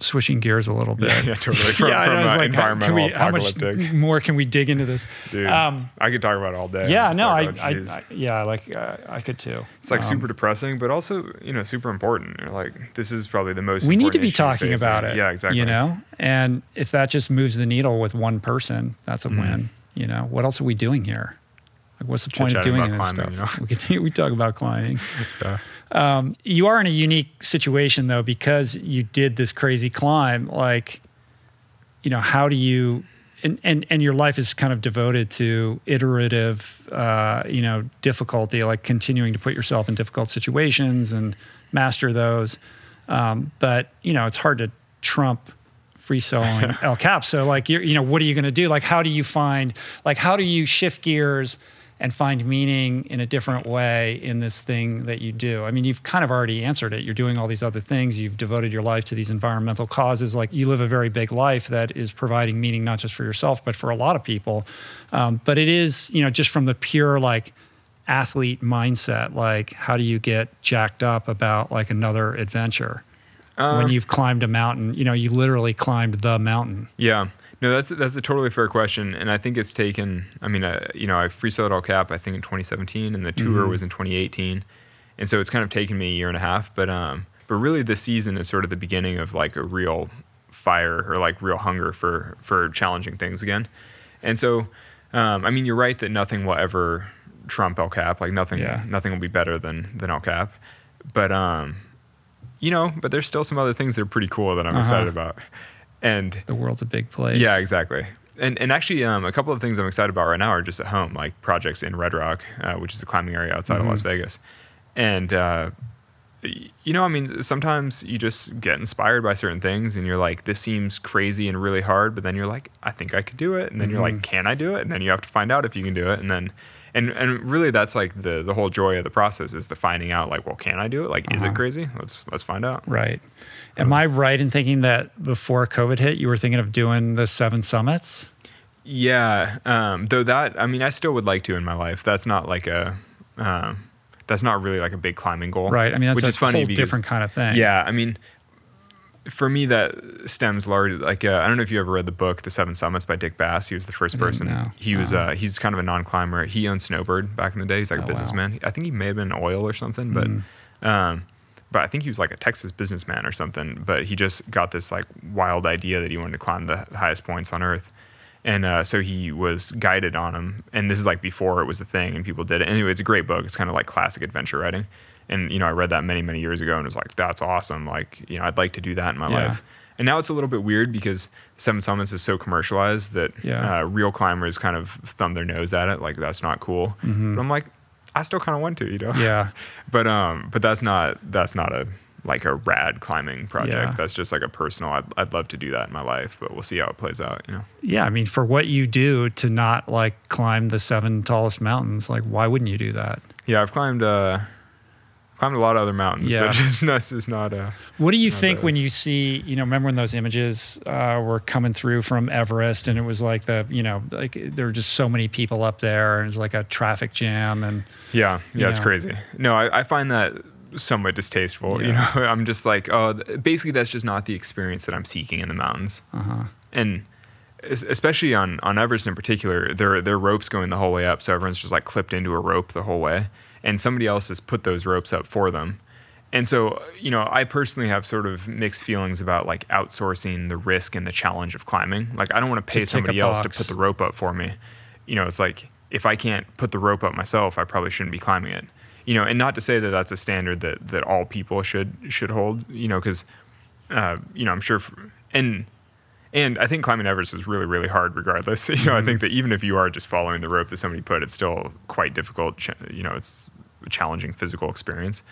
[SPEAKER 3] switching gears a little bit.
[SPEAKER 1] Yeah, *laughs* yeah, totally. *laughs* From,
[SPEAKER 3] I
[SPEAKER 1] from
[SPEAKER 3] know, it's
[SPEAKER 1] uh,
[SPEAKER 3] like,
[SPEAKER 1] environmental
[SPEAKER 3] can we, how much
[SPEAKER 1] apocalyptic.
[SPEAKER 3] more can we dig into this?
[SPEAKER 1] Dude,
[SPEAKER 3] Um,
[SPEAKER 1] I could talk about it all day.
[SPEAKER 3] yeah, no, I,
[SPEAKER 1] oh,
[SPEAKER 3] I. I, yeah, like uh, I could too.
[SPEAKER 1] It's like
[SPEAKER 3] Um,
[SPEAKER 1] super depressing, but also you know super important. You're like this is probably the most.
[SPEAKER 3] we need to be talking about it.
[SPEAKER 1] Yeah, exactly.
[SPEAKER 3] You know, and if that just moves the needle with one person, that's a
[SPEAKER 1] Mhm.
[SPEAKER 3] win. You know, what else are we doing here? Like, what's the point of doing this
[SPEAKER 1] about
[SPEAKER 3] stuff?
[SPEAKER 1] climbing,
[SPEAKER 3] We could *laughs* we talk about climbing.
[SPEAKER 1] Yeah.
[SPEAKER 3] Um, you are in a unique situation though because you did this crazy climb. Like, you know, how do you? And, and and your life is kind of devoted to iterative, uh, you know, difficulty, like continuing to put yourself in difficult situations and master those. Um, but you know, it's hard to trump free soloing *laughs* El Cap. So like, you're, you know, what are you going to do? Like, how do you find? Like, how do you shift gears? And find meaning in a different way in this thing that you do. I mean, you've kind of already answered it. You're doing all these other things. You've devoted your life to these environmental causes. Like you live a very big life that is providing meaning not just for yourself, but for a lot of people. Um, but it is, you know, just from the pure like athlete mindset, like how do you get jacked up about like another adventure? when
[SPEAKER 1] Um,
[SPEAKER 3] you've climbed a mountain, you know, you literally climbed the mountain.
[SPEAKER 1] Yeah. No, that's that's a totally fair question, and I think it's taken. I mean, uh, you know, I free soloed El Cap I think in 2017, and the tour
[SPEAKER 3] Mhm.
[SPEAKER 1] was in 2018, and so it's kind of taken me a year and a half. But um, but really, this season is sort of the beginning of like a real fire or like real hunger for for challenging things again. And so, um, I mean, you're right that nothing will ever trump El Cap. Like nothing,
[SPEAKER 3] Yeah.
[SPEAKER 1] nothing will be better than than El Cap. But um, you know, but there's still some other things that are pretty cool that I'm
[SPEAKER 3] Uh-huh.
[SPEAKER 1] excited about. And
[SPEAKER 3] The world's a big place.
[SPEAKER 1] yeah, exactly. And and actually, um, a couple of things I'm excited about right now are just at home, like projects in Red Rock, uh, which is the climbing area outside of Las
[SPEAKER 3] Mhm.
[SPEAKER 1] Vegas. And uh, you know, I mean, sometimes you just get inspired by certain things, and you're like, this seems crazy and really hard, but then you're like, I think I could do it, and then you're
[SPEAKER 3] Mhm.
[SPEAKER 1] like, can I do it? And then you have to find out if you can do it, and then. And, and really, that's like the, the whole joy of the process is the finding out. Like, well, can I do it? Like, is
[SPEAKER 3] Uh-huh.
[SPEAKER 1] it crazy? Let's let's find out.
[SPEAKER 3] Right. Am I right in thinking that before COVID hit, you were thinking of doing the seven summits?
[SPEAKER 1] Yeah, um, though that I mean, I still would like to in my life. That's not like a, um, that's not really like a big climbing goal,
[SPEAKER 3] Right. I mean, that's
[SPEAKER 1] which
[SPEAKER 3] a
[SPEAKER 1] is funny
[SPEAKER 3] whole
[SPEAKER 1] because,
[SPEAKER 3] different kind of thing.
[SPEAKER 1] Yeah, I mean, for me, that stems largely like uh, I don't know if you ever read the book The Seven Summits by Dick Bass. He was the first person.
[SPEAKER 3] know.
[SPEAKER 1] He was uh, he's kind of a non-climber. He owned Snowbird back in the day. He's like
[SPEAKER 3] Oh,
[SPEAKER 1] a
[SPEAKER 3] wow.
[SPEAKER 1] businessman. I think he may have been oil or something, but
[SPEAKER 3] Mm.
[SPEAKER 1] um, but I think he was like a Texas businessman or something. But he just got this like wild idea that he wanted to climb the highest points on Earth. And uh, so he was guided on them, and this is like before it was a thing, and people did it. Anyway, it's a great book. It's kind of like classic adventure writing, and you know I read that many many years ago, and was like, that's awesome. Like you know I'd like to do that in my
[SPEAKER 3] Yeah.
[SPEAKER 1] life. And now it's a little bit weird because Seven Summits is so commercialized that
[SPEAKER 3] Yeah.
[SPEAKER 1] uh, real climbers kind of thumb their nose at it, like that's not cool. But I'm like, I still kind of want to, you know.
[SPEAKER 3] Mm-hmm. Yeah. *laughs*
[SPEAKER 1] But um, but that's not that's not a like a rad climbing project.
[SPEAKER 3] Yeah.
[SPEAKER 1] That's just like a personal. I'd, I'd love to do that in my life, but we'll see how it plays out. You know.
[SPEAKER 3] Yeah, I mean, for what you do to not like climb the seven tallest mountains, like why wouldn't you do that?
[SPEAKER 1] Yeah, I've climbed uh, climbed a lot of other mountains,
[SPEAKER 3] Yeah. *laughs*
[SPEAKER 1] but just is not a.
[SPEAKER 3] What do you think when you see, you know, remember when those images uh, were coming through from Everest and it was like the, you know, like there were just so many people up there and it was like a traffic jam and
[SPEAKER 1] Yeah, yeah, it's
[SPEAKER 3] know.
[SPEAKER 1] crazy. No, I, I find that somewhat distasteful. You know, *laughs* I'm just like, oh, basically that's just not the experience that I'm seeking in the mountains.
[SPEAKER 3] uh-huh.
[SPEAKER 1] and especially on on Everest in particular, there there are ropes going the whole way up, so everyone's just like clipped into a rope the whole way, and somebody else has put those ropes up for them. And so, you know, I personally have sort of mixed feelings about like outsourcing the risk and the challenge of climbing. Like, I don't want to pay somebody else to put the rope up for me. You know, it's like if I can't put the rope up myself, I probably shouldn't be climbing it. You know, and not to say that that's a standard that that all people should should hold. You know, because uh, you know, I'm sure, f and and I think climbing Everest is really, really hard, regardless. *laughs* You know, I think that even if you are just following the rope that somebody put, it's still quite difficult. You know, it's challenging physical experience.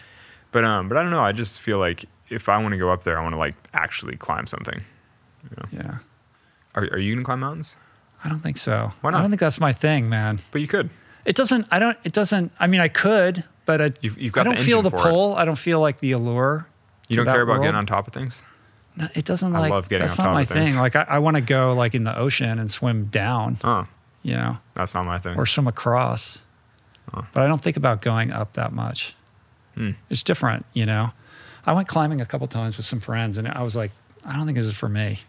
[SPEAKER 1] But um, but I don't know. I just feel like if I want to go up there, I want to like actually climb something.
[SPEAKER 3] yeah.
[SPEAKER 1] Are are you gonna climb mountains?
[SPEAKER 3] I don't think so.
[SPEAKER 1] Why not?
[SPEAKER 3] I don't think that's my thing, man.
[SPEAKER 1] But you could.
[SPEAKER 3] It doesn't, I don't, it doesn't, I mean, I could, but I,
[SPEAKER 1] You've- you've got
[SPEAKER 3] I don't feel the
[SPEAKER 1] for it.
[SPEAKER 3] pull. I don't feel like the allure.
[SPEAKER 1] You don't care about
[SPEAKER 3] world.
[SPEAKER 1] getting on top of things.
[SPEAKER 3] No, it doesn't
[SPEAKER 1] I
[SPEAKER 3] like,
[SPEAKER 1] love getting
[SPEAKER 3] that's
[SPEAKER 1] on
[SPEAKER 3] not
[SPEAKER 1] top
[SPEAKER 3] my
[SPEAKER 1] of things.
[SPEAKER 3] thing. Like I, I want to go like in the ocean and swim down,
[SPEAKER 1] Oh,
[SPEAKER 3] you know,
[SPEAKER 1] that's not my thing.
[SPEAKER 3] or swim across. But I don't think about going up that much.
[SPEAKER 1] Hmm.
[SPEAKER 3] It's different, you know. I went climbing a couple times with some friends, and I was like, I don't think this is for me.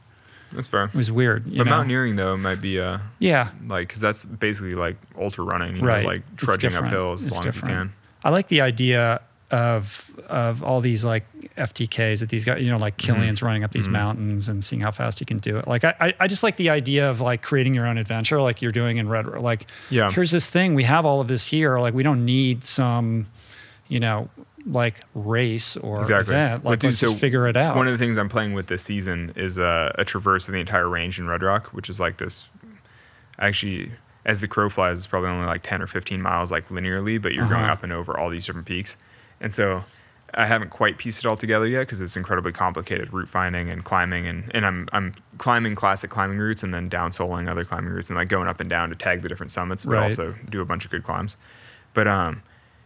[SPEAKER 1] That's fair.
[SPEAKER 3] It was weird. You
[SPEAKER 1] But
[SPEAKER 3] know?
[SPEAKER 1] mountaineering though might be a
[SPEAKER 3] yeah,
[SPEAKER 1] like because that's basically like ultra running, you
[SPEAKER 3] right.
[SPEAKER 1] know, like trudging
[SPEAKER 3] different.
[SPEAKER 1] uphill as
[SPEAKER 3] It's
[SPEAKER 1] long
[SPEAKER 3] different.
[SPEAKER 1] as you can.
[SPEAKER 3] I like the idea of of all these like FKTs that these guys, you know, like
[SPEAKER 1] Mm-hmm.
[SPEAKER 3] Kilian's running up these mountains and seeing how fast he can do it. Like I, I, I just like the idea of like creating your own adventure, like you're doing in Red. Rock. Like,
[SPEAKER 1] Yeah.
[SPEAKER 3] here's this thing. We have all of this here. Like we don't need some, you know, like race or
[SPEAKER 1] Exactly.
[SPEAKER 3] event. Like let's just figure it out.
[SPEAKER 1] One of the things I'm playing with this season is uh, a traverse of the entire range in Red Rock, which is like this. Actually, as the crow flies, it's probably only like 10 or 15 miles, like linearly, but you're going
[SPEAKER 3] Uh-huh.
[SPEAKER 1] up and over all these different peaks. And so I haven't quite pieced it all together yet because it's incredibly complicated route finding and climbing. And, and I'm, I'm climbing classic climbing routes and then down soloing other climbing routes and like going up and down to tag the different summits, but
[SPEAKER 3] Right.
[SPEAKER 1] also do a bunch of good climbs. But um,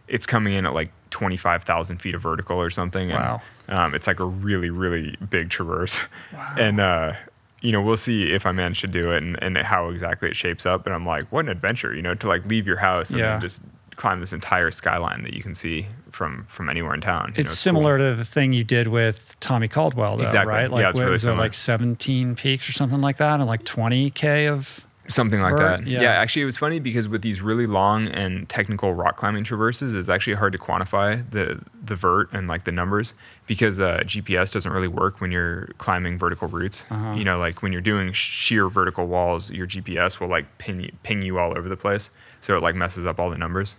[SPEAKER 1] it's coming in at like 25,000 feet of vertical or something. And,
[SPEAKER 3] Wow.
[SPEAKER 1] um, it's like a really, really big traverse. Wow. And, uh, you know, we'll see if I manage to do it and, and how exactly it shapes up. But I'm like, what an adventure, you know, to like leave your house and
[SPEAKER 3] Yeah.
[SPEAKER 1] then just climb this entire skyline that you can see from from anywhere in town. You know,
[SPEAKER 3] it's
[SPEAKER 1] cool.
[SPEAKER 3] similar to the thing you did with Tommy Caldwell, though,
[SPEAKER 1] Exactly.
[SPEAKER 3] right? Like,
[SPEAKER 1] Yeah, it's
[SPEAKER 3] what
[SPEAKER 1] really
[SPEAKER 3] was it, like 17 peaks or something like that, and like 20k of
[SPEAKER 1] Something like
[SPEAKER 3] Vert,
[SPEAKER 1] that.
[SPEAKER 3] yeah.
[SPEAKER 1] Yeah. actually, it was funny because with these really long and technical rock climbing traverses, it's actually hard to quantify the the vert and like the numbers because uh, GPS doesn't really work when you're climbing vertical routes.
[SPEAKER 3] Uh-huh.
[SPEAKER 1] You know, like when you're doing sheer vertical walls, your GPS will like ping you, ping you all over the place, so it like messes up all the numbers.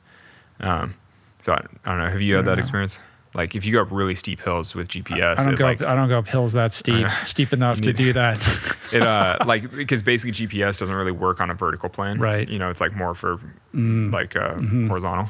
[SPEAKER 1] Um, so I, I don't know. Have you had that
[SPEAKER 3] know.
[SPEAKER 1] experience? Like if you go up really steep hills with GPS,
[SPEAKER 3] I don't
[SPEAKER 1] it,
[SPEAKER 3] go.
[SPEAKER 1] like,
[SPEAKER 3] up, I don't go up hills that steep, *laughs* steep enough to do that. *laughs*
[SPEAKER 1] it uh like because basically GPS doesn't really work on a vertical plane.
[SPEAKER 3] Right. Mm.
[SPEAKER 1] You know, it's like more for like uh,
[SPEAKER 3] Mm-hmm.
[SPEAKER 1] horizontal.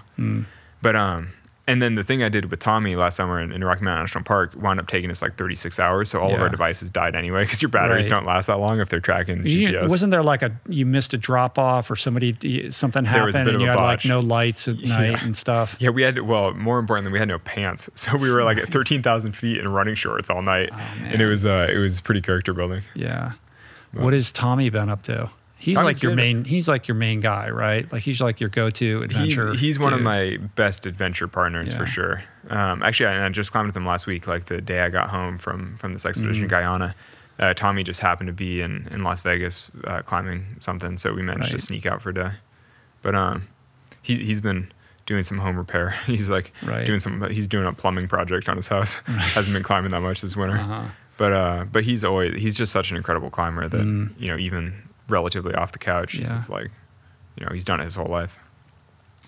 [SPEAKER 1] But um, and then the thing I did with Tommy last summer in, in Rocky Mountain National Park wound up taking us like 36 hours. So all of our devices died anyway because your batteries
[SPEAKER 3] Right.
[SPEAKER 1] don't last that long if they're tracking
[SPEAKER 3] You-
[SPEAKER 1] GPS.
[SPEAKER 3] wasn't there like a you missed a drop off or somebody something
[SPEAKER 1] There was a
[SPEAKER 3] happened
[SPEAKER 1] bit
[SPEAKER 3] and
[SPEAKER 1] of
[SPEAKER 3] you
[SPEAKER 1] a
[SPEAKER 3] had like
[SPEAKER 1] botch.
[SPEAKER 3] no lights at night and stuff?
[SPEAKER 1] yeah, we had well, more importantly, we had no pants, *laughs* so we were like at 13,000 feet in running shorts all night, and it
[SPEAKER 3] Oh,
[SPEAKER 1] was uh, it was pretty character building.
[SPEAKER 3] Yeah. What has Tommy been up to? He's like your
[SPEAKER 1] good.
[SPEAKER 3] main. He's like your main guy, right? Like he's like your go-to
[SPEAKER 1] He's,
[SPEAKER 3] adventure.
[SPEAKER 1] he's one of my best adventure partners
[SPEAKER 3] Yeah.
[SPEAKER 1] for sure. Um, actually, I, I just climbed with him last week, like the day I got home from from this expedition
[SPEAKER 3] Mm-hmm.
[SPEAKER 1] in Guyana. Uh, Tommy just happened to be in, in Las Vegas uh, climbing something, so we managed
[SPEAKER 3] Right.
[SPEAKER 1] to sneak out for a day. But um, he he's been doing some home repair. *laughs* He's like
[SPEAKER 3] Right.
[SPEAKER 1] doing some. He's doing a plumbing project on his house. *laughs* Hasn't been climbing that much this winter.
[SPEAKER 3] Uh-huh.
[SPEAKER 1] But uh, but he's always he's just such an incredible climber that you know even relatively off the couch, he's
[SPEAKER 3] Mm.
[SPEAKER 1] Just like you know he's done it his whole life.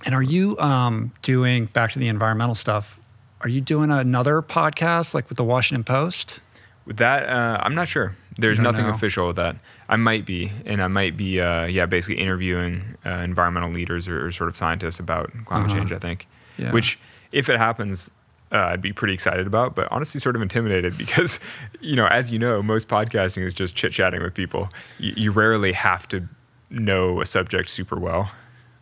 [SPEAKER 3] And are you um, doing back to the environmental stuff? Are you doing another podcast like with the Washington Post?
[SPEAKER 1] With that, uh, I'm not sure. There's nothing
[SPEAKER 3] know?
[SPEAKER 1] official with that. I might be, and I might be, uh, yeah, basically interviewing uh, environmental leaders or, or sort of scientists about climate
[SPEAKER 3] Uh-huh.
[SPEAKER 1] change. I think,
[SPEAKER 3] Yeah.
[SPEAKER 1] which if it happens, uh, I'd be pretty excited about. But honestly, sort of intimidated *laughs* because, you know, as you know, most podcasting is just chit chatting with people. You, you rarely have to know a subject super well.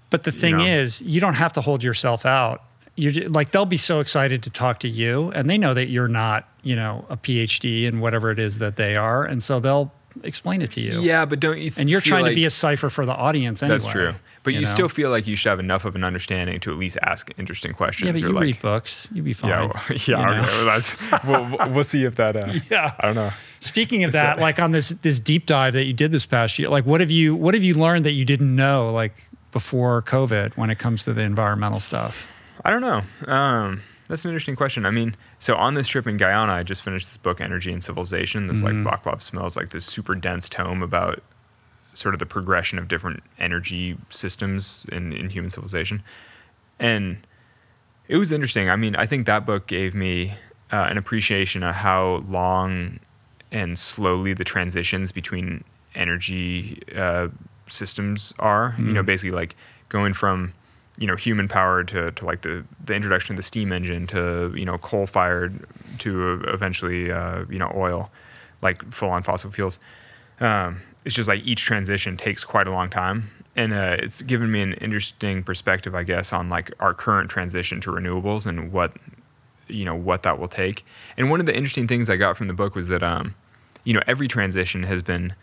[SPEAKER 3] But the thing
[SPEAKER 1] know.
[SPEAKER 3] is, you don't have to hold yourself out. You're like they'll be so excited to talk to you, and they know that you're not, you know, a PhD in whatever it is that they are, and so they'll explain it to you.
[SPEAKER 1] Yeah, but don't you?
[SPEAKER 3] and you're trying
[SPEAKER 1] like-
[SPEAKER 3] to be a cipher for the audience anyway.
[SPEAKER 1] That's true. But you,
[SPEAKER 3] know?
[SPEAKER 1] still feel like you should have enough of an understanding to at least ask interesting questions.
[SPEAKER 3] yeah, but you
[SPEAKER 1] like,
[SPEAKER 3] read books, you'd be fine.
[SPEAKER 1] Yeah, well, *laughs* yeah.
[SPEAKER 3] you know?
[SPEAKER 1] okay, well, that's we'll, we'll- see if that. Uh, *laughs*
[SPEAKER 3] Yeah.
[SPEAKER 1] I don't know.
[SPEAKER 3] Speaking of that, like on this this deep dive that you did this past year, like what have you what have you learned that you didn't know like before COVID when it comes to the environmental stuff?
[SPEAKER 1] I don't know. Um, that's an interesting question. I mean, so on this trip in Guyana, I just finished this book, Energy and Civilization. This
[SPEAKER 3] Mm-hmm.
[SPEAKER 1] like Vaclav Smil's like this super dense tome about sort of the progression of different energy systems in, in human civilization, and it was interesting. I mean, I think that book gave me uh, an appreciation of how long and slowly the transitions between energy uh, systems are. You know, basically like going from you know human power to, to like the, the introduction of the steam engine to you know coal fired to eventually uh, you know oil, like full on fossil fuels. Um, it's just like each transition takes quite a long time, and uh, it's given me an interesting perspective, I guess, on like our current transition to renewables and what you know what that will take. And one of the interesting things I got from the book was that um, you know every transition has been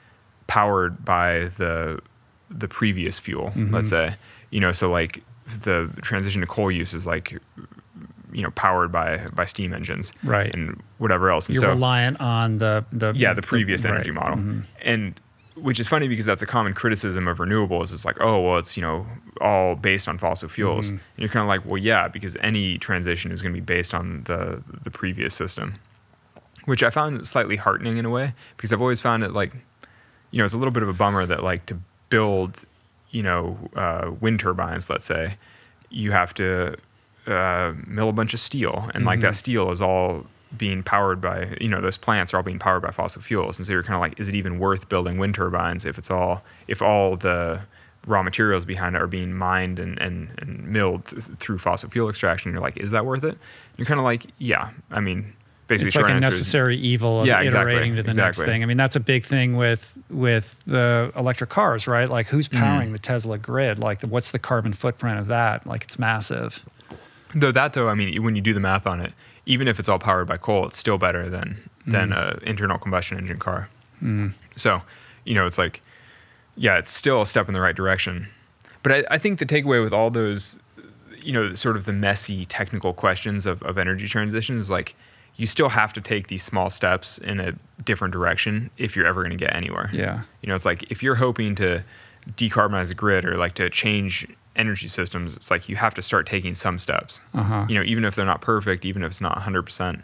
[SPEAKER 1] powered by the the previous fuel. Let's say you know so like the transition to coal use is like you know powered by by steam engines
[SPEAKER 3] Right.
[SPEAKER 1] and whatever else. And
[SPEAKER 3] You're
[SPEAKER 1] so
[SPEAKER 3] reliant on the the
[SPEAKER 1] yeah the previous
[SPEAKER 3] right.
[SPEAKER 1] energy model
[SPEAKER 3] Mhm.
[SPEAKER 1] and which is funny because that's a common criticism of renewables it's like oh well it's you know all based on fossil fuels
[SPEAKER 3] Mm-hmm.
[SPEAKER 1] and you're kind of like well yeah because any transition is going to be based on the the previous system which i found slightly heartening in a way because i've always found it like you know it's a little bit of a bummer that like to build you know uh, wind turbines let's say you have to uh, mill a bunch of steel and like
[SPEAKER 3] Mm-hmm.
[SPEAKER 1] that steel is all being powered by you know those plants are all being powered by fossil fuels and so you're kind of like is it even worth building wind turbines if it's all if all the raw materials behind it are being mined and, and, and milled th- through fossil fuel extraction you're like is that worth it you're kind of like yeah i mean basically
[SPEAKER 3] It's like a
[SPEAKER 1] answer is-
[SPEAKER 3] necessary evil of
[SPEAKER 1] Yeah, exactly,
[SPEAKER 3] iterating to the next thing. I mean, that's a big thing with with the electric cars, right? Like, who's
[SPEAKER 1] Mm-hmm.
[SPEAKER 3] powering the Tesla grid? Like, the, what's the carbon footprint of that? Like, it's massive.
[SPEAKER 1] Though that though, I mean, when you do the math on it, even if it's all powered by coal, it's still better than than mm. a internal combustion engine car. Mm. So, you know, it's like, yeah, it's still a step in the right direction. But I, I think the takeaway with all those, you know, sort of the messy technical questions of, of energy transitions is like, you still have to take these small steps in a different direction if you're ever going to get anywhere.
[SPEAKER 3] Yeah.
[SPEAKER 1] You know, it's like if you're hoping to decarbonize the grid or like to change energy systems, it's like you have to start taking some steps.
[SPEAKER 3] Uh-huh.
[SPEAKER 1] You know, even if they're not perfect, even if it's not 100%,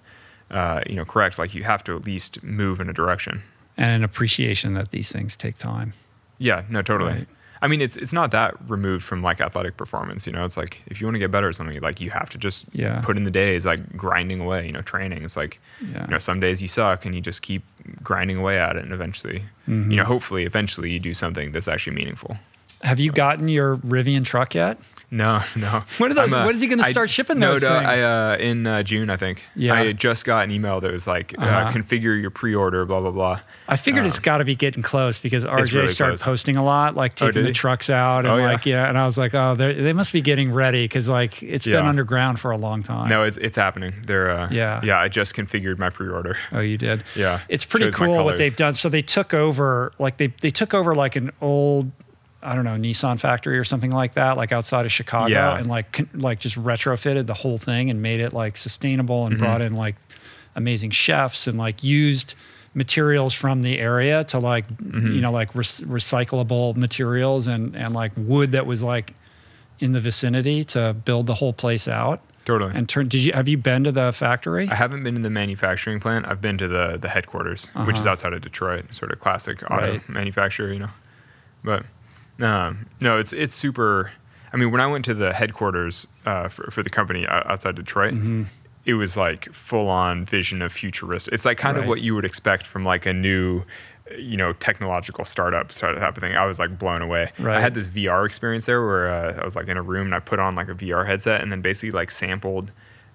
[SPEAKER 1] uh, you know, correct, like you have to at least move in a direction.
[SPEAKER 3] And an appreciation that these things take time.
[SPEAKER 1] Yeah, no, totally.
[SPEAKER 3] Right.
[SPEAKER 1] I mean, it's it's not that removed from like athletic performance. You know, it's like if you want to get better at something, like you have to just
[SPEAKER 3] Yeah.
[SPEAKER 1] put in the days, like grinding away. You know, training. It's like
[SPEAKER 3] Yeah.
[SPEAKER 1] you know, some days you suck and you just keep grinding away at it, and eventually,
[SPEAKER 3] Mm-hmm.
[SPEAKER 1] you know, hopefully, eventually, you do something that's actually meaningful.
[SPEAKER 3] Have you gotten your Rivian truck yet?
[SPEAKER 1] No, no.
[SPEAKER 3] When are those-
[SPEAKER 1] I'm,
[SPEAKER 3] when is he gonna
[SPEAKER 1] I-
[SPEAKER 3] start shipping those
[SPEAKER 1] no,
[SPEAKER 3] things?
[SPEAKER 1] I, uh, in uh, June, I think.
[SPEAKER 3] Yeah.
[SPEAKER 1] I just got an email that was like, uh
[SPEAKER 3] Uh-huh.
[SPEAKER 1] configure your pre-order, blah blah blah.
[SPEAKER 3] I figured it's got to be getting close because RJ
[SPEAKER 1] really
[SPEAKER 3] started
[SPEAKER 1] close.
[SPEAKER 3] posting a lot, like
[SPEAKER 1] Oh,
[SPEAKER 3] taking
[SPEAKER 1] did
[SPEAKER 3] the trucks out and
[SPEAKER 1] Oh,
[SPEAKER 3] like yeah, and I was like, oh, they're- must be getting ready because like it's been underground for a long time.
[SPEAKER 1] No, it's it's happening. They're uh,
[SPEAKER 3] Yeah.
[SPEAKER 1] yeah. I just configured my pre-order.
[SPEAKER 3] Oh, you did.
[SPEAKER 1] Yeah.
[SPEAKER 3] it's pretty
[SPEAKER 1] Shows
[SPEAKER 3] cool what they've done. So they took over, like they they took over like an old, I don't know, Nissan factory or something like that, like outside of Chicago,
[SPEAKER 1] Yeah.
[SPEAKER 3] and like con- like just retrofitted the whole thing and made it like sustainable and brought
[SPEAKER 1] Mm-hmm.
[SPEAKER 3] in like amazing chefs and like used materials from the area to like
[SPEAKER 1] Mm-hmm.
[SPEAKER 3] you know like rec- recyclable materials and and like wood that was like in the vicinity to build the whole place out
[SPEAKER 1] Totally.
[SPEAKER 3] and turn did you have you been to the factory
[SPEAKER 1] I haven't been to the manufacturing plant. I've been to the the headquarters, which is outside of Detroit, sort of classic auto
[SPEAKER 3] Uh-huh. Right.
[SPEAKER 1] manufacturer, you know. But um, no, it's it's super. I mean, when I went to the headquarters uh, for for the company outside Detroit,
[SPEAKER 3] Mm-hmm.
[SPEAKER 1] it was like full on vision of futuristic. It's like kind
[SPEAKER 3] Right.
[SPEAKER 1] of what you would expect from like a new. You know, technological startup sort of type of thing. I was like blown away.
[SPEAKER 3] Right.
[SPEAKER 1] I had this VR experience there where uh, I was like in a room and I put on like a VR headset and then basically like sampled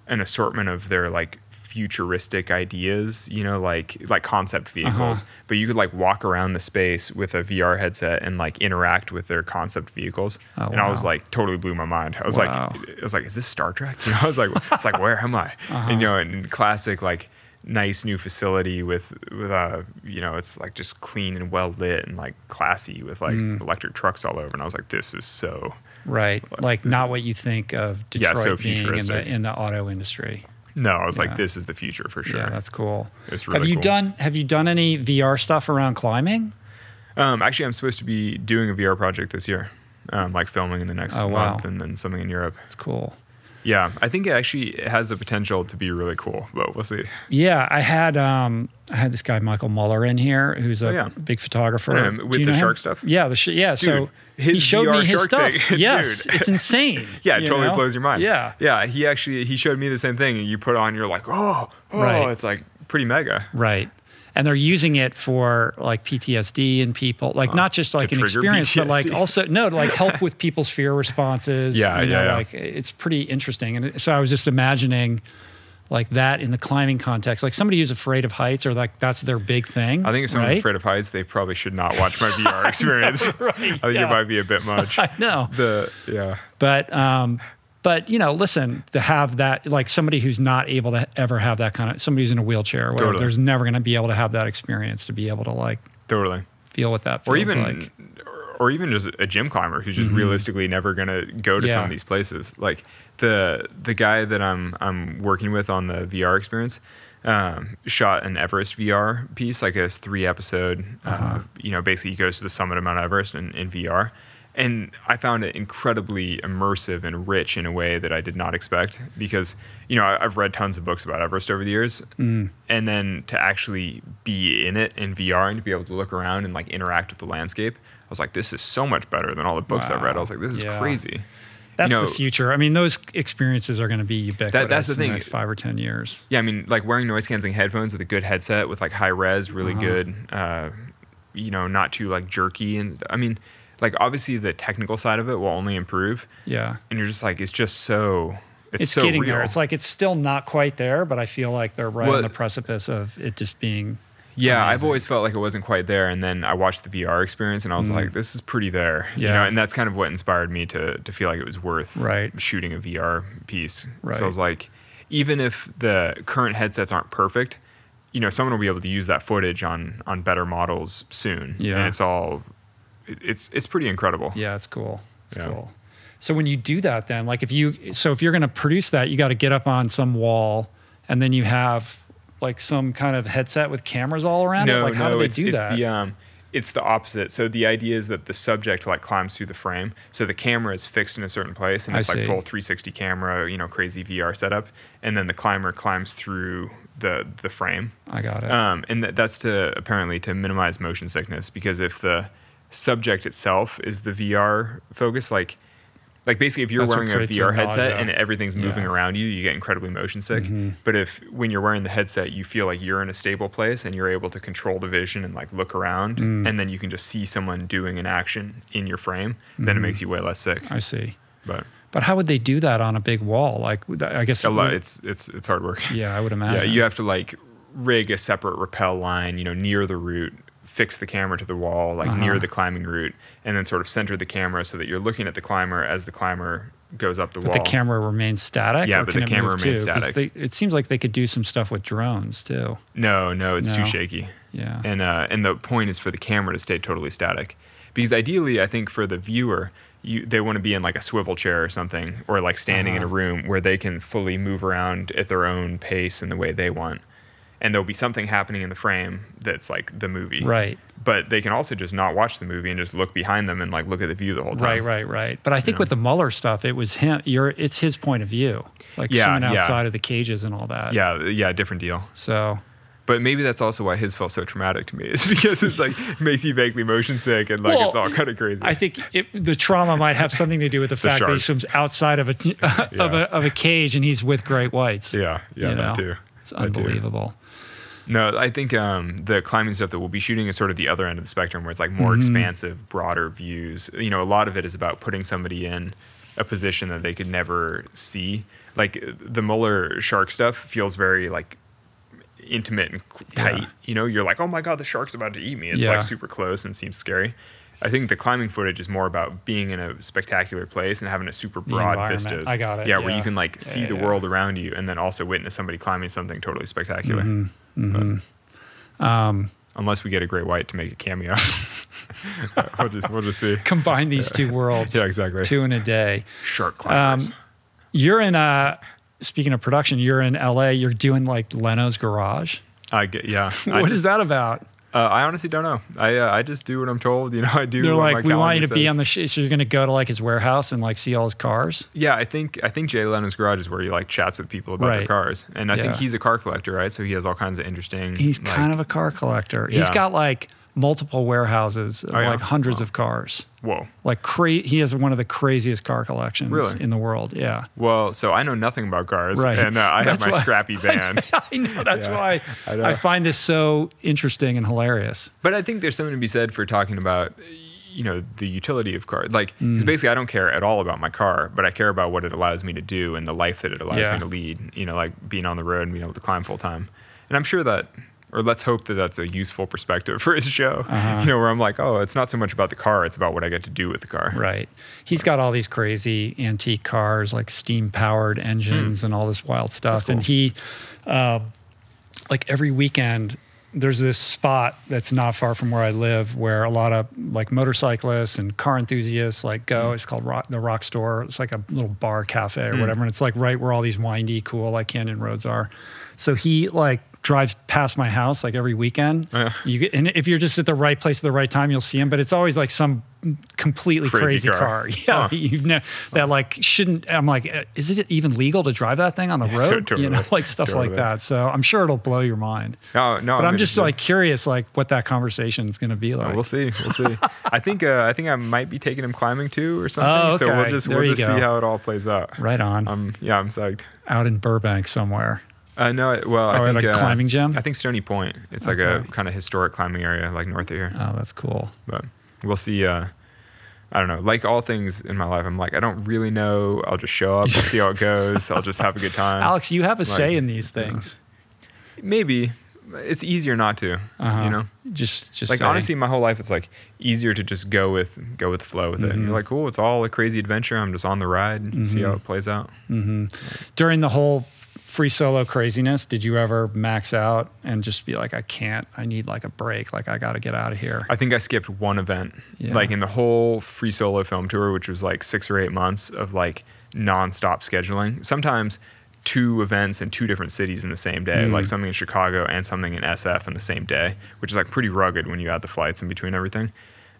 [SPEAKER 1] an assortment of their like futuristic ideas, you know, like like concept vehicles.
[SPEAKER 3] Uh-huh.
[SPEAKER 1] But you could like walk around the space with a VR headset and like interact with their concept vehicles.
[SPEAKER 3] Oh,
[SPEAKER 1] and I was like totally blew my mind. I was
[SPEAKER 3] Wow.
[SPEAKER 1] like I was like, is this Star Trek? *laughs* You know, I was like it's like where am I? *laughs*
[SPEAKER 3] Uh-huh.
[SPEAKER 1] And, you know, in classic like nice new facility with with uh you know it's like just clean and well lit and like classy with like
[SPEAKER 3] Mm.
[SPEAKER 1] electric trucks all over and I was like this is so
[SPEAKER 3] Right. Like not what you think of
[SPEAKER 1] Yeah,
[SPEAKER 3] Detroit
[SPEAKER 1] so
[SPEAKER 3] being in the in the auto industry.
[SPEAKER 1] No I was
[SPEAKER 3] Yeah.
[SPEAKER 1] like this is the future for sure
[SPEAKER 3] Yeah, that's cool.
[SPEAKER 1] It's really have
[SPEAKER 3] you
[SPEAKER 1] cool.
[SPEAKER 3] done have you done any VR stuff around climbing?
[SPEAKER 1] Um, actually, I'm supposed to be doing a VR project this year, um, like filming in the next
[SPEAKER 3] Oh, wow.
[SPEAKER 1] month, and then something in Europe.
[SPEAKER 3] It's cool.
[SPEAKER 1] Yeah, I think it actually has the potential to be really cool, but we'll see.
[SPEAKER 3] Yeah, I had um I had this guy Michael Muller in here who's a
[SPEAKER 1] Oh, yeah.
[SPEAKER 3] big photographer.
[SPEAKER 1] I know him.
[SPEAKER 3] Do
[SPEAKER 1] With the
[SPEAKER 3] know him?
[SPEAKER 1] shark stuff?
[SPEAKER 3] Yeah, the sh- yeah. so
[SPEAKER 1] Dude,
[SPEAKER 3] he showed
[SPEAKER 1] VR
[SPEAKER 3] me his
[SPEAKER 1] shark
[SPEAKER 3] stuff.
[SPEAKER 1] thing. *laughs*
[SPEAKER 3] yes, it's insane.
[SPEAKER 1] Yeah, it totally
[SPEAKER 3] know?
[SPEAKER 1] blows your mind.
[SPEAKER 3] Yeah,
[SPEAKER 1] yeah. He actually he showed me the same thing, and you put on, you're like, oh, oh,
[SPEAKER 3] Right.
[SPEAKER 1] it's like pretty mega.
[SPEAKER 3] right. And they're using it for like PTSD in people, like not just uh, like an experience, but like also no, to like help *laughs* with people's fear responses.
[SPEAKER 1] Yeah,
[SPEAKER 3] you know,
[SPEAKER 1] yeah, yeah.
[SPEAKER 3] like it's pretty interesting. And so I was just imagining like that in the climbing context, like somebody who's afraid of heights or like that's their big thing.
[SPEAKER 1] I think if someone's
[SPEAKER 3] right?
[SPEAKER 1] afraid of heights, they probably should not watch my VR *laughs* *laughs* experience. *laughs*
[SPEAKER 3] right,
[SPEAKER 1] I think
[SPEAKER 3] yeah.
[SPEAKER 1] it might be a bit much.
[SPEAKER 3] I know.
[SPEAKER 1] The yeah.
[SPEAKER 3] but um but you know listen to have that like somebody who's not able to ever have that kind of somebody who's in a wheelchair or whatever
[SPEAKER 1] Totally.
[SPEAKER 3] there's never going to be able to have that experience to be able to like
[SPEAKER 1] Totally.
[SPEAKER 3] feel what that feels
[SPEAKER 1] or even
[SPEAKER 3] like
[SPEAKER 1] or even just a gym climber who's just realistically never going to go to some
[SPEAKER 3] Mm-hmm.
[SPEAKER 1] Of these places like the the guy that i'm i'm working with on the vr experience um, shot an everest vr piece like a three episode
[SPEAKER 3] Uh-huh.
[SPEAKER 1] uh, you know basically he goes to the summit of mount everest in, in vr and i found it incredibly immersive and rich in a way that i did not expect because you know I, i've read tons of books about everest over the years
[SPEAKER 3] Mm.
[SPEAKER 1] and then to actually be in it in VR and to be able to look around and like interact with the landscape, I was like, this is so much better than all the books I've read. I was like, this is
[SPEAKER 3] Yeah.
[SPEAKER 1] crazy.
[SPEAKER 3] That's
[SPEAKER 1] know-
[SPEAKER 3] the future i mean those experiences are going to be ubiquitous
[SPEAKER 1] that's the
[SPEAKER 3] in
[SPEAKER 1] thing.
[SPEAKER 3] the next five or ten years
[SPEAKER 1] Yeah, I mean, like wearing noise canceling headphones with a good headset with like high res, really
[SPEAKER 3] Uh-huh.
[SPEAKER 1] good, uh, you know, not too like jerky. And I mean, like obviously the technical side of it will only improve.
[SPEAKER 3] yeah
[SPEAKER 1] And you're just like, it's just so, it's,
[SPEAKER 3] it's
[SPEAKER 1] so
[SPEAKER 3] getting
[SPEAKER 1] real.
[SPEAKER 3] there it's like it's still not quite there but i feel like they're right
[SPEAKER 1] Well-
[SPEAKER 3] on the precipice of it just being
[SPEAKER 1] Yeah, I've always felt like it wasn't quite there, and then I watched the VR experience, and I was like, "This is pretty there." You
[SPEAKER 3] Mm.
[SPEAKER 1] Know, and that's kind of what inspired me to to feel like it was worth
[SPEAKER 3] Right.
[SPEAKER 1] shooting a VR piece.
[SPEAKER 3] Right.
[SPEAKER 1] So I was like, even if the current headsets aren't perfect, you know, someone will be able to use that footage on on better models soon.
[SPEAKER 3] Yeah.
[SPEAKER 1] and it's all, it's it's pretty incredible.
[SPEAKER 3] Yeah, it's cool. It's
[SPEAKER 1] Yeah.
[SPEAKER 3] cool. So when you do that, then like if you, so if you're going to produce that, you got to get up on some wall, and then you have like some kind of headset with cameras all around it.
[SPEAKER 1] No,
[SPEAKER 3] Like how
[SPEAKER 1] no,
[SPEAKER 3] do they
[SPEAKER 1] it's,
[SPEAKER 3] do
[SPEAKER 1] it's
[SPEAKER 3] that?
[SPEAKER 1] the um, it's the opposite. So the idea is that the subject like climbs through the frame. So the camera is fixed in a certain place, and it's like full 360 camera, you know, crazy VR setup, and then the climber climbs through the the frame.
[SPEAKER 3] I got it.
[SPEAKER 1] Um, and that, that's to apparently to minimize motion sickness because if the subject itself is the VR focus, like Like basically, if you're
[SPEAKER 3] That's
[SPEAKER 1] wearing a VR headset
[SPEAKER 3] nausea.
[SPEAKER 1] and everything's moving
[SPEAKER 3] Yeah. Mm-hmm.
[SPEAKER 1] around you, you get incredibly motion sick. But if when you're wearing the headset, you feel like you're in a stable place and you're able to control the vision and like look around,
[SPEAKER 3] Mm.
[SPEAKER 1] and then you can just see someone doing an action in your frame, then
[SPEAKER 3] Mm-hmm.
[SPEAKER 1] it makes you way less sick.
[SPEAKER 3] I see.
[SPEAKER 1] But
[SPEAKER 3] But how would they do that on a big wall? Like, I guess
[SPEAKER 1] a lot, it's it's it's hard work.
[SPEAKER 3] yeah, I would imagine.
[SPEAKER 1] Yeah, you have to like rig a separate rappel line, you know, near the route, fix the camera to the wall, like
[SPEAKER 3] Uh-huh.
[SPEAKER 1] near the climbing route, and then sort of center the camera so that you're looking at the climber as the climber goes up the
[SPEAKER 3] But
[SPEAKER 1] wall.
[SPEAKER 3] the camera remains static.
[SPEAKER 1] Yeah, but the camera remains
[SPEAKER 3] too?
[SPEAKER 1] static.
[SPEAKER 3] They, it seems like they could do some stuff with drones too.
[SPEAKER 1] no, no, it's
[SPEAKER 3] No.
[SPEAKER 1] too shaky.
[SPEAKER 3] Yeah.
[SPEAKER 1] And uh, and the point is for the camera to stay totally static, because ideally, I think for the viewer, you they want to be in like a swivel chair or something, or like standing in a
[SPEAKER 3] Uh-huh.
[SPEAKER 1] room where they can fully move around at their own pace and the way they want. And there'll be something happening in the frame that's like the movie.
[SPEAKER 3] Right.
[SPEAKER 1] But they can also just not watch the movie and just look behind them and like look at the view the whole time.
[SPEAKER 3] Right, right, right. But I think with the Muller stuff, it was him. You're, it's his point of view, like
[SPEAKER 1] Yeah,
[SPEAKER 3] swimming
[SPEAKER 1] yeah.
[SPEAKER 3] outside of the cages and all that.
[SPEAKER 1] Yeah, yeah, different deal.
[SPEAKER 3] So
[SPEAKER 1] But maybe that's also why his felt so traumatic to me. Is because it's like *laughs* makes you vaguely motion sick and like it's all kind of crazy.
[SPEAKER 3] I think it, the trauma might have something to do with the *laughs* fact that he
[SPEAKER 1] sharks.
[SPEAKER 3] swims outside of a *laughs* of a of a cage and he's with great whites.
[SPEAKER 1] yeah, yeah,
[SPEAKER 3] you
[SPEAKER 1] that
[SPEAKER 3] know?
[SPEAKER 1] too.
[SPEAKER 3] It's
[SPEAKER 1] That
[SPEAKER 3] unbelievable.
[SPEAKER 1] No, I think um, the climbing stuff that we'll be shooting is sort of the other end of the spectrum, where it's like more
[SPEAKER 3] Mm-hmm.
[SPEAKER 1] expansive, broader views. You know, a lot of it is about putting somebody in a position that they could never see. Like the Muller shark stuff feels very like intimate and cl-
[SPEAKER 3] Yeah.
[SPEAKER 1] tight. You know, you're like, oh my god, the shark's about to eat me. It's
[SPEAKER 3] Yeah.
[SPEAKER 1] like super close and seems scary. I think the climbing footage is more about being in a spectacular place and having a super broad vistas.
[SPEAKER 3] I got it,
[SPEAKER 1] Yeah, where you can like see
[SPEAKER 3] Yeah,
[SPEAKER 1] the
[SPEAKER 3] yeah.
[SPEAKER 1] world around you and then also witness somebody climbing something totally spectacular.
[SPEAKER 3] Mm-hmm.
[SPEAKER 1] But-
[SPEAKER 3] Um,
[SPEAKER 1] unless we get a great white to make a cameo. *laughs* we'll just we'll just see.
[SPEAKER 3] Combine these two worlds.
[SPEAKER 1] Yeah, exactly.
[SPEAKER 3] Two in a day.
[SPEAKER 1] Shark climbers.
[SPEAKER 3] Um, You're in a. Speaking of production, you're in LA. You're doing like Leno's Garage.
[SPEAKER 1] I get yeah. *laughs* I
[SPEAKER 3] What is that about?
[SPEAKER 1] Uh, I honestly don't know. I uh, I just do what I'm told. You know, I do.
[SPEAKER 3] They're like, we want you to
[SPEAKER 1] calendar
[SPEAKER 3] be on the. Sh-. So you're going to go to like his warehouse and like see all his cars.
[SPEAKER 1] Yeah, I think I think Jay Leno's garage is where he like chats with people about their cars, and I think he's a car collector, right? So he has all kinds of interesting.
[SPEAKER 3] He's
[SPEAKER 1] like-
[SPEAKER 3] kind of a car collector. He's got like multiple warehouses, of
[SPEAKER 1] Oh, yeah?
[SPEAKER 3] like hundreds
[SPEAKER 1] Wow.
[SPEAKER 3] of cars.
[SPEAKER 1] whoa.
[SPEAKER 3] Like cra- he has one of the craziest car collections
[SPEAKER 1] Really?
[SPEAKER 3] in the world. Yeah.
[SPEAKER 1] Well, so I know nothing about cars,
[SPEAKER 3] Right.
[SPEAKER 1] and uh, I have my
[SPEAKER 3] why-
[SPEAKER 1] scrappy *laughs* van.
[SPEAKER 3] I know. That's
[SPEAKER 1] Yeah,
[SPEAKER 3] why
[SPEAKER 1] I know.
[SPEAKER 3] I find this so interesting and hilarious.
[SPEAKER 1] But I think there's something to be said for talking about, you know, the utility of cars. Like,
[SPEAKER 3] Mm.
[SPEAKER 1] basically, I don't care at all about my car, but I care about what it allows me to do and the life that it allows
[SPEAKER 3] Yeah.
[SPEAKER 1] me to lead. You know, like being on the road and being able to climb full time. And I'm sure that, or let's hope that that's a useful perspective *laughs* for his show.
[SPEAKER 3] Uh-huh.
[SPEAKER 1] You know, where I'm like, oh, it's not so much about the car; it's about what I get to do with the car.
[SPEAKER 3] Right. He's got all these crazy antique cars, like steam powered engines and all this wild stuff.
[SPEAKER 1] Hmm. That's
[SPEAKER 3] And he, uh, like every weekend, there's this spot that's not far from where I live where a lot of like motorcyclists and car enthusiasts like go. It's called rock, the Rock Store. It's like a little bar cafe or whatever. And it's like right where all these windy, cool, like canyon roads are. So he like drives past my house like every weekend.
[SPEAKER 1] Yeah.
[SPEAKER 3] You get, and if you're just at the right place at the right time, you'll see him. But it's always like some completely
[SPEAKER 1] Crazy
[SPEAKER 3] crazy,
[SPEAKER 1] car.
[SPEAKER 3] car. *laughs* Yeah,
[SPEAKER 1] Huh.
[SPEAKER 3] you've ne- that like shouldn't. I'm like, uh, is it even legal to drive that thing on the *laughs* road? You know, like stuff like that. So I'm sure it'll blow your mind.
[SPEAKER 1] No, no.
[SPEAKER 3] But I'm,
[SPEAKER 1] interested.
[SPEAKER 3] just like curious, like what that conversation is going to be like.
[SPEAKER 1] Oh, we'll see. We'll see. *laughs* I think uh, I think I might be taking him climbing too or something.
[SPEAKER 3] Oh,
[SPEAKER 1] So we'll
[SPEAKER 3] okay.
[SPEAKER 1] just
[SPEAKER 3] There
[SPEAKER 1] we'll just
[SPEAKER 3] go.
[SPEAKER 1] see how it all plays out.
[SPEAKER 3] right on,
[SPEAKER 1] Um, yeah, I'm psyched.
[SPEAKER 3] out in Burbank somewhere.
[SPEAKER 1] Uh, no, it- well, I
[SPEAKER 3] Oh,
[SPEAKER 1] think
[SPEAKER 3] a
[SPEAKER 1] uh,
[SPEAKER 3] climbing gym?
[SPEAKER 1] I think Stony Point. It's like a kind of historic climbing area, like north of here.
[SPEAKER 3] Oh, that's cool.
[SPEAKER 1] But we'll see. Uh, I don't know. Like all things in my life, I'm like I don't really know. I'll just show up. We'll see how it goes. I'll just have a good time. *laughs*
[SPEAKER 3] Alex, you have a say in these things.
[SPEAKER 1] Maybe it's easier not to.
[SPEAKER 3] Uh-huh.
[SPEAKER 1] You know.
[SPEAKER 3] just just
[SPEAKER 1] like
[SPEAKER 3] say.
[SPEAKER 1] honestly my whole life it's like easier to just go with go with the flow with it
[SPEAKER 3] Mm-hmm.
[SPEAKER 1] and you're like cool it's all a crazy adventure i'm just on the ride and see how it plays out
[SPEAKER 3] during the whole free solo craziness, did you ever max out and just be like, I can't, I need like a break, like I got to get out of here?
[SPEAKER 1] i think i skipped one event
[SPEAKER 3] Yeah.
[SPEAKER 1] like in the whole free solo film tour which was like six or eight months of like non-stop scheduling sometimes two events in two different cities in the same day
[SPEAKER 3] Mm.
[SPEAKER 1] like something in chicago and something in sf in the same day which is like pretty rugged when you add the flights in between everything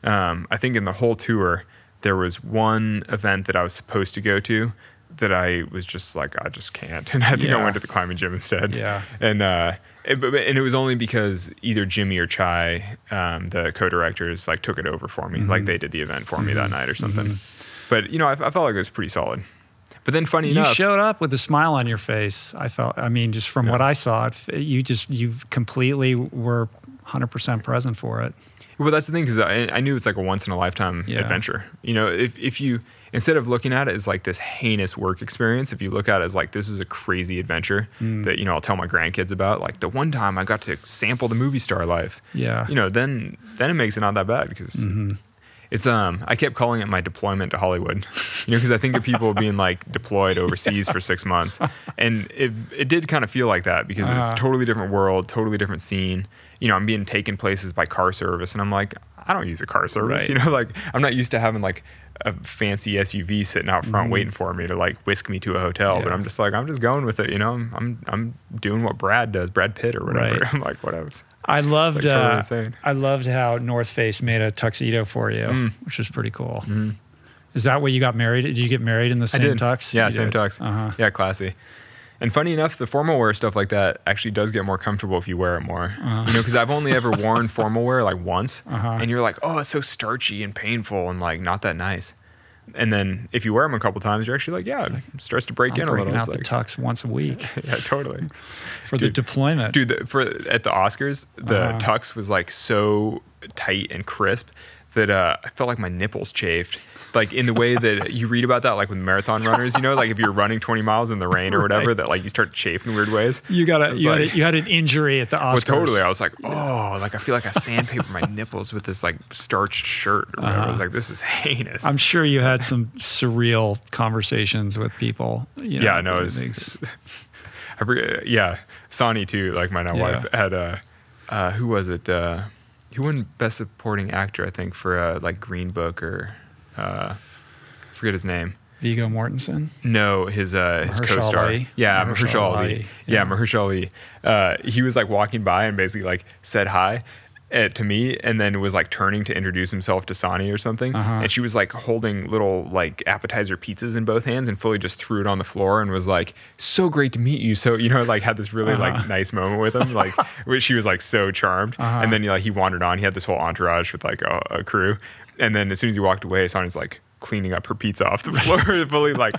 [SPEAKER 1] um, i think in the whole tour there was one event that i was supposed to go to that I was just like, I just can't, *laughs* and I think I went to the climbing gym instead.
[SPEAKER 3] Yeah.
[SPEAKER 1] and uh, it, but- and it was only because either Jimmy or Chai, um, the co-directors, like took it over for me,
[SPEAKER 3] Mm-hmm.
[SPEAKER 1] like they did the event for me that night or something. But you know, I, I felt like it was pretty solid. But then, funny
[SPEAKER 3] You
[SPEAKER 1] enough, you
[SPEAKER 3] showed up with a smile on your face. I felt. I mean, just from what I saw, it, you just you completely were 100% present for it.
[SPEAKER 1] Well, that's the thing because I, I knew it's like a once in a lifetime
[SPEAKER 3] Yeah.
[SPEAKER 1] adventure. You know, if if you instead of looking at it as like this heinous work experience, if you look at it as like this is a crazy adventure
[SPEAKER 3] Mm.
[SPEAKER 1] that you know I'll tell my grandkids about, like the one time I got to sample the movie star life.
[SPEAKER 3] Yeah.
[SPEAKER 1] You know, then then it makes it not that bad because.
[SPEAKER 3] Mm-hmm.
[SPEAKER 1] It's um I kept calling it my deployment to Hollywood, *laughs* you know, because I think of people being like deployed *laughs* overseas for six months, and it it did kind of feel like that because it's
[SPEAKER 3] Uh-huh.
[SPEAKER 1] a totally different world, totally different scene. You know, I'm being taken places by car service, and I'm like, I don't use a car service.
[SPEAKER 3] Right.
[SPEAKER 1] You know, *laughs* like I'm not used to having like a fancy SUV sitting out front waiting for me to like whisk me to a hotel. But
[SPEAKER 3] Mm-hmm.
[SPEAKER 1] I'm just like, I'm just going with it. You know, I'm I'm, I'm doing what Brad does, Brad Pitt or whatever.
[SPEAKER 3] Right. *laughs*
[SPEAKER 1] I'm like, whatever.
[SPEAKER 3] I loved.
[SPEAKER 1] Like, totally
[SPEAKER 3] uh. I loved how North Face made a tuxedo for you,
[SPEAKER 1] Mm.
[SPEAKER 3] which was pretty cool. Is that what you got married? Did you get married in the same tux?
[SPEAKER 1] Yeah,
[SPEAKER 3] You
[SPEAKER 1] same
[SPEAKER 3] did.
[SPEAKER 1] tux.
[SPEAKER 3] Uh-huh.
[SPEAKER 1] Yeah, classy. And funny enough, the formal wear stuff like that actually does get more comfortable if you wear it more.
[SPEAKER 3] Uh-huh.
[SPEAKER 1] You know, because I've only ever worn *laughs* formal wear like once,
[SPEAKER 3] Uh-huh.
[SPEAKER 1] and you're like, oh, it's so starchy and painful and like not that nice. And then if you wear them a couple times, you're actually like, yeah, it starts to break
[SPEAKER 3] I'm
[SPEAKER 1] in a
[SPEAKER 3] breaking
[SPEAKER 1] little.
[SPEAKER 3] out
[SPEAKER 1] It's
[SPEAKER 3] the
[SPEAKER 1] like,
[SPEAKER 3] tux once a week *laughs*
[SPEAKER 1] yeah, totally. *laughs*
[SPEAKER 3] for the deployment.
[SPEAKER 1] Dude, the, for at the Oscars, the
[SPEAKER 3] Uh-huh.
[SPEAKER 1] tux was like so tight and crisp that uh, I felt like my nipples chafed. Like in the way that you read about that, like with marathon runners, you know, like if you're running 20 miles in the rain or whatever,
[SPEAKER 3] Right.
[SPEAKER 1] that like you start chafing weird ways.
[SPEAKER 3] You got a
[SPEAKER 1] It's
[SPEAKER 3] you, had a, you had an injury at the Oscars.
[SPEAKER 1] Well, totally. I was like, oh, like I feel like I sandpaper my nipples with this like starched shirt. Or whatever. I was like, this is heinous.
[SPEAKER 3] Uh-huh. I'm sure you had some surreal conversations with people. You know,
[SPEAKER 1] Yeah, no, it
[SPEAKER 3] it
[SPEAKER 1] was-
[SPEAKER 3] makes- *laughs*
[SPEAKER 1] I forget. Yeah, Sanni too. Like my now
[SPEAKER 3] Yeah.
[SPEAKER 1] wife had a. Uh, who was it? Uh, he won Best Supporting Actor, I think, for uh, like Green Book or uh, forget his name.
[SPEAKER 3] Viggo Mortensen.
[SPEAKER 1] No, his uh, his
[SPEAKER 3] Mahershala
[SPEAKER 1] co-star.
[SPEAKER 3] Ali?
[SPEAKER 1] Yeah,
[SPEAKER 3] Mahershala
[SPEAKER 1] Mahershala Ali.
[SPEAKER 3] Ali,
[SPEAKER 1] Yeah,
[SPEAKER 3] yeah.
[SPEAKER 1] Mahershala Ali. Uh, he was like walking by and basically like said hi. Uh to me, and then was like turning to introduce himself to Sanni or something,
[SPEAKER 3] Uh-huh.
[SPEAKER 1] and she was like holding little like appetizer pizzas in both hands, and fully just threw it on the floor and was like, "So great to meet you." So you know, like had this really
[SPEAKER 3] Uh-huh.
[SPEAKER 1] like nice moment with him, like *laughs* which she was like so charmed,
[SPEAKER 3] Uh-huh.
[SPEAKER 1] and then like he wandered on. He had this whole entourage with like a, a crew, and then as soon as he walked away, Sanni's like cleaning up her pizza off the *laughs* floor, *laughs* fully like,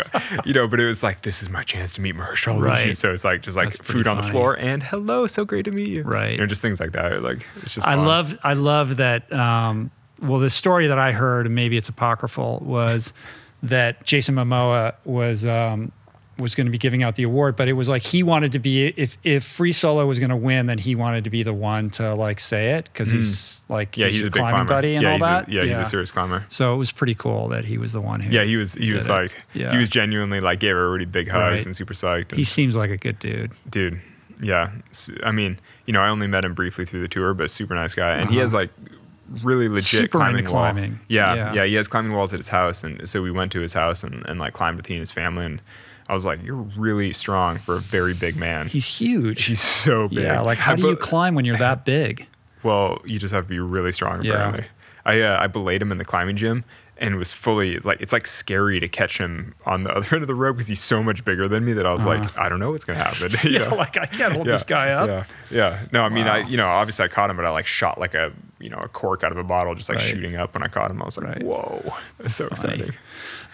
[SPEAKER 1] you know. But it was like, this is my chance to meet Mahershala. Ali.
[SPEAKER 3] Right.
[SPEAKER 1] So it's like just like
[SPEAKER 3] That's
[SPEAKER 1] food on the floor and hello, so great to meet you.
[SPEAKER 3] Right.
[SPEAKER 1] You know, just things like that. Like it's just.
[SPEAKER 3] I
[SPEAKER 1] fun.
[SPEAKER 3] love I love that. Um, well, the story that I heard, and maybe it's apocryphal, was that Jason Momoa was um, was going to be giving out the award, but it was like he wanted to be if if Free Solo was going to win, then he wanted to be the one to like say it because he's like
[SPEAKER 1] Mm. Yeah, he's,
[SPEAKER 3] your
[SPEAKER 1] a big
[SPEAKER 3] climbing
[SPEAKER 1] climber.
[SPEAKER 3] buddy and
[SPEAKER 1] yeah,
[SPEAKER 3] all that.
[SPEAKER 1] A, yeah, he's a serious climber.
[SPEAKER 3] So it was pretty cool that he was the one who.
[SPEAKER 1] Yeah, he was. He was
[SPEAKER 3] it.
[SPEAKER 1] psyched.
[SPEAKER 3] Yeah.
[SPEAKER 1] He was genuinely like gave really big hugs
[SPEAKER 3] Right.
[SPEAKER 1] and super psyched. And,
[SPEAKER 3] He seems like a good dude.
[SPEAKER 1] dude, yeah. I mean, you know, I only met him briefly through the tour, but super nice guy, and he has like really legit
[SPEAKER 3] Uh-huh. Super
[SPEAKER 1] climbing wall.
[SPEAKER 3] climbing.
[SPEAKER 1] Yeah,
[SPEAKER 3] Yeah.
[SPEAKER 1] yeah, He has climbing walls at his house, and so we went to his house and, and like climbed with he and his family, and I was like, you're really strong for a very big man.
[SPEAKER 3] He's huge.
[SPEAKER 1] He's so big.
[SPEAKER 3] yeah, like how
[SPEAKER 1] I
[SPEAKER 3] do you climb when you're that big?
[SPEAKER 1] Well, you just have to be really strong.
[SPEAKER 3] Yeah.
[SPEAKER 1] Apparently, I uh, I belayed him in the climbing gym and was fully like it's like scary to catch him on the *laughs* other end of the rope because he's so much bigger than me that I was like I don't know what's gonna happen. you *laughs*
[SPEAKER 3] Uh-huh. *laughs* Yeah,
[SPEAKER 1] know?
[SPEAKER 3] like I can't hold this guy up.
[SPEAKER 1] Yeah, yeah. No, I mean, I you know obviously I caught him, but I like shot like a you know a cork out of a bottle, just like
[SPEAKER 3] Right.
[SPEAKER 1] shooting up when I caught him. I was like,
[SPEAKER 3] Right.
[SPEAKER 1] whoa, it's so
[SPEAKER 3] Funny.
[SPEAKER 1] exciting.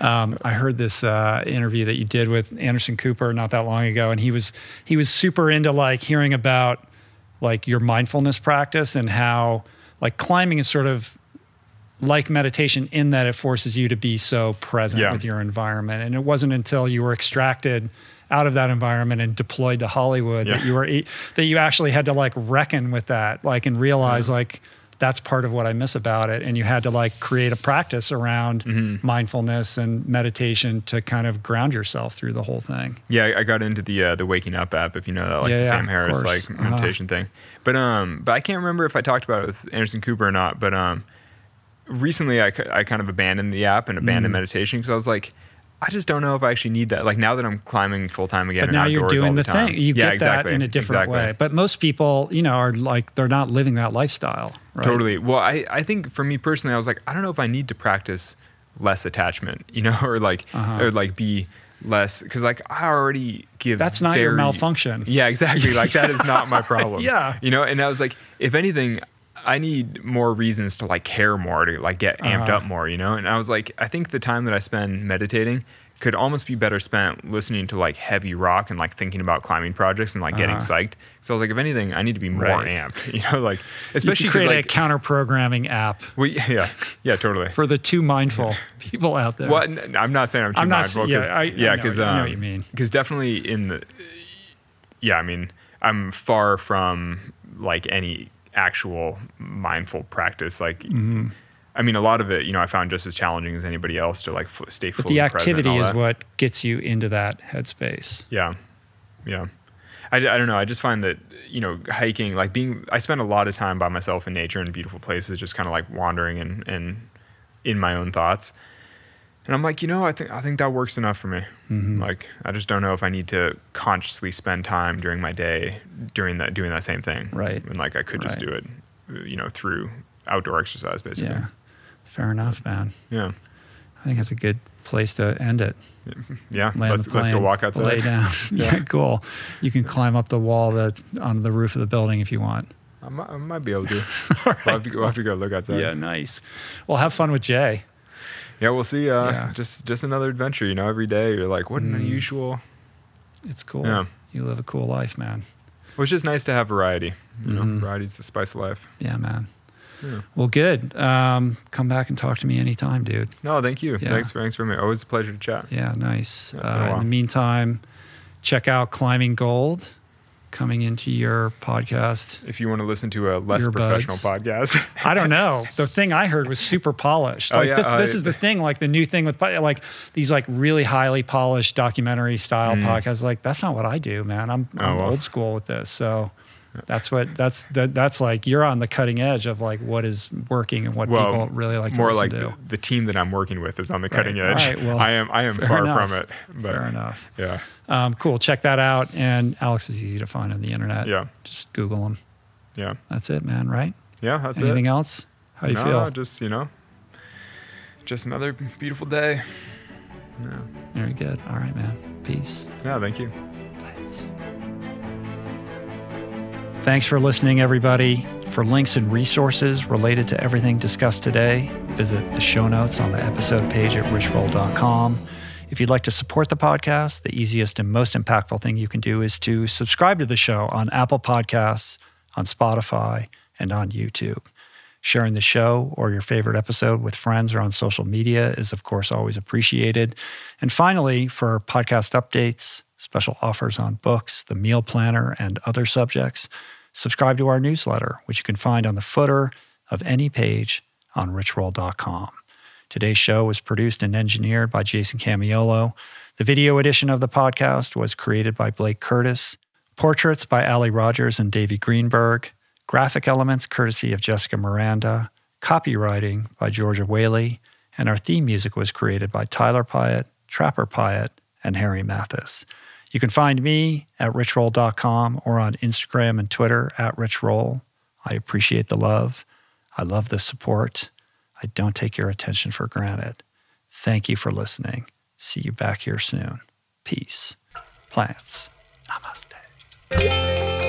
[SPEAKER 3] Um, I heard this uh, interview that you did with Anderson Cooper not that long ago, and he was he was super into like hearing about like your mindfulness practice and how like climbing is sort of like meditation in that it forces you to be so present
[SPEAKER 1] Yeah.
[SPEAKER 3] with your environment. And it wasn't until you were extracted out of that environment and deployed to Hollywood that you were that you actually had to like reckon with that, like and realize like that's part of what I miss about it. And you had to like create a practice around
[SPEAKER 1] Mm-hmm.
[SPEAKER 3] mindfulness and meditation to kind of ground yourself through the whole thing.
[SPEAKER 1] Yeah, I- got into the uh, the Waking Up app, if you know that, like
[SPEAKER 3] Yeah,
[SPEAKER 1] the Sam Harris like
[SPEAKER 3] Uh-huh.
[SPEAKER 1] meditation thing. But um, but I can't remember if I talked about it with Anderson Cooper or not. But um, recently I, I kind of abandoned the app and abandoned
[SPEAKER 3] Mm.
[SPEAKER 1] meditation because I was like, I just don't know if I actually need that. Like now that I'm climbing full time again,
[SPEAKER 3] But
[SPEAKER 1] and
[SPEAKER 3] now you're doing the,
[SPEAKER 1] time.
[SPEAKER 3] thing. You
[SPEAKER 1] yeah,
[SPEAKER 3] get
[SPEAKER 1] exactly,
[SPEAKER 3] that in a different
[SPEAKER 1] exactly.
[SPEAKER 3] way. But most people, you know, are like they're not living that lifestyle. Right?
[SPEAKER 1] Totally. Well, I, I think for me personally, I was like, I don't know if I need to practice less attachment, *laughs* you know, or like
[SPEAKER 3] Uh-huh.
[SPEAKER 1] or like be less because like I already give.
[SPEAKER 3] That's not your malfunction.
[SPEAKER 1] Yeah, exactly. Like that is not my *laughs* problem.
[SPEAKER 3] Yeah.
[SPEAKER 1] You know, and I was like, if anything, I need more reasons to like care more to like get amped
[SPEAKER 3] Uh-huh.
[SPEAKER 1] up more, you know. And I was like, I think the time that I spend meditating could almost be better spent listening to like heavy rock and like thinking about climbing projects and like getting
[SPEAKER 3] Uh-huh.
[SPEAKER 1] psyched. So I was like, if anything, I need to be more
[SPEAKER 3] Right.
[SPEAKER 1] amped, *laughs* you know, like especially 'cause,
[SPEAKER 3] create
[SPEAKER 1] like
[SPEAKER 3] a counter programming app
[SPEAKER 1] we, yeah, yeah, totally.
[SPEAKER 3] for the too mindful people out there.
[SPEAKER 1] Well, n- I'm not saying I'm too
[SPEAKER 3] I'm not
[SPEAKER 1] mindful.
[SPEAKER 3] yeah,
[SPEAKER 1] 'cause-
[SPEAKER 3] I- I
[SPEAKER 1] yeah, because
[SPEAKER 3] I know what you mean.
[SPEAKER 1] Because definitely in the, yeah, I mean, I'm far from like any actual mindful practice. Like,
[SPEAKER 3] Mm-hmm.
[SPEAKER 1] I mean, a lot of it, you know, I found just as challenging as anybody else to like f- stay.
[SPEAKER 3] but
[SPEAKER 1] fully
[SPEAKER 3] the activity is
[SPEAKER 1] that.
[SPEAKER 3] what gets you into that headspace.
[SPEAKER 1] Yeah, yeah. I, I don't know. I just find that you know hiking, like being, I spend a lot of time by myself in nature and beautiful places, just kind of like wandering and and in my own thoughts. And I'm like, you know, I think I think that works enough for me.
[SPEAKER 3] Mm-hmm.
[SPEAKER 1] Like, I just don't know if I need to consciously spend time during my day doing that, doing that same thing.
[SPEAKER 3] Right.
[SPEAKER 1] And like, I could just
[SPEAKER 3] Right.
[SPEAKER 1] do it, uh, you know, through outdoor exercise, basically.
[SPEAKER 3] Yeah. Fair enough, man.
[SPEAKER 1] Yeah.
[SPEAKER 3] I think that's a good place to end it.
[SPEAKER 1] Yeah.
[SPEAKER 3] Land
[SPEAKER 1] Let's
[SPEAKER 3] the
[SPEAKER 1] let's go walk outside.
[SPEAKER 3] Lay down. *laughs* yeah.
[SPEAKER 1] Yeah.
[SPEAKER 3] cool. You can climb up the wall that on the roof of the building if you want.
[SPEAKER 1] I might, I might be able to. *laughs* we'll, have to go, we'll have to go look outside.
[SPEAKER 3] Yeah, nice. Well, have fun with Jay.
[SPEAKER 1] Yeah, we'll see. Uh,
[SPEAKER 3] Yeah.
[SPEAKER 1] Just just another adventure. You know, every day you're like, what an
[SPEAKER 3] Mm.
[SPEAKER 1] unusual.
[SPEAKER 3] It's cool.
[SPEAKER 1] Yeah.
[SPEAKER 3] You live a cool life, man.
[SPEAKER 1] Well, it's just nice to have variety. You
[SPEAKER 3] Mhm.
[SPEAKER 1] know, variety's the spice of life.
[SPEAKER 3] Yeah, man.
[SPEAKER 1] Yeah.
[SPEAKER 3] Well, good. Um, come back and talk to me anytime, dude.
[SPEAKER 1] No, thank you.
[SPEAKER 3] Yeah.
[SPEAKER 1] Thanks for thanks for me. Always a pleasure to chat.
[SPEAKER 3] Yeah, nice.
[SPEAKER 1] Yeah, it's been a
[SPEAKER 3] Uh, in the meantime, check out Climbing Gold coming into your podcast.
[SPEAKER 1] If you want to listen to a less
[SPEAKER 3] Earbuds.
[SPEAKER 1] professional podcast,
[SPEAKER 3] I don't know. The thing I heard was super polished.
[SPEAKER 1] Oh,
[SPEAKER 3] Like
[SPEAKER 1] yeah,
[SPEAKER 3] this,
[SPEAKER 1] uh,
[SPEAKER 3] this is the thing. Like the new thing with like these like really highly polished documentary style podcasts. Like that's not what I do, man. I'm,
[SPEAKER 1] Mm. Oh,
[SPEAKER 3] I'm
[SPEAKER 1] well.
[SPEAKER 3] old school with this. So that's what that's that, that's like you're on the cutting edge of like what is working and what
[SPEAKER 1] well,
[SPEAKER 3] people really like to
[SPEAKER 1] more like the, the team that I'm working with is on the cutting
[SPEAKER 3] Right.
[SPEAKER 1] edge.
[SPEAKER 3] Right, well,
[SPEAKER 1] I am I am far
[SPEAKER 3] enough.
[SPEAKER 1] from it. But
[SPEAKER 3] Fair enough.
[SPEAKER 1] Yeah.
[SPEAKER 3] Um, cool. Check that out. And Alex is easy to find on the internet.
[SPEAKER 1] Yeah.
[SPEAKER 3] Just Google him.
[SPEAKER 1] Yeah.
[SPEAKER 3] That's it, man. Right?
[SPEAKER 1] Yeah. That's
[SPEAKER 3] Anything
[SPEAKER 1] it.
[SPEAKER 3] else? How do you
[SPEAKER 1] no,
[SPEAKER 3] feel?
[SPEAKER 1] just you know, just another beautiful day. Yeah.
[SPEAKER 3] Very good. All right, man. Peace.
[SPEAKER 1] Yeah. Thank you.
[SPEAKER 3] Thanks. Thanks for listening, everybody. For links and resources related to everything discussed today, visit the show notes on the episode page at richroll.com. If you'd like to support the podcast, the easiest and most impactful thing you can do is to subscribe to the show on Apple Podcasts, on Spotify, and on YouTube. Sharing the show or your favorite episode with friends or on social media is, of course, always appreciated. And finally, for podcast updates, special offers on books, the meal planner, and other subjects, subscribe to our newsletter, which you can find on the footer of any page on richroll.com. Today's show was produced and engineered by Jason Camiolo. The video edition of the podcast was created by Blake Curtis. Portraits by Ali Rogers and Davey Greenberg. Graphic elements courtesy of Jessica Miranda. Copywriting by Georgia Whaley. And our theme music was created by Tyler Pyatt, Trapper Pyatt, and Harry Mathis. You can find me at richroll.com or on Instagram and Twitter at richroll. I appreciate the love. I love the support. I don't take your attention for granted. Thank you for listening. See you back here soon. Peace. Plants. Namaste.